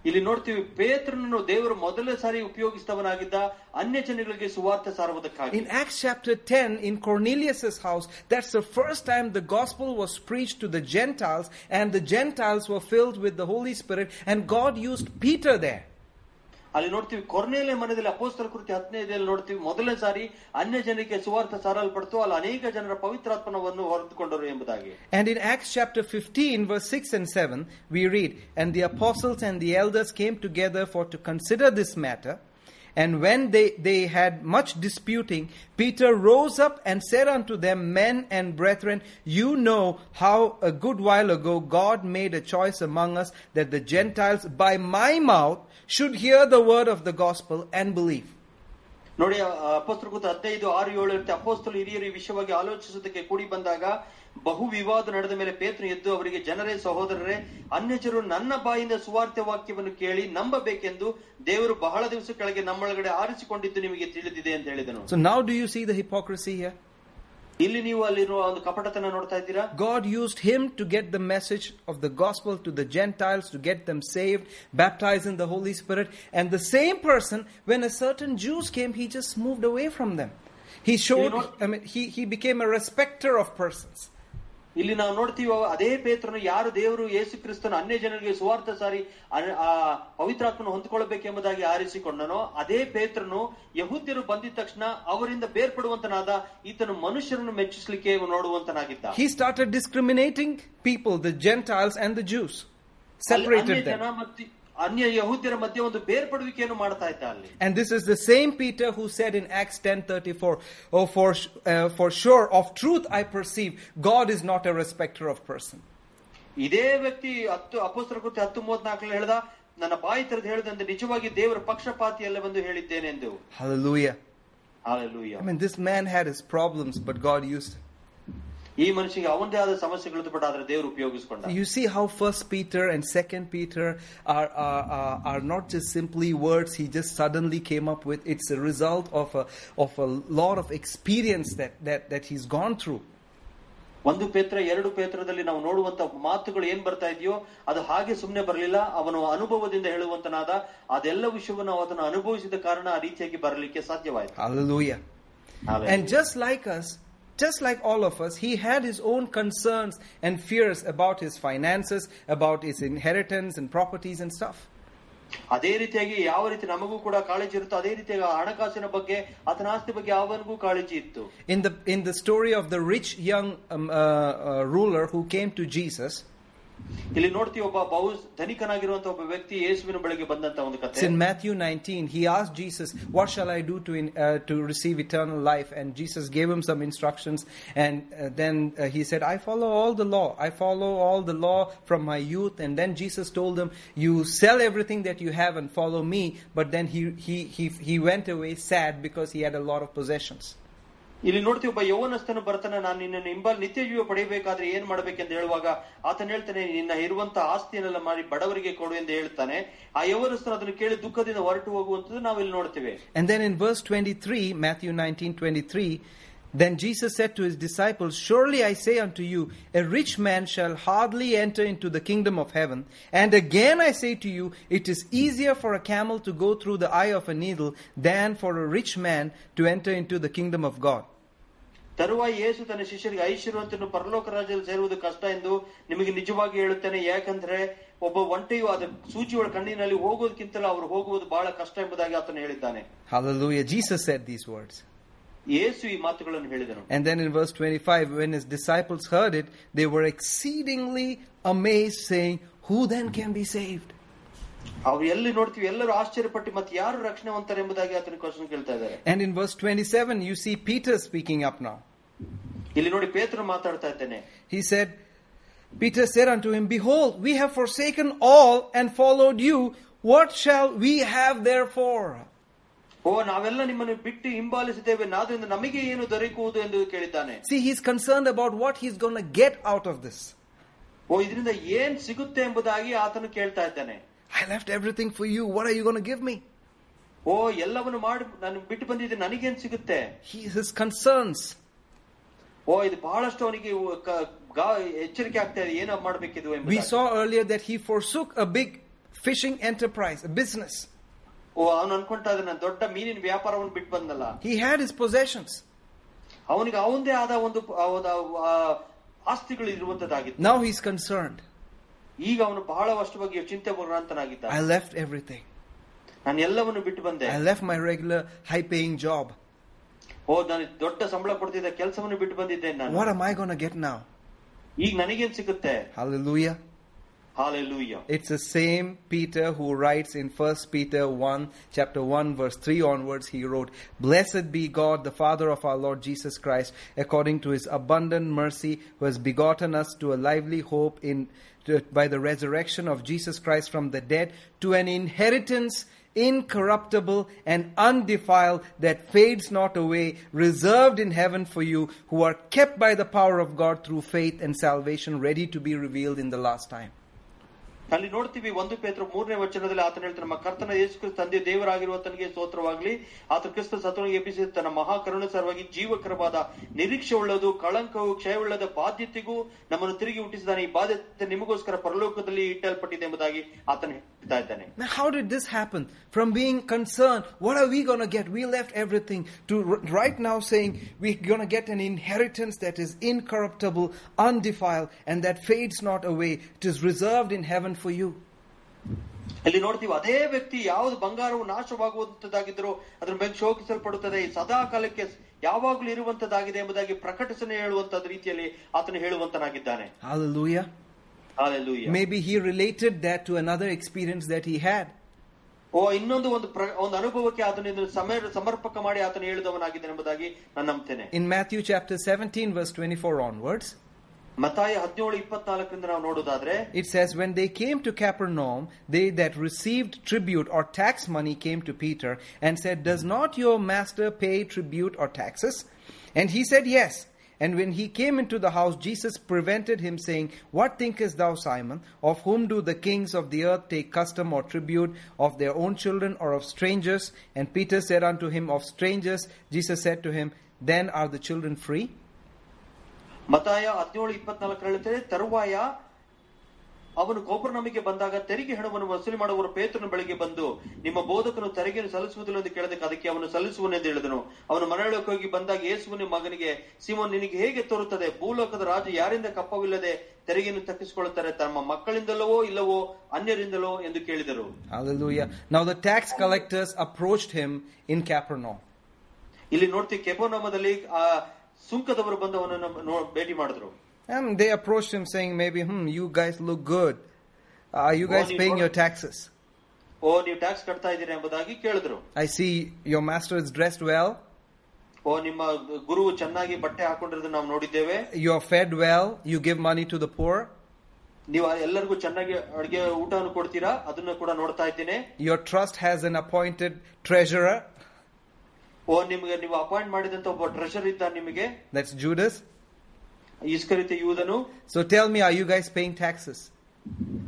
ಇಲ್ಲಿ ನೋಡ್ತೀವಿ ಪೇತ್ರನನ್ನು ದೇವರು ಮೊದಲನೇ ಸಾರಿ ಉಪಯೋಗಿಸಿದವನಾಗಿದ್ದ ಅನ್ಯ ಜನಗಳಿಗೆ ಸುವಾರ್ತೆ ಸಾರುವುದಕ್ಕಾಗಿ In Acts chapter 10, in Cornelius' house, that's the first time the gospel was preached to the Gentiles, and the Gentiles were filled with the Holy Spirit, and God used Peter there. ಅಲ್ಲಿ ನೋಡ್ತೀವಿ ಕೊರ್ನೇಲೆ ಮನೆಯಲ್ಲಿ ಅಪೋಸ್ತರ ಕೃತಿ ಹದಿನೈದಲ್ಲಿ ನೋಡ್ತೀವಿ ಮೊದಲನೇ ಸಾರಿ ಅನ್ಯ ಜನಕ್ಕೆ ಸುವಾರ್ಥ ಸಾರಲ್ಪಡ್ತು ಅಲ್ಲಿ ಅನೇಕ ಜನರ ಪವಿತ್ರಾತ್ಮನವನ್ನು ಹೊರತುಕೊಂಡರು ಎಂಬುದಾಗಿ And in Acts chapter 15, verse 6 and 7, we read, And the apostles and the elders came together for to consider this matter. And when they, they had much disputing, Peter rose up and said unto them, Men and brethren, you know how a good while ago God made a choice among us that the Gentiles by my mouth should hear the word of the gospel and believe. ನೋಡಿ ಅಪೋಸ್ತರ ಕೃತಿ ಹದಿನೈದು ಆರು ಏಳು ಇರುತ್ತೆ ಅಪೋಸ್ತಲು ಹಿರಿಯರು ಈ ವಿಷಯವಾಗಿ ಆಲೋಚಿಸುವುದಕ್ಕೆ ಕೂಡಿ ಬಂದಾಗ ಬಹು ವಿವಾದ ನಡೆದ ಮೇಲೆ ಪೇತ್ರನು ಎದ್ದು ಅವರಿಗೆ ಜನರೇ ಸಹೋದರರೇ ಅನ್ಯಜರು ನನ್ನ ಬಾಯಿಂದ ಸುವಾರ್ತೆ ವಾಕ್ಯವನ್ನು ಕೇಳಿ ನಂಬಬೇಕೆಂದು ದೇವರು ಬಹಳ ದಿವಸ ಕೆಳಗೆ ನಮ್ಮೊಳಗಡೆ ಆರಿಸಿಕೊಂಡಿದ್ದು ನಿಮಗೆ ತಿಳಿದಿದೆ ಅಂತ ಹೇಳಿದನು So now do you see the hypocrisy here? ಇಲ್ಲಿ ನೀವು ಅಲ್ಲಿರುವ ಒಂದು ಕಪಟತನ ನೋಡ್ತಾ ಇದ್ದೀರಾ God used him to get the message of the gospel to the Gentiles, to get them saved, baptized in the Holy Spirit. And the same person, when a certain Jews came, he just moved away from them. He showed, know- I mean, he, he became a respecter of persons. ಇಲ್ಲಿ ನಾವು ನೋಡ್ತೀವಿ ಅದೇ ಪೇತ್ರನು ಯಾರು ದೇವರು ಯೇಸು ಕ್ರಿಸ್ತನ ಅನ್ಯ ಜನರಿಗೆ ಸುವಾರ್ಥ ಸಾರಿ ಆ ಪವಿತ್ರಾತ್ಮನ ಹೊಂದ್ಕೊಳ್ಬೇಕೆಂಬುದಾಗಿ ಆರಿಸಿಕೊಂಡನೋ ಅದೇ ಪೇತ್ರನು ಯಹೂದ್ಯರು ಬಂದಿದ ತಕ್ಷಣ ಅವರಿಂದ ಬೇರ್ಪಡುವಂತನಾದ ಈತನು ಮನುಷ್ಯರನ್ನು ಮೆಚ್ಚಿಸಲಿಕ್ಕೆ ನೋಡುವಂತನಾಗಿದ್ದ he started discriminating people the and the Jews, ಅಲ್ಲಿ separated ಜನ. ಮತ್ತು ಅನ್ಯ ಯಹೂದ್ಯರ ಮಧ್ಯೆ ಒಂದು ಬೇರ್ಪಡುವಿಕೆಯನ್ನು ಮಾಡ್ತಾ ಇದ್ದ ಅಲ್ಲಿ And this is the same Peter who said in Acts 10:34, "Oh, for uh, for sure of truth I perceive, God is not a respecter of person." ಇದೇ ವ್ಯಕ್ತಿ ಹತ್ತು ಅಪೋಸ್ತರ ಕೃತಿ ಹತ್ತು ಮೂವತ್ನಾಲ್ಕಲ್ಲಿ ಹೇಳ್ದ ನನ್ನ ಬಾಯಿ ತೆರೆದು ಹೇಳಿದಂತೆ ನಿಜವಾಗಿ ದೇವರ ಪಕ್ಷಪಾತಿ ಅಲ್ಲವೆಂದು ಹೇಳಿದ್ದೇನೆ ಎಂದು Hallelujah. Hallelujah. I mean, this man had his problems, but God used him. ಈ ಮನುಷ್ಯನಿಗೆ ಅವನದೇ ಆದ ಸಮಸ್ಯೆಗಳು ಬಟ್ ಆದ್ರೆ ದೇವರು ಉಪಯೋಗಿಸಿಕೊಂಡ You see how First Peter and Second Peter are, are, are, are not just simply words he just suddenly came up with. It's a result of a, of a lot of experience that, that, that he's gone through. ಒಂದು ಪೇತ್ರ ಎರಡು ಪೇತ್ರದಲ್ಲಿ ನಾವು ನೋಡುವಂತ ಮಾತುಗಳು ಏನ್ ಬರ್ತಾ ಇದೆಯೋ ಅದು ಹಾಗೆ ಸುಮ್ಮನೆ ಬರಲಿಲ್ಲ ಅವನು ಅನುಭವದಿಂದ ಹೇಳುವಂತನಾದ ಅದೆಲ್ಲ ವಿಷಯವನ್ನು ಅದನ್ನು ಅನುಭವಿಸಿದ ಕಾರಣ ಆ ರೀತಿಯಾಗಿ ಬರಲಿಕ್ಕೆ ಸಾಧ್ಯವಾಯಿತು Hallelujah. Hallelujah. And just like us, just like all of us, he had his own concerns and fears about his finances, about his inheritance and properties and stuff. ಅದೇ ರೀತಿಯಾಗಿ ಯಾವ ರೀತಿ ನಮಗೂ ಕೂಡ ಕಾಳಜಿ ಇರುತ್ತೋ ಅದೇ ರೀತಿಯಾಗಿ ಆ ಹಣಕಾಸಿನ ಬಗ್ಗೆ ಆತನ ಆಸ್ತಿ ಬಗ್ಗೆ ಯಾವನಿಗೂ ಕಾಳಜಿ ಇತ್ತು In the, in the story of the rich young um, uh, uh, ruler who came to Jesus, ಇಲ್ಲಿ ನೋಡ್ತೀವಿ ಒಬ್ಬ ಬಹು ಧನಿಕನಾಗಿರುವಂತ ಒಬ್ಬ ವ್ಯಕ್ತಿ ಯೇಸುವಿನ ಬಳಿಗೆ ಬಂದಂತ ಒಂದು it's ಕಥೆ in Matthew 19. He asked Jesus, What shall I do to, in, uh, to receive eternal life? And Jesus gave him some instructions. And uh, then uh, he said, I follow all the law. I follow all the law from my youth. And then Jesus told him, You sell everything that you have and follow me. But then he, he, he, he went away sad because ಇಲ್ಲಿ ನೋಡ್ತೀವಿ ಒಬ್ಬ ಯೌವನಸ್ಥನು ಬರ್ತಾನೆ ನಾನು ನಿನ್ನನ್ನು ಹಿಂಬಲ್ ನಿತ್ಯ ಜೀವ ಪಡೆಯಬೇಕಾದ್ರೆ ಏನ್ ಮಾಡ್ಬೇಕೆಂದು ಹೇಳುವಾಗ ಆತನ ಹೇಳ್ತಾನೆ ನಿನ್ನ ಇರುವಂತ ಆಸ್ತಿಯನ್ನೆಲ್ಲ ಮಾಡಿ ಬಡವರಿಗೆ ಕೊಡು ಎಂದು ಹೇಳ್ತಾನೆ ಆ ಯೌವನಸ್ಥನು ಅದನ್ನು ಕೇಳಿ ದುಃಖದಿಂದ ಹೊರಟು ಹೋಗುವಂತದ್ದು ನಾವಿಲ್ಲಿ ನೋಡ್ತೇವೆ And then in verse 23, Matthew 19 23, Then Jesus said to his disciples, Surely I say unto you, a rich man shall hardly enter into the kingdom of heaven. And again I say to you, it is easier for a camel to go through the eye of a needle than for a rich man to enter into the kingdom of God. ತರುವಾಯ ಯೇಸು ತನ್ನ ಶಿಷ್ಯರಿಗೆ ಐಶ್ವರ್ಯವಂತನು ಪರಲೋಕ ರಾಜ್ಯದಲ್ಲಿ ಸೇರುವುದು ಕಷ್ಟ ಎಂದು ನಿಮಗೆ ನಿಜವಾಗಿ ಹೇಳುತ್ತೇನೆ ಯಾಕಂದ್ರೆ ಒಬ್ಬ ಒಂಟೆಯು ಅದ ಸೂಚಿಯೊಳ ಕಣ್ಣಿನಲ್ಲಿ ಹೋಗೋದಕ್ಕಿಂತಲೂ ಅವರು ಹೋಗುವುದು ಬಹಳ ಕಷ್ಟ ಎಂಬುದಾಗಿ ಆತನು ಹೇಳಿದ್ದಾನೆ Hallelujah. Jesus said these words. ಯೇಸು ಈ ಮಾತುಗಳನ್ನು ಹೇಳಿದನು And then in verse 25, when his disciples heard it, they were exceedingly amazed, saying, Who then can be saved? ಅವ್ರು ಎಲ್ಲಿ ನೋಡ್ತೀವಿ ಎಲ್ಲರೂ ಆಶ್ಚರ್ಯಪಟ್ಟು ಮತ್ತೆ ಯಾರು ರಕ್ಷಣೆವಂತರು ಎಂಬುದಾಗಿ ಆತನ ಕ್ವಶನ್ ಕೇಳ್ತಾ ಇದ್ದಾರೆ And in verse 27, you see Peter speaking up now. ಇಲ್ಲಿ ನೋಡಿ ಪೇತ್ರ ಮಾತಾಡ್ತಾ ಇದ್ದೇನೆ He said, Peter said unto him, Behold, we have forsaken all and followed you. What shall we have therefore? ಓ ನಾವೆಲ್ಲ ನಿಮ್ಮನ್ನು ಬಿಟ್ಟು ಹಿಂಬಾಲಿಸಿದ್ದೇವೆ ನಾದ್ರಿಂದ ನಮಗೆ ಏನು ದೊರಕುವುದು ಎಂದು ಕೇಳಿದ್ದಾನೆ See, he's concerned about what he's going to get out of this. ಓ ಇದರಿಂದ ಏನ್ ಸಿಗುತ್ತೆ ಎಂಬುದಾಗಿ ಆತನು ಕೇಳ್ತಾ ಇದ್ದಾನೆ I left everything for you. What are you going to give me? ಓ ಎಲ್ಲವನ್ನು ಮಾಡಿ ನಾನು ಬಿಟ್ಟು ಬಂದಿದ್ದೆ ನನಗೇನ್ ಸಿಗುತ್ತೆ He, his concerns. ಓ ಇದು ಬಹಳಷ್ಟು ಅವನಿಗೆ ಉ- ಕ- ಗಾ- ಎಚ್ಚರಿಕೆ ಆಗ್ತಾ ಇದೆ ಏನೋ ಮಾಡ್ಬೇಕಿದು We ಎಂಬುದಾಗಿ. saw earlier that he forsook a big fishing enterprise, a business. ಓ ಅವನು ಅನ್ಕೊಂತಾ ಇದ್ದಾನೆ ನಾನು ದೊಡ್ಡ ಮೀನಿನ ವ್ಯಾಪಾರವನ್ನು ಬಿಟ್ಟು ಬಂದಲ್ಲ He had his possessions. ಅವನಿಗೆ ಅವಂದೇ ಆದ ಒಂದು ಆ, ಒಂದು, ಆ, ಆಸ್ತಿಗಳು ಇರುವಂತದ್ದಾಗಿತ್ತು Now he's concerned. ಈಗ ಅವನು ಬಹಳವಷ್ಟು ಬಗ್ಗೆ ಚಿಂತೆ I ಬರುವಂತನಾಗಿದ್ದಾನೆ left everything. ನಾನು ಎಲ್ಲವನ್ನು ಬಿಟ್ಟು ಬಂದೆ I left my regular high paying job. ಓ ನಾನು ದೊಡ್ಡ ಸಂಬಳ ಕೊಡ್ತಿದ್ದ ಕೆಲಸವನ್ನು ಬಿಟ್ಟು ಬಂದಿದ್ದೇನೆ ನಾನು What am I going to get now? ಈಗ ನನಗೇನ್ ಸಿಗುತ್ತೆ Hallelujah. Hallelujah It's the same Peter who writes in 1 Peter 1, chapter 1, verse 3 onwards. He wrote, Blessed be God, the Father of our Lord Jesus Christ, according to his abundant mercy, who has begotten us to a lively hope in, by the resurrection of Jesus Christ from the dead, to an inheritance incorruptible and undefiled that fades not away, reserved in heaven for you, who are kept by the power of God through faith and salvation, ready to be revealed in the last time. ಅಲ್ಲಿ ನೋಡ್ತೀವಿ ಒಂದು ಪೇತ್ರ ಮೂರನೇ ವಚನದಲ್ಲಿ ಆತನ ಹೇಳ್ತಾನೆ ನಮ್ಮ ಕರ್ತನ ಯೇಸು ಕ್ರಿಸ್ತ ತಂದೆ ದೇವರಾಗಿರುವ ತನಗೆ ಸ್ತೋತ್ರವಾಗ್ಲಿ ಆತ ಕ್ರಿಸ್ತ ಸತ್ವನಿಗೆ ಎಬ್ಬಿಸಿ ತನ್ನ ಮಹಾಕರುಣ ಸರವಾಗಿ ಜೀವಕರವಾದ ನಿರೀಕ್ಷೆ ಉಳ್ಳದು ಕಳಂಕವು ಕ್ಷಯವುಳ್ಳದ ಬಾಧ್ಯತೆಗೂ ನಮ್ಮನ್ನು ತಿರುಗಿ ಹುಟ್ಟಿಸಿದಾನೆ ಈ ಬಾಧ್ಯತೆ ನಿಮಗೋಸ್ಕರ ಪರಲೋಕದಲ್ಲಿ ಇಟ್ಟಲ್ಪಟ್ಟಿದೆ ಎಂಬುದಾಗಿ ಆತನ ಹೇಳ್ತಾ ಇದ್ದಾನೆ Now, how did this happen? From being concerned, what are we going to get? We left everything, to r- right now saying we're going to get an inheritance that is incorruptible, undefiled, and that fades not away. It is reserved in heaven for you. ಇಲ್ಲಿ ನೋಡ್ತೀವಿ ಅದೇ ವ್ಯಕ್ತಿ ಯಾವುದು ಬಂಗಾರವು ನಾಶವಾಗುವಂತದ್ದಾಗಿದ್ದರೂ ಅದ್ರ ಮೇಲೆ ಶೋಕಿಸಲ್ಪಡುತ್ತದೆ ಸದಾ ಕಾಲಕ್ಕೆ ಯಾವಾಗಲೂ ಇರುವಂತದ್ದಾಗಿದೆ ಎಂಬುದಾಗಿ ಪ್ರಕಟಿಸನೆ ಹೇಳುವಂತದ ರೀತಿಯಲ್ಲಿ ಆತನು ಹೇಳುವಂತನಾಗಿದ್ದಾನೆ Hallelujah. Hallelujah. Maybe he related that to another experience that he had. ಓ ಇನ್ನೊಂದು ಒಂದು ಪ್ರ- ಒಂದು ಅನುಭವಕ್ಕೆ ಆತನ ಇದನ್ನು ಸಮರ್- ಸಮರ್ಪಕ ಮಾಡಿ ಆತನು ಹೇಳಿದವನಾಗಿದ್ದಾನೆ ಎಂಬುದಾಗಿ ನಾನು ನಂಬ್ತೇನೆ In Matthew chapter 17, verse 24 onwards, ಮತಾಯ ಹದಿನೇಳು ಇಪ್ಪತ್ನಾಲ್ಕರಿಂದ ನಾವು ನೋಡುವುದಾದ್ರೆ it says, When they came to Capernaum, they that received tribute or tax money came to Peter and said, Does not your master pay tribute or taxes? And he said, Yes. And when he came into the house, Jesus prevented him, saying, What thinkest thou, Simon? Of whom do the kings of the earth take custom or tribute? Of their own children or of strangers? And Peter said unto him, Of strangers. Jesus said to him, Then are the children free? ಮತಾಯ ಹದಿನೇಳು ಇಪ್ಪತ್ನಾಲ್ಕು ಹೇಳುತ್ತದೆ ತರುವಾಯ ಅವನು ಕೋಪರ್ನಮಿಗೆ ಬಂದಾಗ ತೆರಿಗೆ ಹಣವನ್ನು ವಸೂಲಿ ಮಾಡುವವರು ಪೇತ್ರನ ಬಳಿಗೆ ಬಂದು ನಿಮ್ಮ ಬೋಧಕನು ತೆರಿಗೆಯನ್ನು ಸಲ್ಲಿಸುವುದಿಲ್ಲ ಎಂದು ಕೇಳಿದಕ್ಕೆ ಅದಕ್ಕೆ ಅವನು ಸಲ್ಲಿಸುವನೆಂದು ಹೇಳಿದನು. ಅವನು ಮನೆಯೊಳಗೆ ಹೋಗಿ ಬಂದಾಗ ಯೇಸುವಿನ ಮಗನಿಗೆ ಸಿಮೋನ್ ನಿನಗೆ ಹೇಗೆ ತೋರುತ್ತದೆ? ಭೂಲೋಕದ ರಾಜು ಯಾರಿಂದ ಕಪ್ಪವಿಲ್ಲದೆ ತೆರಿಗೆಯನ್ನು ತಪ್ಪಿಸಿಕೊಳ್ಳುತ್ತಾರೆ? ತಮ್ಮ ಮಕ್ಕಳಿಂದಲವೋ ಇಲ್ಲವೋ ಅನ್ಯರಿಂದಲೋ? ಎಂದು ಕೇಳಿದರು. ನಾವು Now the tax collectors approached him in Capernaum. ಇಲ್ಲಿ ನೋಡ್ತೀವಿ ಕೆಪೋನಮದಲ್ಲಿ ಆ ಸುಂಕದವರು ಬಂದು ಅವನನ್ನು ನೋ- ಭೇಟಿ ಮಾಡಿದ್ರು And they approached him saying, maybe, hmm, you guys look good. Are you guys Morning, paying your morning. taxes? ಓ ನೀವು ಟ್ಯಾಕ್ಸ್ ಕಟ್ತಾ ಇದ್ದೀರಾ ಎಂಬುದಾಗಿ ಕೇಳಿದ್ರು I see your master is dressed well. ಓ ನಿಮ್ಮ ಗುರು ಚೆನ್ನಾಗಿ ಬಟ್ಟೆ ಹಾಕೊಂಡಿರೋದು ನಾವು ನೋಡಿದ್ದೇವೆ You're fed well. You give money to the poor. ನೀವು ಎಲ್ಲರಿಗೂ ಚೆನ್ನಾಗಿ ಅಡಿಗೆ ಊಟವನ್ನು ಕೊಡ್ತೀರಾ ಅದನ್ನ ಕೂಡ ನೋಡ್ತಾ ಇದ್ದೇನೆ Your trust has an appointed treasurer. ಓ ನಿಮ್ಗೆ ನೀವು ಅಪಾಯಿಂಟ್ ಮಾಡಿದಂತ ಒಬ್ಬ ಟ್ರೆಷರ್ ಇದ್ದ ನಿಮಗೆ That's Judas. ಇಸ್ಕರಿತ ಯೂದನು So tell me, are you guys paying taxes?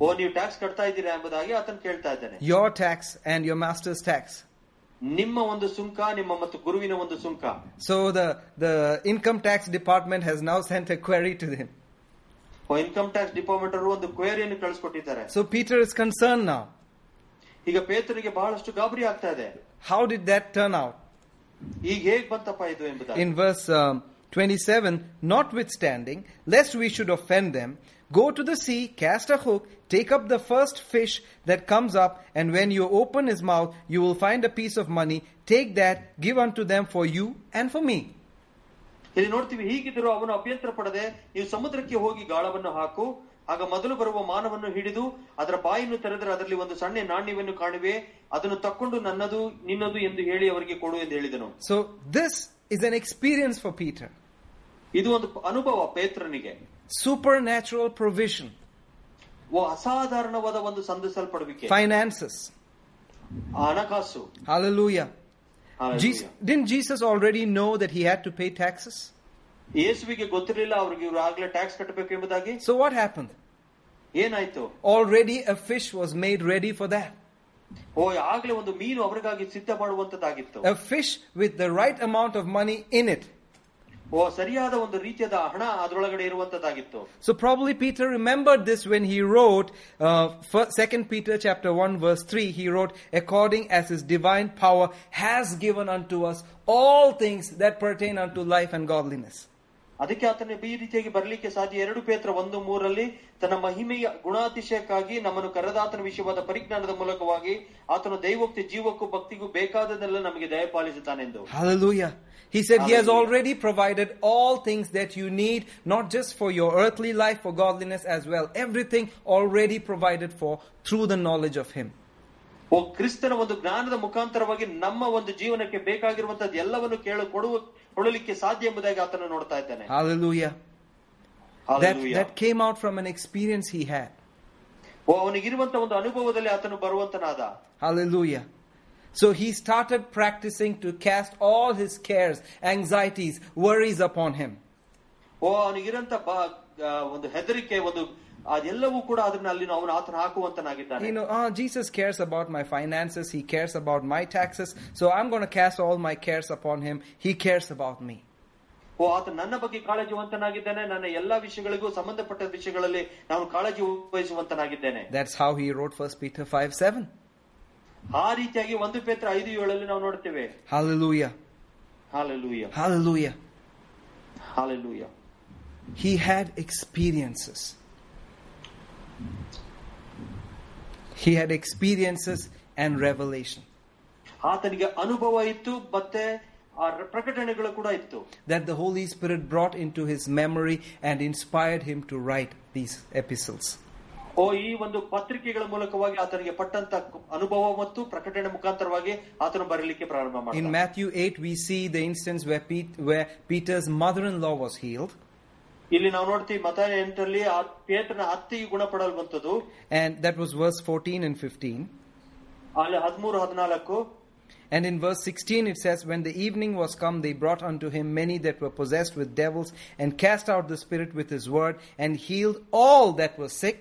ಓ ನೀವು ಟ್ಯಾಕ್ಸ್ ಕಟ್ತಾ ಇದ್ದೀರಾ ಎಂಬುದಾಗಿ ಆತನ ಕೇಳ್ತಾ ಇದ್ದಾನೆ Your tax and your master's tax. ನಿಮ್ಮ ಒಂದು ಸುಂಕ ನಿಮ್ಮ ಮತ್ತು ಗುರುವಿನ ಒಂದು ಸುಂಕ So the, the income tax department has now sent a query to him. Income tax department ಅವರು ಒಂದು ಕ್ವೇರಿಯನ್ನು ಕಳಿಸ್ಕೊಟ್ಟಿದ್ದಾರೆ So Peter is concerned now. ಈಗ ಪೇತನಿಗೆ ಬಹಳಷ್ಟು ಗಾಬರಿ ಆಗ್ತಾ ಇದೆ How did that turn out? ಈಗ ಹೇಗ್ ಬಂತಪ್ಪ ಇದು ಎಂಬುದಾಗಿ In verse um, 27, notwithstanding, lest we should offend them, go to the sea, cast a hook, take up the first fish that comes up, and when you open his mouth, you will find a piece of money. Take that, give unto them for you and for me. ಇಲ್ಲಿ ನೋಡ್ತೀವಿ ಹೀಗಿದ್ದರೂ ಅವನು ಅಭ್ಯಂತರ ಪಡದೆ ನೀವು ಸಮುದ್ರಕ್ಕೆ ಹೋಗಿ ಗಾಳವನ್ನು ಹಾಕು. ಆಗ ಮೊದಲು ಬರುವ ಮಾನವನ್ನು ಹಿಡಿದು ಅದರ ಬಾಯನ್ನು ತೆರೆದರೆ ಅದರಲ್ಲಿ ಒಂದು ಸಣ್ಣ ನಾಣ್ಯವನ್ನು ಕಾಣುವೆ. ಅದನ್ನು ತಕ್ಕೊಂಡು ನನ್ನದು ನಿನ್ನದು ಎಂದು ಹೇಳಿ ಅವರಿಗೆ ಕೊಡು ಎಂದು ಹೇಳಿದನು. So this is an experience for Peter ಇದು ಒಂದು ಅನುಭವ ಪೇತ್ರನಿಗೆ. ಸೂಪರ್ ನ್ಯಾಚುರಲ್ ಪ್ರೊವಿಷನ್ ಅಸಾಧಾರಣವಾದ ಒಂದು ಸಂದಿಸಲ್ಪಡುವಿಕೆ ಫೈನಾನ್ಸಸ್ ಹಣಕಾಸು. Hallelujah. Hallelujah. Jesus, didn't Jesus already know that he had to pay taxes? ಯೇಸುವಿಗೆ ಗೊತ್ತಿರಲಿಲ್ಲ ಅವ್ರಿಗೆ ಇವ್ರು ಆಗ್ಲೇ ಟ್ಯಾಕ್ಸ್ ಕಟ್ಟಬೇಕು ಎಂಬುದಾಗಿ So what happened? ಏನಾಯ್ತು Already a fish was made ready for that. ಓ ಆಗ್ಲೇ ಒಂದು ಮೀನು ಅವರಿಗಾಗಿ ಸಿದ್ಧ ಮಾಡುವಂತದ್ದಾಗಿತ್ತು A fish with the right amount of money in it. So probably Peter remembered this when he wrote uh, fir- 2 Peter chapter 1 verse 3 he wrote according as his divine power has given unto us all things that pertain unto life and godliness. ಅದಕ್ಕೆ ಆತನ ಈ ರೀತಿಯಾಗಿ ಬರಲಿಕ್ಕೆ ಸಾಧ್ಯ ಎರಡು ಪೇತ್ರ ಒಂದು ಮೂರಲ್ಲಿ ತನ್ನ ಮಹಿಮೆಯ ಗುಣಾತಿಶಯಕ್ಕಾಗಿ ನಮ್ಮನ್ನು ಕರೆದಾತನ ವಿಷಯವಾದ ಪರಿಜ್ಞಾನದ ಮೂಲಕವಾಗಿ ಆತನು ದೈವೋಕ್ತಿ ಜೀವಕ್ಕೂ ಭಕ್ತಿಗೂ ಬೇಕಾದದೆಲ್ಲ ನಮಗೆ ದಯಪಾಲಿಸುತ್ತಾನೆಂದು Hallelujah. He said he has Hallelujah. already provided all things that you need not just for your earthly life for godliness as well everything already provided for through the knowledge of him. ಓ ಕ್ರಿಸ್ತನ ಒಂದು ಜ್ಞಾನದ ಮುಖಾಂತರವಾಗಿ ನಮ್ಮ ಒಂದು ಜೀವನಕ್ಕೆ ಬೇಕಾಗಿರುವಂತದ್ದು ಎಲ್ಲವನ್ನು ಕೇಳು ಕೊಡುವ ಕೊಡಲಿಕ್ಕೆ ಸಾಧ್ಯ ಎಂಬುದಾಗಿ ಆತನು ನೋಡ್ತಾ ಇದ್ದಾನೆ Hallelujah. That, Hallelujah. that came out from an experience he had. ಓ ಅವನಿಗಿರುವಂತ ಒಂದು ಅನುಭವದಲ್ಲಿ ಆತನು ಬರುವಂತನಾದ Hallelujah. So he started practicing to cast all his cares, anxieties, worries upon him. ಓ ಅವನಿಗಿರಂತ ಬ ಆ, ಒಂದು ಹೆದರಿಕೆ ಒಂದು ಅದೆಲ್ಲವೂ ಕೂಡ ಅದನ್ನ ಅಲ್ಲಿ ಅವನು ಆತನ ಹಾಕುವಂತನಾಗಿದ್ದಾನೆ You know, ah, Jesus cares about my finances, he cares about my taxes, so I'm going to cast all my cares upon him. He cares about me. ಓ ಆತ ನನ್ನ ಬಗ್ಗೆ ಕಾಳಜಿವಂತನಾಗಿದ್ದಾನೆ ನನ್ನ ಎಲ್ಲಾ ವಿಷಯಗಳಿಗೂ ಸಂಬಂಧಪಟ್ಟ ವಿಷಯಗಳಲ್ಲಿ ನಾನು ಕಾಳಜಿ ವಹಿಸುವಂತನಾಗಿದ್ದೇನೆ That's how he wrote 1 Peter 5 7. ಆ ರೀತಿಯಾಗಿ ಒಂದು ಪೇತ್ರ ಐದು ಏಳಲ್ಲಿ ನಾವು ನೋಡ್ತೇವೆ Hallelujah. Hallelujah Hallelujah. Hallelujah He had experiences. He had experiences and revelation ಆತನಿಗೆ ಅನುಭವ ಇತ್ತು ಮತ್ತೆ ಆ ರ- ಪ್ರಕಟಣೆಗಳು ಕೂಡ ಇತ್ತು that the Holy Spirit brought into his memory and inspired him to write these epistles. ಓ ಈ ಒಂದು ಪತ್ರಿಕೆಗಳ ಮೂಲಕವಾಗಿ ಆತನಿಗೆ ಪಟ್ಟಂತ ಅನುಭವ ಮತ್ತು ಪ್ರಕಟಣೆ ಮುಖಾಂತರವಾಗಿ ಆತನು ಬರಲಿಕ್ಕೆ ಪ್ರಾರಂಭ In ಮಾಡಿದ Matthew 8, we see the instance where, Pete, where Peter's mother in law was healed. ಇಲ್ಲಿ ನಾವು ನೋಡ್ತೀವಿ ಮತ ಎಂಟರಲ್ಲಿ ಆ ಪೇತ್ರನ ಅತ್ತಿಗೆ ಗುಣಪಡಲ್ವಂತದ್ದು And that was verse 14 and 15. ಅಲ್ಲಿ ಹದಿಮೂರು ಹದಿನಾಲ್ಕು And in verse 16 it says, When the evening was come, they brought unto him many that were possessed with devils, and cast out the spirit with his word, and healed all that were sick.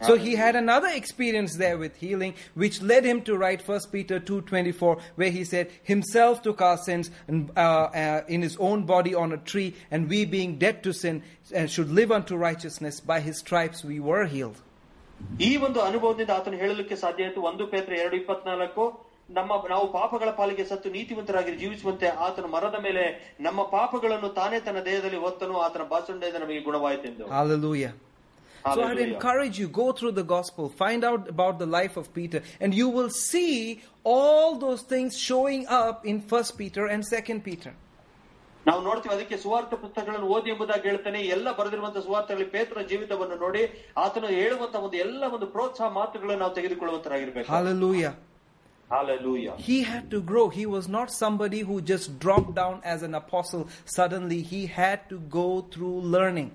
So he had another experience there with healing, which led him to write 1 Peter 2.24, where he said, Himself took our sins and, uh, uh, in his own body on a tree, and we being dead to sin, uh, should live unto righteousness. By his stripes we were healed. ಈ ಒಂದು ಅನುಭವದಿಂದ ಆತನು ಹೇಳಲಿಕ್ಕೆ ಸಾಧ್ಯ ಆಯಿತು ಒಂದು ಪೇತ್ರ ಎರಡು ಇಪ್ಪತ್ನಾಲ್ಕು ನಮ್ಮ ನಾವು ಪಾಪಗಳ ಪಾಲಿಗೆ ಸತ್ತು ನೀತಿವಂತರಾಗಿ ಜೀವಿಸುವಂತೆ ಆತನ ಮರದ ಮೇಲೆ ನಮ್ಮ ಪಾಪಗಳನ್ನು ತಾನೇ ತನ್ನ ದೇಹದಲ್ಲಿ ಹೊತ್ತನು ಆತನ ಬಾಸುಂಡೆಯಿಂದ ನಮಗೆ ಗುಣವಾಯಿತೆಂದು Hallelujah. So I'd Hallelujah. encourage you, go through the gospel, find out about the life of Peter, and you will see all those things showing up in 1 Peter and 2 Peter. ನಾವು ನೋಡ್ತೀವಿ ಅದಕ್ಕೆ ಸುವಾರ್ಥ ಪುಸ್ತಕಗಳನ್ನು ಓದಿ ಎಂಬುದಾಗಿ ಹೇಳ್ತಾನೆ ಎಲ್ಲ ಬರೆದಿರುವಂತಹ ಸುವಾರ್ಥಗಳಲ್ಲಿ ಪೇತ್ರನ ಜೀವಿತವನ್ನು ನೋಡಿ ಆತನು ಹೇಳುವಂತ ಒಂದು ಎಲ್ಲ ಒಂದು ಪ್ರೋತ್ಸಾಹ ಮಾತುಗಳನ್ನು ನಾವು ತೆಗೆದುಕೊಳ್ಳುವಂತರಾಗಿರ್ಬೇಕು Hallelujah. Hallelujah. He had to grow. He was not somebody who just dropped down as an apostle suddenly. He had to go through learning.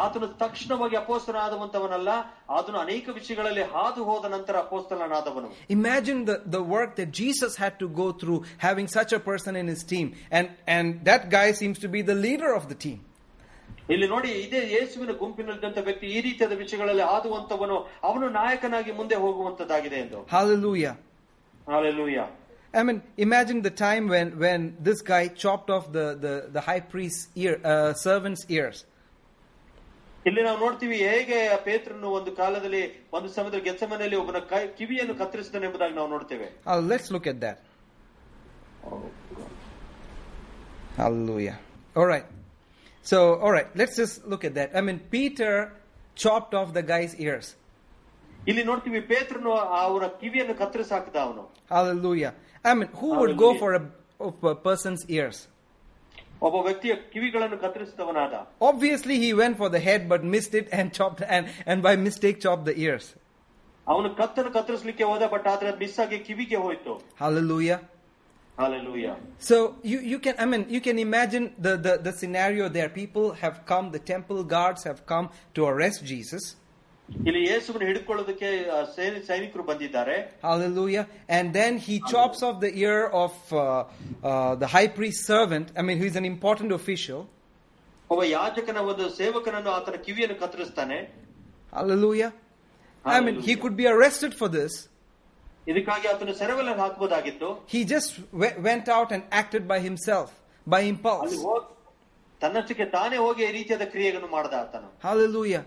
ಆತನು ತಕ್ಷಣವಾಗಿ ಅಪೋಸ್ತನಾದವಂತವನಲ್ಲ ಆತನು ಅನೇಕ ವಿಷಯಗಳಲ್ಲಿ ಹಾದು ಹೋದ ನಂತರ ಅಪೋಸ್ತಲನಾದವನು Imagine the, the work that Jesus had to go through having such a person in his team. And, and that guy seems to be the leader of the team. ಇಲ್ಲಿ ನೋಡಿ ಇದೇ ಯೇಸುವಿನ ಗುಂಪಿನಲ್ಲಿದ್ದಂತ ವ್ಯಕ್ತಿ ಈ ರೀತಿಯಾದ ವಿಷಯಗಳಲ್ಲಿ ಹಾದುವಂತವನು ಅವನು ನಾಯಕನಾಗಿ ಮುಂದೆ ಹೋಗುವಂತದ್ದಾಗಿದೆ ಎಂದು Hallelujah. Hallelujah I mean, imagine the time when, when this guy chopped off the, the, the high priest's ear, uh, servant's ears. ಇಲ್ಲಿ ನಾವು ನೋಡ್ತೀವಿ ಹೇಗೆ ಪೇತ್ರನು ಒಂದು ಕಾಲದಲ್ಲಿ ಒಂದು ಸಮಯದಲ್ಲಿ ಗೆಚ್ಚಮನೆಯಲ್ಲಿ ಒಬ್ಬನ ಕೈ ಕಿವಿಯನ್ನು ಕತ್ತರಿಸಿದನು ಎಂಬುದಾಗಿ ನಾವು ನೋಡ್ತೇವೆ Uh, let's look at that. Hallelujah. All right. So, all right, let's just look at that. I mean, Peter chopped off the guy's ears. ಇಲ್ಲಿ ನೋಡ್ತೀವಿ ಪೇತ್ರನು ಅವನ ಕಿವಿಯನ್ನು ಕತ್ತರಿಸಿ ಹಾಕಿದ ಅವನು Hallelujah. I mean, who would go for a, of a person's ears? ಒಬ್ಬ ವ್ಯಕ್ತಿಯ ಕಿವಿಗಳನ್ನು ಕತ್ತರಿಸಿದವನಾದ Obviously, he went for the head but missed it and chopped, and, and by mistake chopped the ears. ಅವನು ಕತ್ತನ್ನು ಕತ್ತರಿಸಲಿಕ್ಕೆ ಹೋದ ಬಟ್ ಆದ್ರೆ ಅದು miss ಆಗಿ ಕಿವಿಗೆ ಹೋಯ್ತು Hallelujah. Hallelujah So you, you can I mean you can imagine the, the, the scenario there. People have come, the temple guards have come to arrest Jesus. ಇಲ್ಲಿ ಯೇಸುವನ್ನು ಹಿಡ್ಕೊಳ್ಳೋದಕ್ಕೆ ಆ, ಸೈನಿ ಸೈನಿಕರು ಬಂದಿದ್ದಾರೆ Hallelujah. And then he chops off the ear of uh, uh, the high priest servant. I mean, he's an important official. ಒಬ್ಬ ಯಾಜಕನ ಒಂದು ಸೇವಕನನ್ನು ಆತನ ಕಿವಿಯನ್ನು ಕತ್ತರಿಸ್ತಾನೆ Hallelujah. I mean, he Hallelujah. could be arrested for this. ಇದಕ್ಕಾಗಿ ಆತನು ಸೆರೆವಲ್ಲಿ ಹಾಕಬಹುದಾಗಿತ್ತು He just we- went out and acted by himself, by ಅಲ್ಲಿ impulse. ಹೋಗಿ ತನ್ನಷ್ಟಕ್ಕೆ ತಾನೇ ಹೋಗಿ ಈ ರೀತಿಯಾದ ಕ್ರಿಯೆಗಳನ್ನು ಮಾಡದ ಆತನು Hallelujah.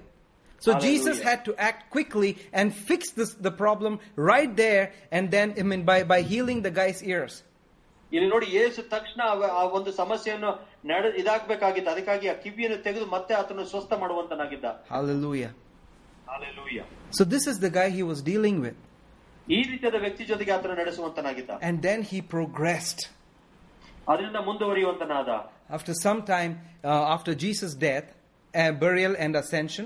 So Jesus Hallelujah. had to act quickly and fix this, the problem right there and then, I mean, by, by healing the guy's ears. ಇಲ್ಲಿ ನೋಡಿ ಯೇಸು ತಕ್ಷಣ ಅವ- ಆ ಒಂದು ಸಮಸ್ಯೆಯನ್ನು ನಡ ಇದಾಗಬೇಕಾಗಿತ್ತು ಅದಕ್ಕಾಗಿ ಆ ಕಿವಿಯನ್ನು ತೆಗೆದು ಮತ್ತೆ ಆತನು ಸ್ವಸ್ಥ ಮಾಡುವಂತನಾಗಿದ್ದ Hallelujah. Hallelujah. So this is the guy he was dealing with. ಈ ರೀತಿಯಾದ ವ್ಯಕ್ತಿ ಜೊತೆಗೆ ಆತನು ನಡೆಸುವಂತನಾಗಿದ್ದ And then he progressed. ಅದರಿಂದ ಮುಂದುವರಿಯುವಂತನಾದ After some time, uh, after Jesus' death, uh, burial and ascension,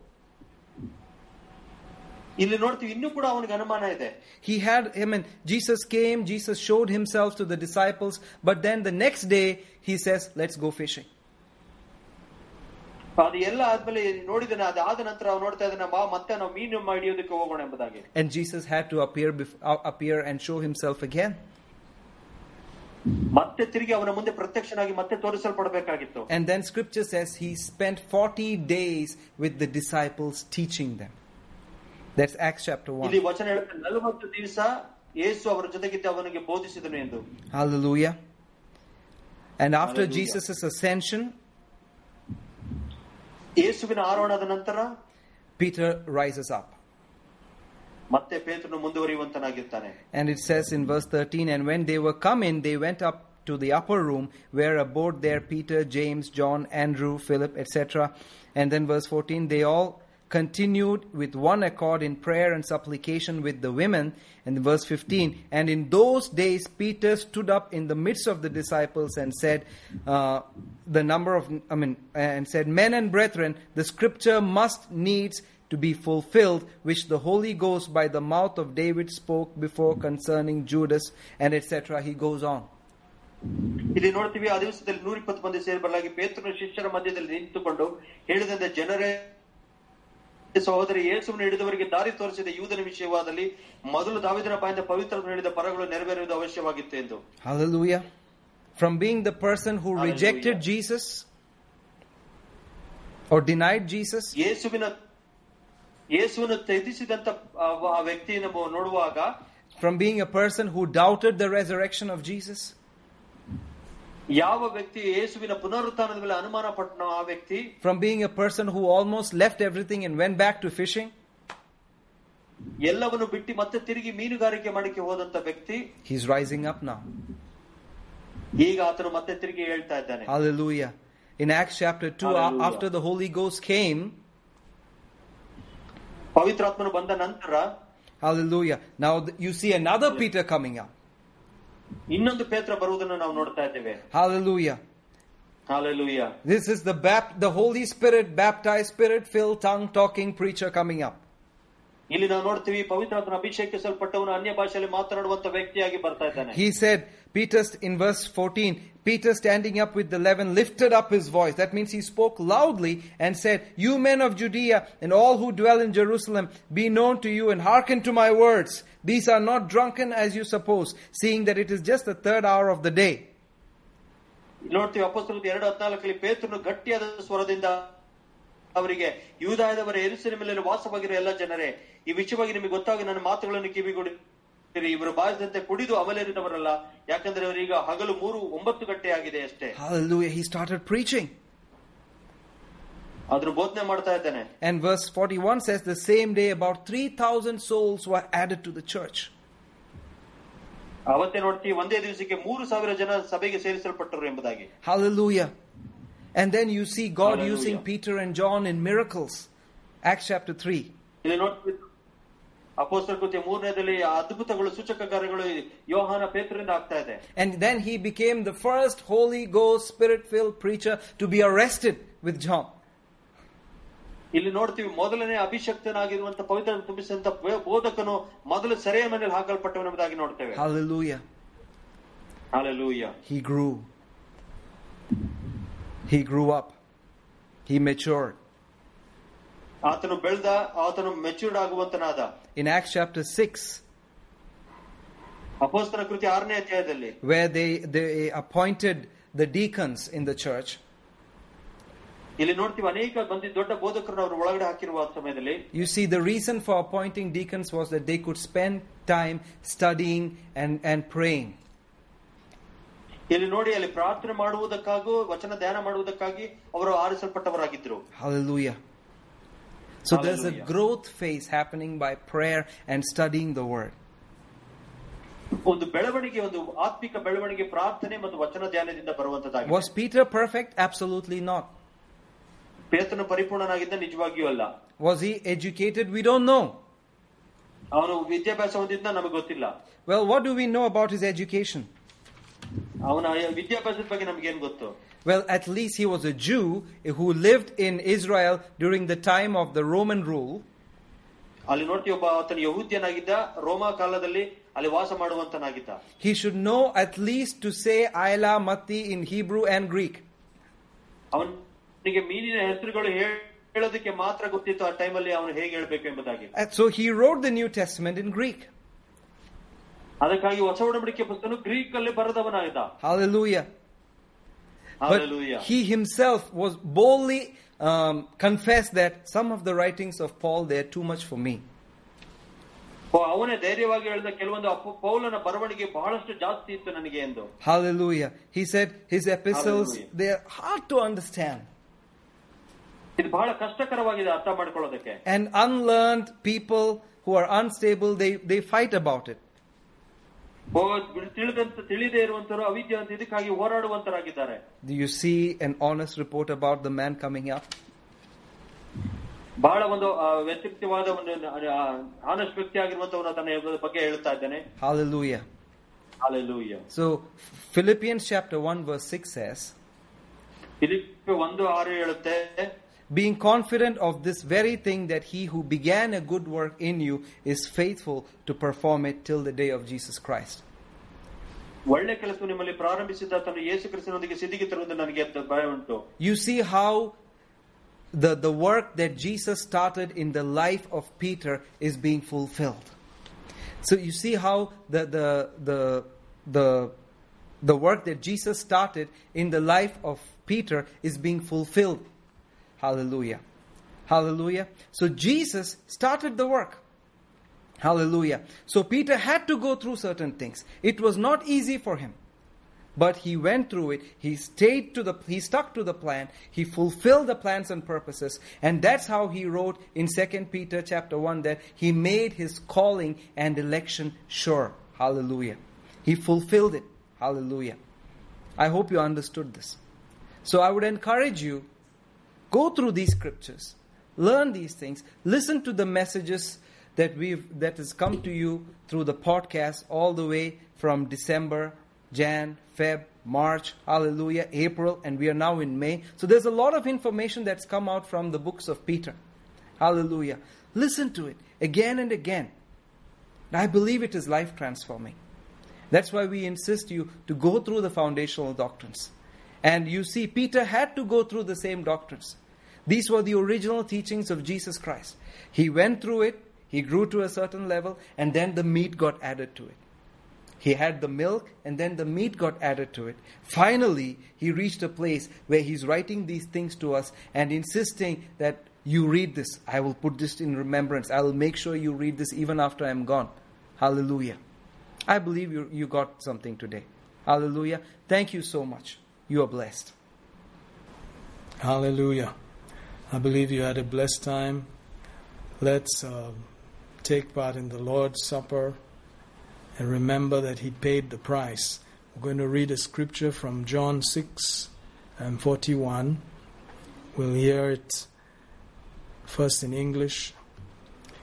ಇಲ್ಲಿ ನೋಡ್ತೀವಿ ಇನ್ನೂ ಕೂಡ ಅವನಿಗೆ ಅನುಮಾನ ಇದೆ He had, I mean, Jesus came, Jesus showed himself to the disciples, but then the next day he says, Let's go fishing. ಅದು ಎಲ್ಲ ಆದ್ಮೇಲೆ ನೋಡಿದಾನೆ ಅದಾದ ನಂತರ ಅವ್ನು ನೋಡ್ತಾ ಇದ್ದಾನೆ ಬಾ ಮತ್ತೆ ನಾವು ಮೀನು ಹಿಡಿಯೋದಕ್ಕೆ ಹೋಗೋಣ ಎಂಬುದಾಗಿ And Jesus had to appear, bef- uh, appear and show himself again. ಮತ್ತೆ ತಿರುಗಿ ಅವನ ಮುಂದೆ ಪ್ರತ್ಯಕ್ಷನಾಗಿ ಮತ್ತೆ ತೋರಿಸಲ್ಪಡಬೇಕಾಗಿತ್ತು And then scripture says he spent 40 days with the disciples teaching them. That's Acts chapter ಇಲ್ಲಿ 1. ವಚನ ಹೇಳುತ್ತೆ ನಲವತ್ತು ದಿವಸ ಯೇಸು ಅವರ ಜೊತೆಗಿದ್ದು ಅವನಿಗೆ ಬೋಧಿಸಿದನು ಎಂದು Hallelujah. And after Hallelujah. Jesus' ascension, ಯೇಸುವಿನ ಆರೋಹಣದ ನಂತರ Peter rises up. ಮತ್ತೆ ಪೇತ್ರನು ಮುಂದುವರಿಯುವಂತನಾಗಿರ್ತಾನೆ And it says in verse 13, And when they were come in, they went up to the upper room, where abode there Peter, James, John, Andrew, Philip, etc. And then verse 14, they all continued with one accord in prayer and supplication with the women. And verse 15, and in those days Peter stood up in the midst of the disciples and said, uh, the number of, I mean, and said, Men and brethren, the scripture must needs to be fulfilled, which the Holy Ghost by the mouth of David spoke before concerning Judas, and etc. He goes on. ಇಲ್ಲಿ ನೋಡ್ತೀವಿ ಆ ದಿವಸದಲ್ಲಿ ನೂರ ಇಪ್ಪತ್ತು ಮಂದಿ ಸೇರ್ಬರಲಾಗಿ ಪೇತ್ರನ ಶಿಷ್ಯರ ಮಧ್ಯದಲ್ಲಿ ನಿಂತುಕೊಂಡು ಹೇಳಿದಂತೆ ಜನರೇ ಸಹೋದರಿ ಯೇಸುವನ್ನು ಹಿಡಿದವರಿಗೆ ದಾರಿ ತೋರಿಸಿದ ಯೂದನ ವಿಷಯವಾದಲ್ಲಿ ಮೊದಲು ದಾವಿದನ ಬಾಯಿಂದ ಪವಿತ್ರ ಹೇಳಿದ ಪರಗಳು ನೆರವೇರುವುದು ಅವಶ್ಯವಾಗಿತ್ತು ಎಂದು Hallelujah. From being the person who Hallelujah. rejected Jesus or denied Jesus, ಯೇಸುವಿನ ಯೇಸುವನ್ನು ತ್ಯಜಿಸಿದಂತ ಆ ಆ ವ್ಯಕ್ತಿಯನ್ನು ನಾವು ನೋಡುವಾಗ from being a person who doubted the resurrection of Jesus, ಯಾವ ವ್ಯಕ್ತಿ ಯೇಸುವಿನ ಪುನರುತ್ಥಾನದ ಮೇಲೆ ಅನುಮಾನ ಪಟ್ಟನೋ ಆ ವ್ಯಕ್ತಿ from being a person who almost left everything and went back to fishing, ಎಲ್ಲವನ್ನು ಬಿಟ್ಟು ಮತ್ತೆ ತಿರುಗಿ ಮೀನುಗಾರಿಕೆ ಮಾಡಕ್ಕೆ ಹೋದಂತ ವ್ಯಕ್ತಿ he's rising up now. ಈಗ ಆತನು ಮತ್ತೆ ತಿರುಗಿ ಹೇಳ್ತಾ ಇದ್ದಾನೆ Hallelujah. In Acts chapter 2, a- Hallelujah. after the Holy Ghost came, ಪವಿತ್ರಾತ್ಮನು ಬಂದ ನಂತರ Hallelujah. Now th- you see another Peter coming up. ಇನ್ನೊಂದು ಪೇತ್ರ ಬರುವುದನ್ನು ನಾವು ನೋಡ್ತಾ ಇದ್ದೇವೆ Hallelujah. Hallelujah This is the bap- the Holy Spirit, baptized, spirit filled, tongue talking preacher coming up. ಇಲ್ಲಿ ನಾವು ನೋಡ್ತೀವಿ ಪವಿತ್ರಾತ್ಮನ ಅಭಿಷೇಕಿಸಲ್ಪಟ್ಟವನು ಅನ್ಯ ಭಾಷೆಯಲ್ಲಿ ಮಾತನಾಡುವಂತ ವ್ಯಕ್ತಿಯಾಗಿ ಬರ್ತಾ ಇದ್ದಾನೆ He said, Peter, in verse 14, Peter standing up with the leaven lifted up his voice. That means he spoke loudly and said, You men of Judea and all who dwell in Jerusalem, be known to you and hearken to my words. These are not drunken as you suppose, seeing that it is just the third hour of the day. ಇಲ್ಲಿ ನೋಡ್ತೀವಿ ಅಪಸ್ತಲದ ಎರಡು ಹದಿನಾಲ್ಕಲ್ಲಿ ಪೇತ್ರನು ಗಟ್ಟಿಯಾದ ಸ್ವರದಿಂದ ಅವರಿಗೆ ಯೂದಾಯದವರ ಎರುಸಿನ ಮೇಲೆ ವಾಸವಾಗಿರುವ ಎಲ್ಲ ಜನರೇ ಈ ವಿಷಯವಾಗಿ ನಿಮಗೆ ಗೊತ್ತಾಗಿ ನನ್ನ ಮಾತುಗಳನ್ನು ಕಿವಿಗೊಡಿರಿ ಇವರು ಬಾಯಿಸಿದಂತೆ ಕುಡಿದು ಅಮಲೇರಿದವರಲ್ಲ ಯಾಕಂದ್ರೆ ಅವರೀಗ ಹಗಲು ಮೂರು ಒಂಬತ್ತು ಗಂಟೆ ಆಗಿದೆ ಅಷ್ಟೇ Hallelujah. He started preaching. ಅದ್ರ ಬೋಧನೆ ಮಾಡ್ತಾ ಇದ್ದಾನೆ And verse 41 says, The same day about 3,000 souls were added to the church. ಅವತ್ತೇ ನೋಡ್ತೀವಿ ಒಂದೇ ದಿವಸಕ್ಕೆ ಮೂರು ಸಾವಿರ ಜನ ಸಭೆಗೆ ಸೇರಿಸಲ್ಪಟ್ಟರು ಎಂಬುದಾಗಿ Hallelujah. And then you see God Hallelujah. using Peter and John in miracles. Acts chapter 3. ಇಲ್ಲಿ ನೋಡ್ತೀವಿ ಅಪೋಸ್ತಲ ಕೃತ್ಯ ಮೂರನೇದಲ್ಲಿ ಆ ಅದ್ಭುತಗಳು ಸೂಚಕ ಕಾರ್ಯಗಳು ಯೋಹಾನ ಪೇತ್ರರಿಂದ ಆಗ್ತಾ ಇದೆ And then he became the first Holy Ghost Spirit filled preacher to be arrested with John. ಇಲ್ಲಿ ನೋಡ್ತೀವಿ ಮೊದಲನೇ ಅಭಿಷಕ್ತನಾಗಿರುವಂತ ಪವಿತ್ರ ತುಂಬಿಸಿದಂತ ಬೋಧಕನು ಮೊದಲು ಸೆರೆಯ ಮನೆಯಲ್ಲಿ ಹಾಕಲ್ಪಟ್ಟವನೆಂಬುದಾಗಿ ನೋಡ್ತೇವೆ Hallelujah. Hallelujah He grew. He grew up. He matured. ಆತನು ಬೆಳೆದ ಆತನು ಮೆಚೂರ್ಡ್ ಆಗುವಂತನಾದ In Acts chapter 6, ಅಪೋಸ್ತನ ಕೃತಿ ಆರನೇ ಅಧ್ಯಾಯದಲ್ಲಿ where they, they appointed the deacons in the church, ಇಲ್ಲಿ ನೋಡ್ತೀವಿ ಅನೇಕ ಮಂದಿ ದೊಡ್ಡ ಬೋಧಕರನ್ನು ಅವರು ಒಳಗಡೆ ಹಾಕಿರುವ ಸಮಯದಲ್ಲಿ you see the reason for appointing deacons was that they could spend time studying and, and praying. ಇಲ್ಲಿ ನೋಡಿ ಅಲ್ಲಿ ಪ್ರಾರ್ಥನೆ ಮಾಡುವುದಕ್ಕಾಗೂ ವಚನ ಧ್ಯಾನ ಮಾಡುವುದಕ್ಕಾಗಿ ಅವರು ಆರಿಸಲ್ಪಟ್ಟವರಾಗಿದ್ರು Hallelujah. So there's a Hallelujah. growth phase happening by prayer and studying the word. ಒಂದು ಬೆಳವಣಿಗೆ ಒಂದು ಆತ್ಮಿಕ ಬೆಳವಣಿಗೆ ಪ್ರಾರ್ಥನೆ ಮತ್ತು ವಚನ ಧ್ಯಾನದಿಂದ ಬರುವಂತದ್ದಾಗಿದೆ Was Peter perfect? Absolutely not. ಪೇತನು ಪರಿಪೂರ್ಣನಾಗಿದ್ದ ನಿಜವಾಗಿಯೂ ಅಲ್ಲ Was he educated? We don't know. ಅವನು ವಿದ್ಯಾಭ್ಯಾಸ ಹೊಂದಿದ್ದ ನಮಗೆ ಗೊತ್ತಿಲ್ಲ Well, what do we know about his education? ಅವನ ವಿದ್ಯಾಭ್ಯಾಸದ ಬಗ್ಗೆ ನಮ್ಗೇನ್ ಗೊತ್ತು Well, at least he was a Jew who lived in Israel during the time of the Roman rule. ಅಲ್ಲಿ ನೋಡ್ತೀವಿ ಒಬ್ಬ ಆತನ ಯಹೂದ್ಯನಾಗಿದ್ದ ರೋಮಾ ಕಾಲದಲ್ಲಿ ಅಲ್ಲಿ ವಾಸ ಮಾಡುವಂತನಾಗಿದ್ದ He should know at least to say Ayla Matti in Hebrew and Greek. ಅವನಿಗೆ ಮೀನಿನ ಹೆಸರುಗಳು ಹೇಳ್- ಹೇಳೋದಕ್ಕೆ ಮಾತ್ರ ಗೊತ್ತಿತ್ತು ಆ ಟೈಮಲ್ಲಿ ಅವನು ಹೇಗೆ ಹೇಳ್ಬೇಕು ಎಂಬುದಾಗಿ And so he wrote the New Testament in Greek. ಅದಕ್ಕಾಗಿ ಹೊಸ ಒಡಂಬಡಿಕೆ ಪುಸ್ತಕ ಗ್ರೀಕ್ ಅಲ್ಲಿ ಬರೆದವನಾಗಿದ್ದ Hallelujah. Hallelujah. But he himself was boldly um, confessed that some of the writings of Paul they're too much for me. ಓ, ಅವನೇ ಧೈರ್ಯವಾಗಿ ಹೇಳಿದ ಕೆಲವೊಂದು ಅಪ್ಪ ಪೌಲನ ಬರವಣಿಗೆ ಬಹಳಷ್ಟು ಜಾಸ್ತಿ ಇತ್ತು ನನಗೆ ಎಂದು Hallelujah. He said his epistles Hallelujah. they're hard to understand. ಇದು ಬಹಳ ಕಷ್ಟಕರವಾಗಿದೆ ಅರ್ಥ ಮಾಡ್ಕೊಳ್ಳೋದಕ್ಕೆ And unlearned people who are unstable they, they fight about it. ಓ, ತಿಳಿದಂತ ತಿಳಿದೇ ಇರುವಂತರು ಅವಿದ್ಯ ಅಂತ ಇದಕ್ಕಾಗಿ ಹೋರಾಡುವಂತರಾಗಿದ್ದಾರೆ Do you see an honest report about the man coming up? ಬಹಳ ಒಂದು ಆ, ವ್ಯತಿರಿಕ್ತವಾದ ಒಂದು ಆನೆಸ್ಟ್ ವ್ಯಕ್ತಿ ಆಗಿರುವಂತವನು ತನ್ನ ಬಗ್ಗೆ ಹೇಳ್ತಾ ಇದ್ದಾನೆ Hallelujah. Hallelujah. So Philippians chapter 1 verse 6 says, Philippi ಒಂದು ಆರು ಹೇಳುತ್ತೆ being confident of this very thing that he who began a good work in you is faithful to perform it till the day of Jesus Christ. You see how the, the work that Jesus started in the life of Peter is being fulfilled. So you see how the, the, the, the, the work that Jesus started in the life of Peter is being fulfilled Hallelujah. Hallelujah. So Jesus started the work. Hallelujah. So Peter had to go through certain things. It was not easy for him. But he went through it. He stayed to the, he stuck to the plan. He fulfilled the plans and purposes. And that's how he wrote in 2 Peter chapter 1 that he made his calling and election sure. Hallelujah. He fulfilled it. Hallelujah. I hope you understood this. So I would encourage you, go through these scriptures, learn these things. Listen to the messages that we've that has come to you through the podcast all the way from December, Jan, Feb, March, hallelujah, April, and we are now in May. So there's a lot of information that's come out from the books of Peter. Hallelujah. Listen to it again and again. I believe it is life transforming. That's why we insist you to go through the foundational doctrines. And you see, Peter had to go through the same doctrines. These were the original teachings of Jesus Christ. He went through it, he grew to a certain level, and then the meat got added to it. He had the milk, and then the meat got added to it. Finally, he reached a place where he's writing these things to us and insisting that you read this. I will put this in remembrance. I will make sure you read this even after I'm gone. Hallelujah. I believe you, you got something today. Hallelujah. Thank you so much. You are blessed. Hallelujah. I believe you had a blessed time. Let's uh, take part in the Lord's Supper and remember that He paid the price. We're going to read a scripture from John 6 and 41. We'll hear it first in English.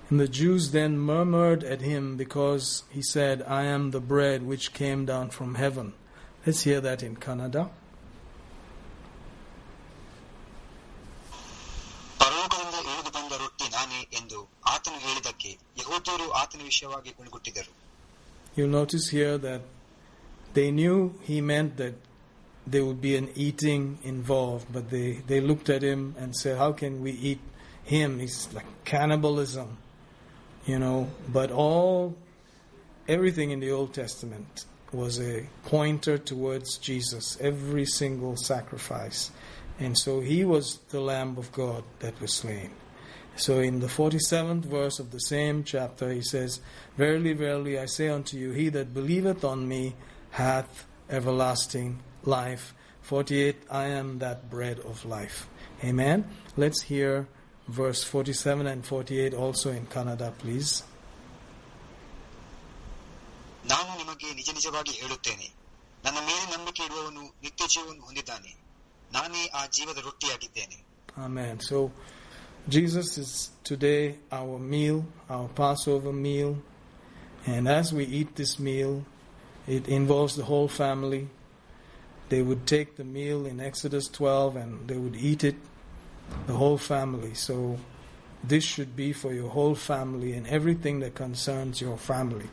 And the Jews then murmured at him because he said, I am the bread which came down from heaven. Let's hear that in Kannada. ವಿಷಯವಾಗಿ ಗುಣಗುಟ್ಟಿದರು You'll notice here that they knew he meant that there would be an eating involved, but they, they looked at him and said, How can we eat him? It's like cannibalism, you know. But all, everything in the Old Testament was a pointer towards Jesus, every single sacrifice. And so he was the Lamb of God that was slain. So in the 47th verse of the same chapter, he says, Verily, verily, I say unto you, he that believeth on me hath everlasting life. 48, I am that bread of life. Amen. Let's hear verse 47 and 48 also in Kannada, please. ನಾನು ನಿಮಗೆ ನಿಜ ನಿಜವಾಗಿ ಹೇಳುತ್ತೇನೆ ನನ್ನ ಮೇಲೆ ನಂಬಿಕೆ ಇಡುವವನು ನಿತ್ಯ ಜೀವವನ್ನು ಹೊಂದಿದ್ದಾನೆ ನಾನೇ ಆ ಜೀವದ ರೊಟ್ಟಿಯಾಗಿದ್ದೇನೆ Amen. So, Jesus is today our meal, our Passover meal. And as we eat this meal, it involves the whole family. They would take the meal in Exodus 12 and they would eat it, the whole family. So, this should be for your whole family and everything that concerns your family.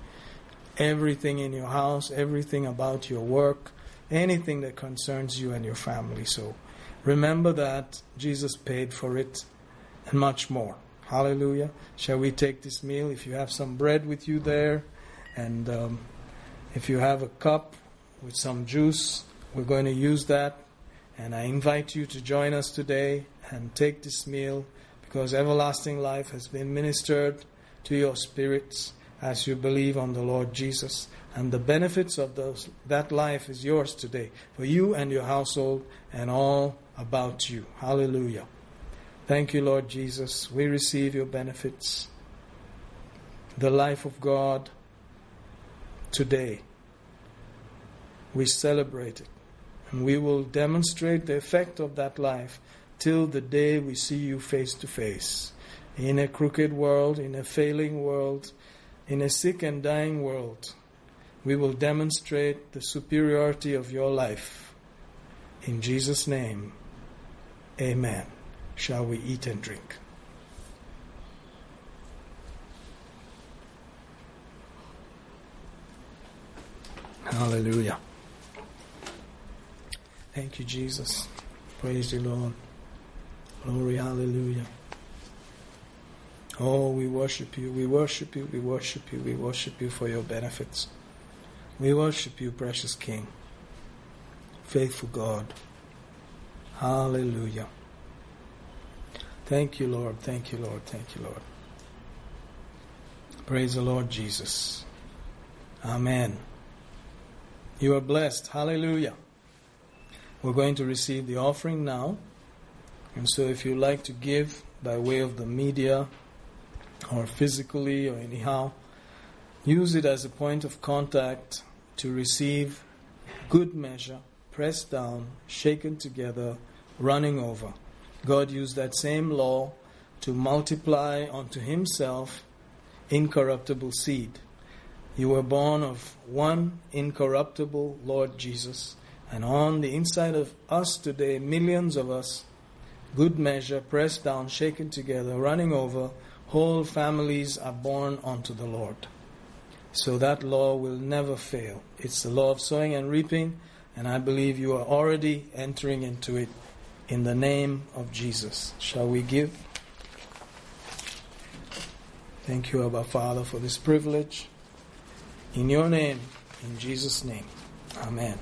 Everything in your house, everything about your work, anything that concerns you and your family. So, remember that Jesus paid for it and much more. Hallelujah. Shall we take this meal? If you have some bread with you there, and um, if you have a cup with some juice, we're going to use that. And I invite you to join us today and take this meal because everlasting life has been ministered to your spirits as you believe on the Lord Jesus. And the benefits of those, that life is yours today for you and your household and all about you. Hallelujah. Thank you, Lord Jesus. We receive your benefits. The life of God today. We celebrate it. And we will demonstrate the effect of that life till the day we see you face to face. In a crooked world, in a failing world, in a sick and dying world, we will demonstrate the superiority of your life. In Jesus' name, amen. Shall we eat and drink? Hallelujah. Thank you, Jesus. Praise the Lord. Glory, hallelujah. Oh, we worship you, we worship you, we worship you, we worship you for your benefits. We worship you, precious King, faithful God. Hallelujah. Thank you, Lord. Thank you, Lord. Thank you, Lord. Praise the Lord Jesus. Amen. You are blessed. Hallelujah. We're going to receive the offering now. And so if you like to give by way of the media or physically or anyhow, use it as a point of contact to receive good measure, pressed down, shaken together, running over. God used that same law to multiply unto himself incorruptible seed. You were born of one incorruptible Lord Jesus. And on the inside of us today, millions of us, good measure, pressed down, shaken together, running over, whole families are born unto the Lord. So that law will never fail. It's the law of sowing and reaping, and I believe you are already entering into it in the name of Jesus. Shall we give? Thank you, Abba Father, for this privilege. In your name, in Jesus' name. Amen.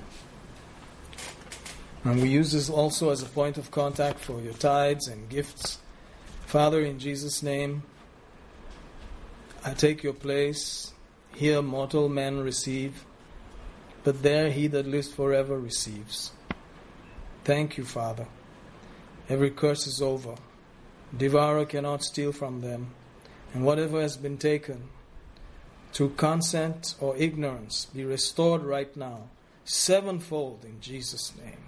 And we use this also as a point of contact for your tithes and gifts. Father, in Jesus' name, I take your place. Here mortal men receive, but there he that lives forever receives. Thank you, Father. Every curse is over. Devourer cannot steal from them, and whatever has been taken, through consent or ignorance be restored right now, sevenfold in Jesus' name.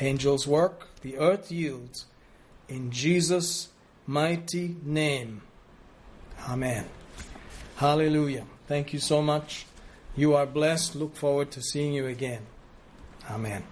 Angels work, the earth yields, in Jesus' mighty name. Amen. Hallelujah. Thank you so much. You are blessed. Look forward to seeing you again. Amen.